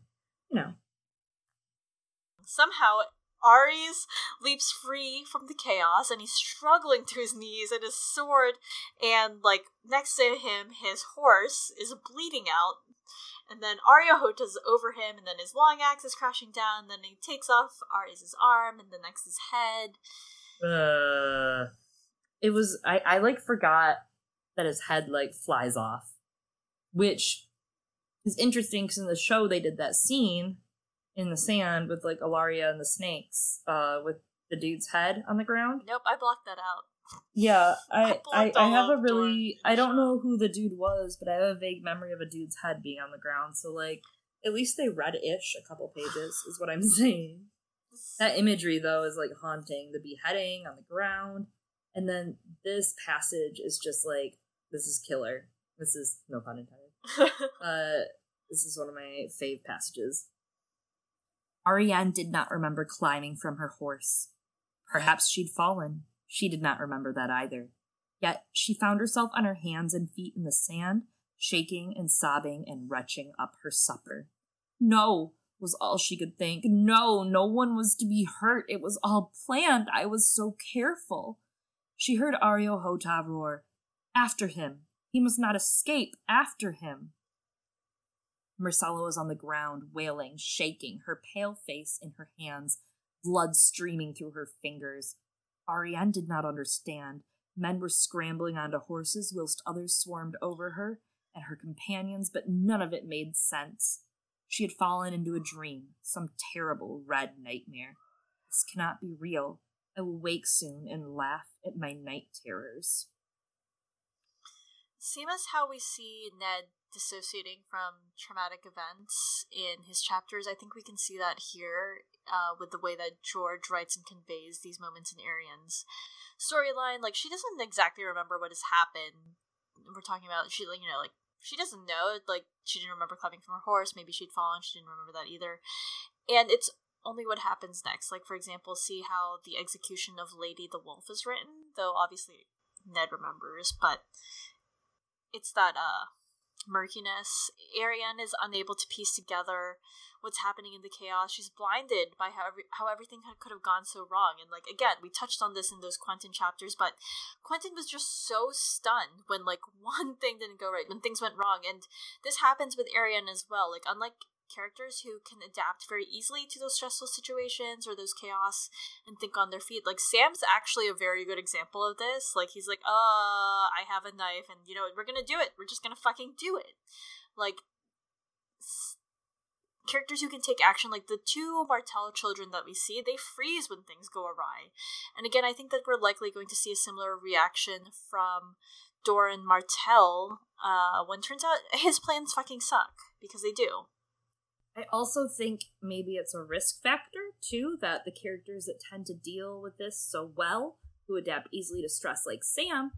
you know. Somehow, Arys leaps free from the chaos and he's struggling to his knees and his sword, and like next to him, his horse is bleeding out. And then Areo Hotah's over him, and then his long axe is crashing down. And then he takes off Arys' arm, and the next his head. Uh, it was I I like forgot that his head like flies off, which is interesting because in the show they did that scene in the sand with like Ellaria and the snakes, uh, with the dude's head on the ground. Nope, I blocked that out. Yeah, I I I, I have a really I don't know who the dude was, but I have a vague memory of a dude's head being on the ground. So like at least they read ish a couple pages is what I'm saying. That imagery though is like haunting. The beheading on the ground, and then this passage is just like this is killer. This is no pun intended. Uh, this is one of my fave passages. Arianne did not remember climbing from her horse. Perhaps she'd fallen. She did not remember that either. Yet she found herself on her hands and feet in the sand, shaking and sobbing and retching up her supper. No, was all she could think. No, no one was to be hurt. It was all planned. I was so careful. She heard Areo Hotah roar, After him. He must not escape. After him. Myrcella was on the ground, wailing, shaking, her pale face in her hands, blood streaming through her fingers. Arianne did not understand. Men were scrambling onto horses whilst others swarmed over her and her companions, but none of it made sense. She had fallen into a dream, some terrible red nightmare. This cannot be real. I will wake soon and laugh at my night terrors. Same as how we see Ned dissociating from traumatic events in his chapters, I think we can see that here uh, with the way that George writes and conveys these moments in Arianne's storyline. Like, she doesn't exactly remember what has happened. We're talking about, she, like, you know, like, she doesn't know. Like, she didn't remember climbing from her horse. Maybe she'd fallen. She didn't remember that either. And it's only what happens next. Like, for example, see how the execution of Lady the Wolf is written, though obviously Ned remembers, but it's that uh murkiness. Arianne is unable to piece together what's happening in the chaos. She's blinded by how every, how everything had, could have gone so wrong. And like again, we touched on this in those Quentyn chapters, but Quentyn was just so stunned when like one thing didn't go right, when things went wrong. And this happens with Arianne as well. Like unlike characters who can adapt very easily to those stressful situations or those chaos and think on their feet. Like Sam's actually a very good example of this. Like he's like, "Uh, I have a knife and you know, we're going to do it. We're just going to fucking do it." Like s- characters who can take action like the two Martell children that we see, they freeze when things go awry. And again, I think that we're likely going to see a similar reaction from Doran Martell uh, when turns out his plans fucking suck because they do. I also think maybe it's a risk factor too that the characters that tend to deal with this so well, who adapt easily to stress, like Sam,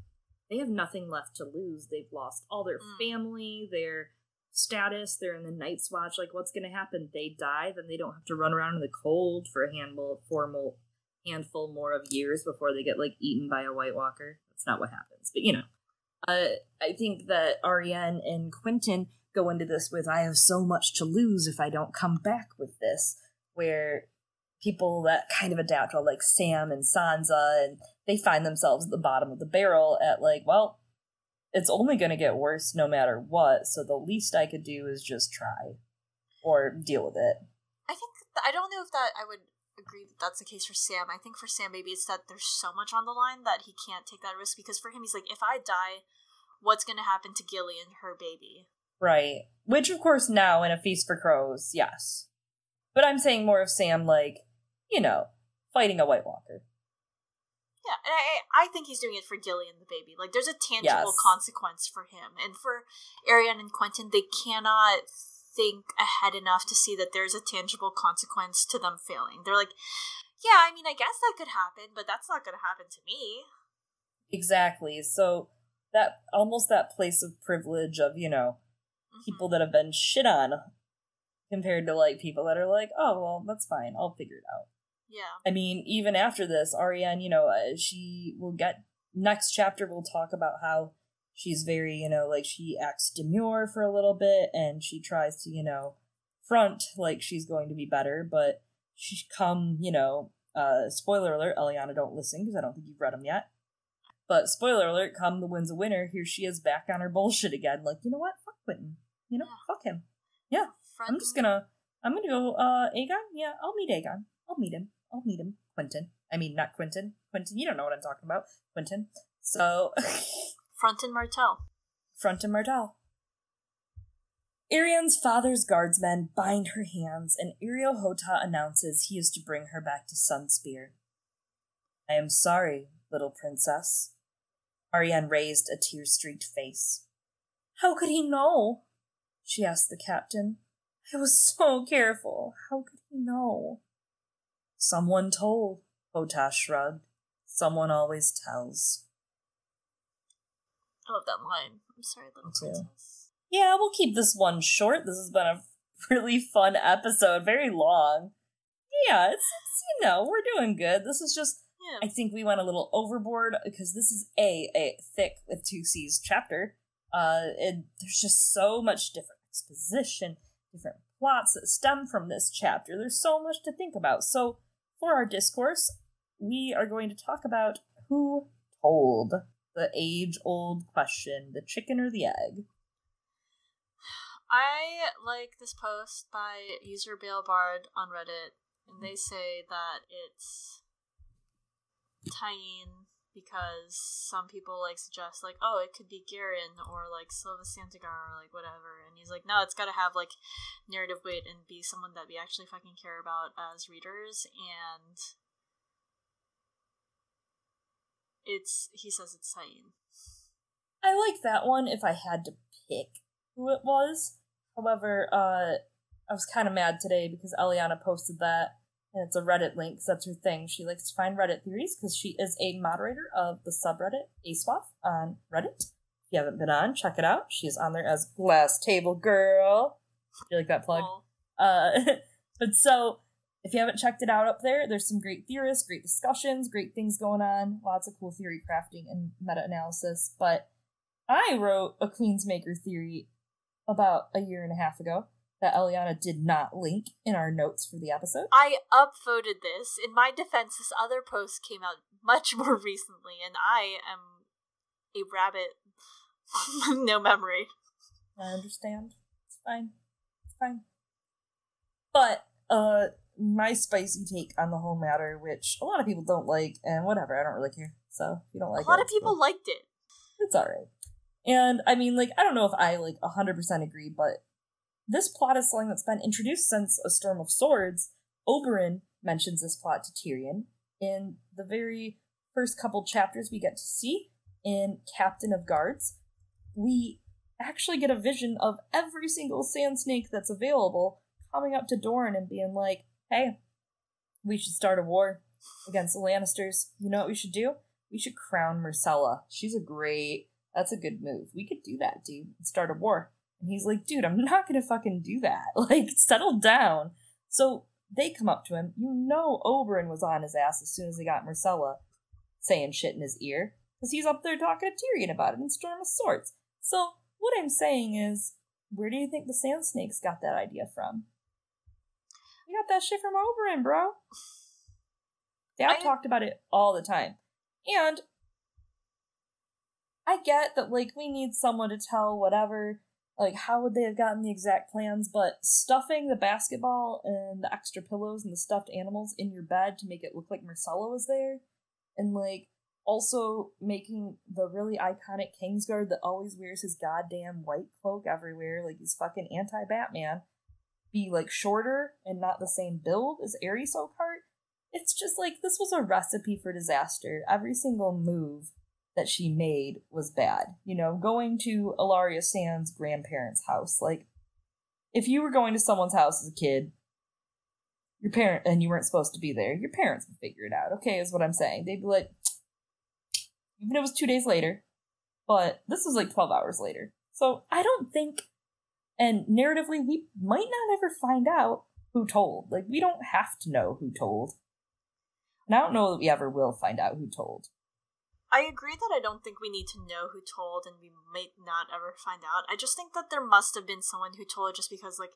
they have nothing left to lose. They've lost all their Mm. family, their status. They're in the Night's Watch. Like, what's going to happen? They die, then they don't have to run around in the cold for a handful, formal handful more of years before they get like eaten by a White Walker. That's not what happens, but you know. Uh, I think that Arianne and Quentyn go into this with I have so much to lose if I don't come back with this, where people that kind of adapt well, like Sam and Sansa, and they find themselves at the bottom of the barrel at like, well, it's only going to get worse no matter what, so the least I could do is just try or deal with it. I think I don't know if that I would agree that that's the case for Sam. I think for Sam maybe it's that there's so much on the line that he can't take that risk because for him he's like if I die, what's going to happen to Gilly and her baby? Right. Which of course now in a feast for crows, yes. But I'm saying more of Sam like, you know, fighting a White Walker. Yeah, and I, I think he's doing it for Gilly and the baby. Like, there's a tangible Yes. consequence for him. And for Arianne and Quentyn, they cannot think ahead enough to see that there's a tangible consequence to them failing. They're like, yeah, I mean, I guess that could happen, but that's not going to happen to me. Exactly. So that almost that place of privilege of, you know, Mhm. people that have been shit on compared to like people that are like, oh, well, that's fine. I'll figure it out. Yeah. I mean, even after this, Arianne, you know, uh, she will get next chapter. We'll talk about how she's very, you know, like she acts demure for a little bit, and she tries to, you know, front like she's going to be better, but she come, you know, uh, spoiler alert, Eliana, don't listen because I don't think you've read them yet. But spoiler alert, come the Winds of Winter. Here she is back on her bullshit again. Like, you know what? Fuck Quentyn. You know, fuck him. Yeah, I'm just gonna I'm gonna go uh Aegon? Yeah, I'll meet Aegon. I'll meet him. I'll meet him. Quentyn. I mean not Quentyn. Quentyn, you don't know what I'm talking about. Quentyn. So Front and Martell. Front and Martell. Arianne's father's guardsmen bind her hands, and Areo Hotah announces he is to bring her back to Sunspear. I am sorry, little princess. Ariane raised a tear streaked face. How could he know? She asked the captain. I was so careful. How could he know? Someone told, Hotah shrugged. Someone always tells. I love that line. I'm sorry, little Me too. princess. Yeah, we'll keep this one short. This has been a really fun episode, very long. Yeah, it's, it's you know, we're doing good. This is just Yeah. I think we went a little overboard because this is a a thick with two C's chapter. Uh, and there's just so much different exposition, different plots that stem from this chapter. There's so much to think about. So, for our discourse, we are going to talk about who told the age-old question: the chicken or the egg? I like this post by user Bard on Reddit, and they say that it's Tyene because some people like suggest like, oh, it could be Garin or like Sylva Santagar or like whatever, and he's like, no, it's got to have like narrative weight and be someone that we actually fucking care about as readers, and it's he says it's Tyene. I like that one if I had to pick who it was. However, uh, I was kind of mad today because Eliana posted that, and it's a Reddit link 'cause that's her thing. She likes to find Reddit theories because she is a moderator of the subreddit ASOIAF on Reddit. If you haven't been on, check it out. She's on there as Glass Table Girl. Do You like that plug? Lol. Uh, but so if you haven't checked it out up there, there's some great theorists, great discussions, great things going on, lots of cool theory crafting and meta analysis. But I wrote a Queensmaker theory about a year and a half ago that Eliana did not link in our notes for the episode. I upvoted this. In my defense, this other post came out much more recently, and I am a rabbit. With no memory. I understand. It's fine. It's fine. But uh my spicy take on the whole matter, which a lot of people don't like, and whatever, I don't really care. So if you don't like it, a lot it, of people cool. liked it. it's alright. And I mean, like, I don't know if I like hundred percent agree, but this plot is something that's been introduced since A Storm of Swords. Oberyn mentions this plot to Tyrion in the very first couple chapters we get to see in Captain of Guards. We actually get a vision of every single sand snake that's available coming up to Dorne and being like, hey, we should start a war against the Lannisters. You know what we should do? We should crown Myrcella. She's a great, that's a good move. We could do that, dude, start a war. And he's like, dude, I'm not gonna fucking do that. Like, settle down. So they come up to him. You know Oberyn was on his ass as soon as he got Myrcella saying shit in his ear. Because he's up there talking to Tyrion about it in Storm of Swords. So, what I'm saying is, where do you think the Sand Snakes got that idea from? We got that shit from Oberyn, bro. Dad I- talked about it all the time. And I get that, like, we need someone to tell whatever, like, how would they have gotten the exact plans, but stuffing the basketball and the extra pillows and the stuffed animals in your bed to make it look like Myrcella was there, and, like, also making the really iconic Kingsguard that always wears his goddamn white cloak everywhere, like he's fucking anti Batman, be, like, shorter and not the same build as Arys Oakheart it's just like this was a recipe for disaster. Every single move that she made was bad. You know, going to Ellaria Sand's grandparents' house. Like, if you were going to someone's house as a kid, your parent and you weren't supposed to be there, your parents would figure it out. Okay, is what I'm saying. They'd be like, even if it was two days later, but this was like 12 hours later. So I don't think, and narratively, we might not ever find out who told. Like, we don't have to know who told. And I don't know that we ever will find out who told. I agree that I don't think we need to know who told, and we might not ever find out. I just think that there must have been someone who told, just because, like,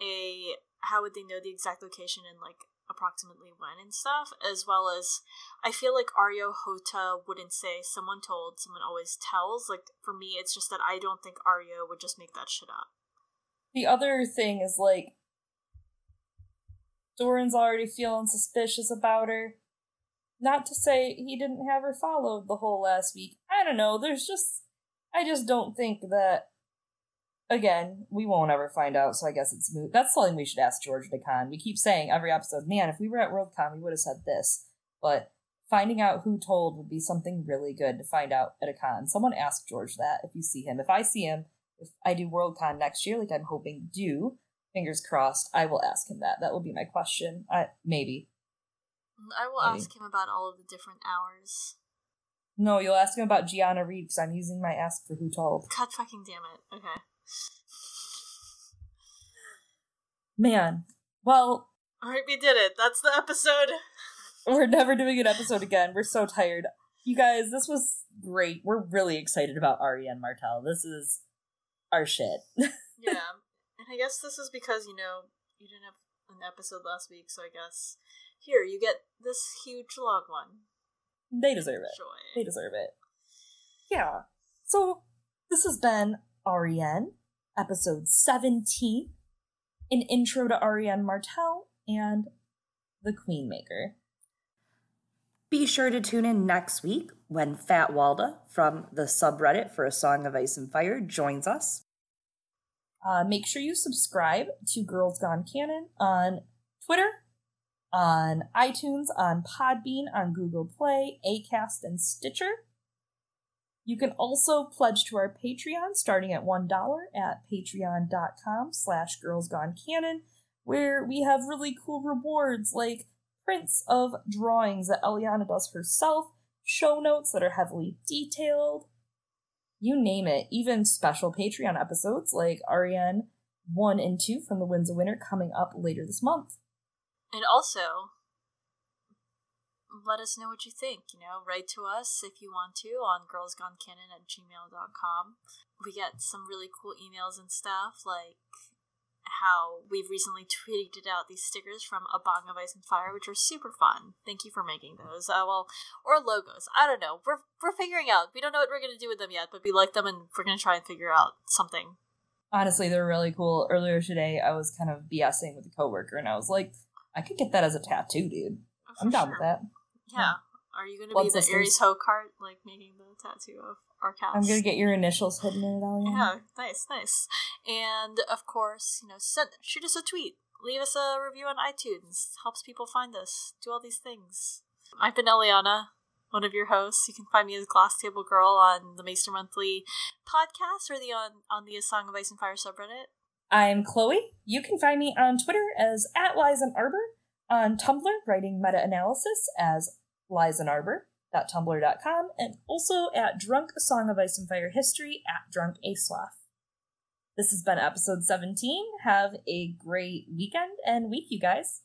a how would they know the exact location and like approximately when and stuff, as well as I feel like Areo Hotah wouldn't say someone told, someone always tells. Like for me, it's just that I don't think Areo would just make that shit up. The other thing is like Doran's already feeling suspicious about her. Not to say he didn't have her followed the whole last week. I don't know. There's just I just don't think that again, we won't ever find out, so I guess it's moot. That's something we should ask George DeCon. We keep saying every episode, man, if we were at Worldcon, we would have said this. But finding out who told would be something really good to find out at a con. Someone ask George that if you see him. If I see him, if I do Worldcon next year, like I'm hoping to do, fingers crossed, I will ask him that. That will be my question. I maybe. Mm, I will Maybe. ask him about all of the different hours. No, you'll ask him about Jyana Reed because I'm using my ask for who told. God fucking damn it. Okay. Man, well, Alright, we did it. That's the episode. we're never doing an episode again. We're so tired. You guys, this was great. We're really excited about Arianne Martell. This is our shit. yeah. And I guess this is because, you know, you didn't have an episode last week, so I guess here you get this huge long one. they deserve it. They deserve it. Yeah. So this has been Arianne, episode 17, an intro to Arianne Martell and the Queenmaker. Be sure to tune in next week when Fat Walda from the subreddit for A Song of Ice and Fire joins us. Uh, make sure you subscribe to Girls Gone Canon on Twitter, on iTunes, on Podbean, on Google Play, Acast, and Stitcher. You can also pledge to our Patreon starting at $1 at patreon.com slash girlsgonecanon, where we have really cool rewards like prints of drawings that Eliana does herself, show notes that are heavily detailed, you name it, even special Patreon episodes like Arianne 1 and 2 from The Winds of Winter coming up later this month. And also, let us know what you think. You know, write to us if you want to on girlsgonecanon at gmail.com. We get some really cool emails and stuff, like how we've recently tweeted out these stickers from A Bong of Ice and Fire, which are super fun. Thank you for making those. Uh, well, or logos. I don't know. We're, we're figuring out. We don't know what we're going to do with them yet, but we like them and we're going to try and figure out something. Honestly, they're really cool. Earlier today, I was kind of BSing with a coworker, and I was like, I could get that as a tattoo, dude. I'm For down sure. with that. Yeah. Are you going to Blood be the sisters. Arys Oakheart, like making the tattoo of our? I'm gonna get your initials hidden in it, Eliana. Yeah, nice, nice. And of course, you know, send shoot us a tweet, leave us a review on iTunes. Helps people find us. Do all these things. I've been Eliana, one of your hosts. You can find me as Glass Table Girl on the Maester Monthly podcast or the on on the A Song of Ice and Fire subreddit. I'm Chloe. You can find me on Twitter as at Liza Arbor, on Tumblr writing meta-analysis as lizenarbor.tumblr.com, and also at Drunk Song of Ice and Fire History at Drunk Aswath. This has been episode 17. Have a great weekend and week, you guys.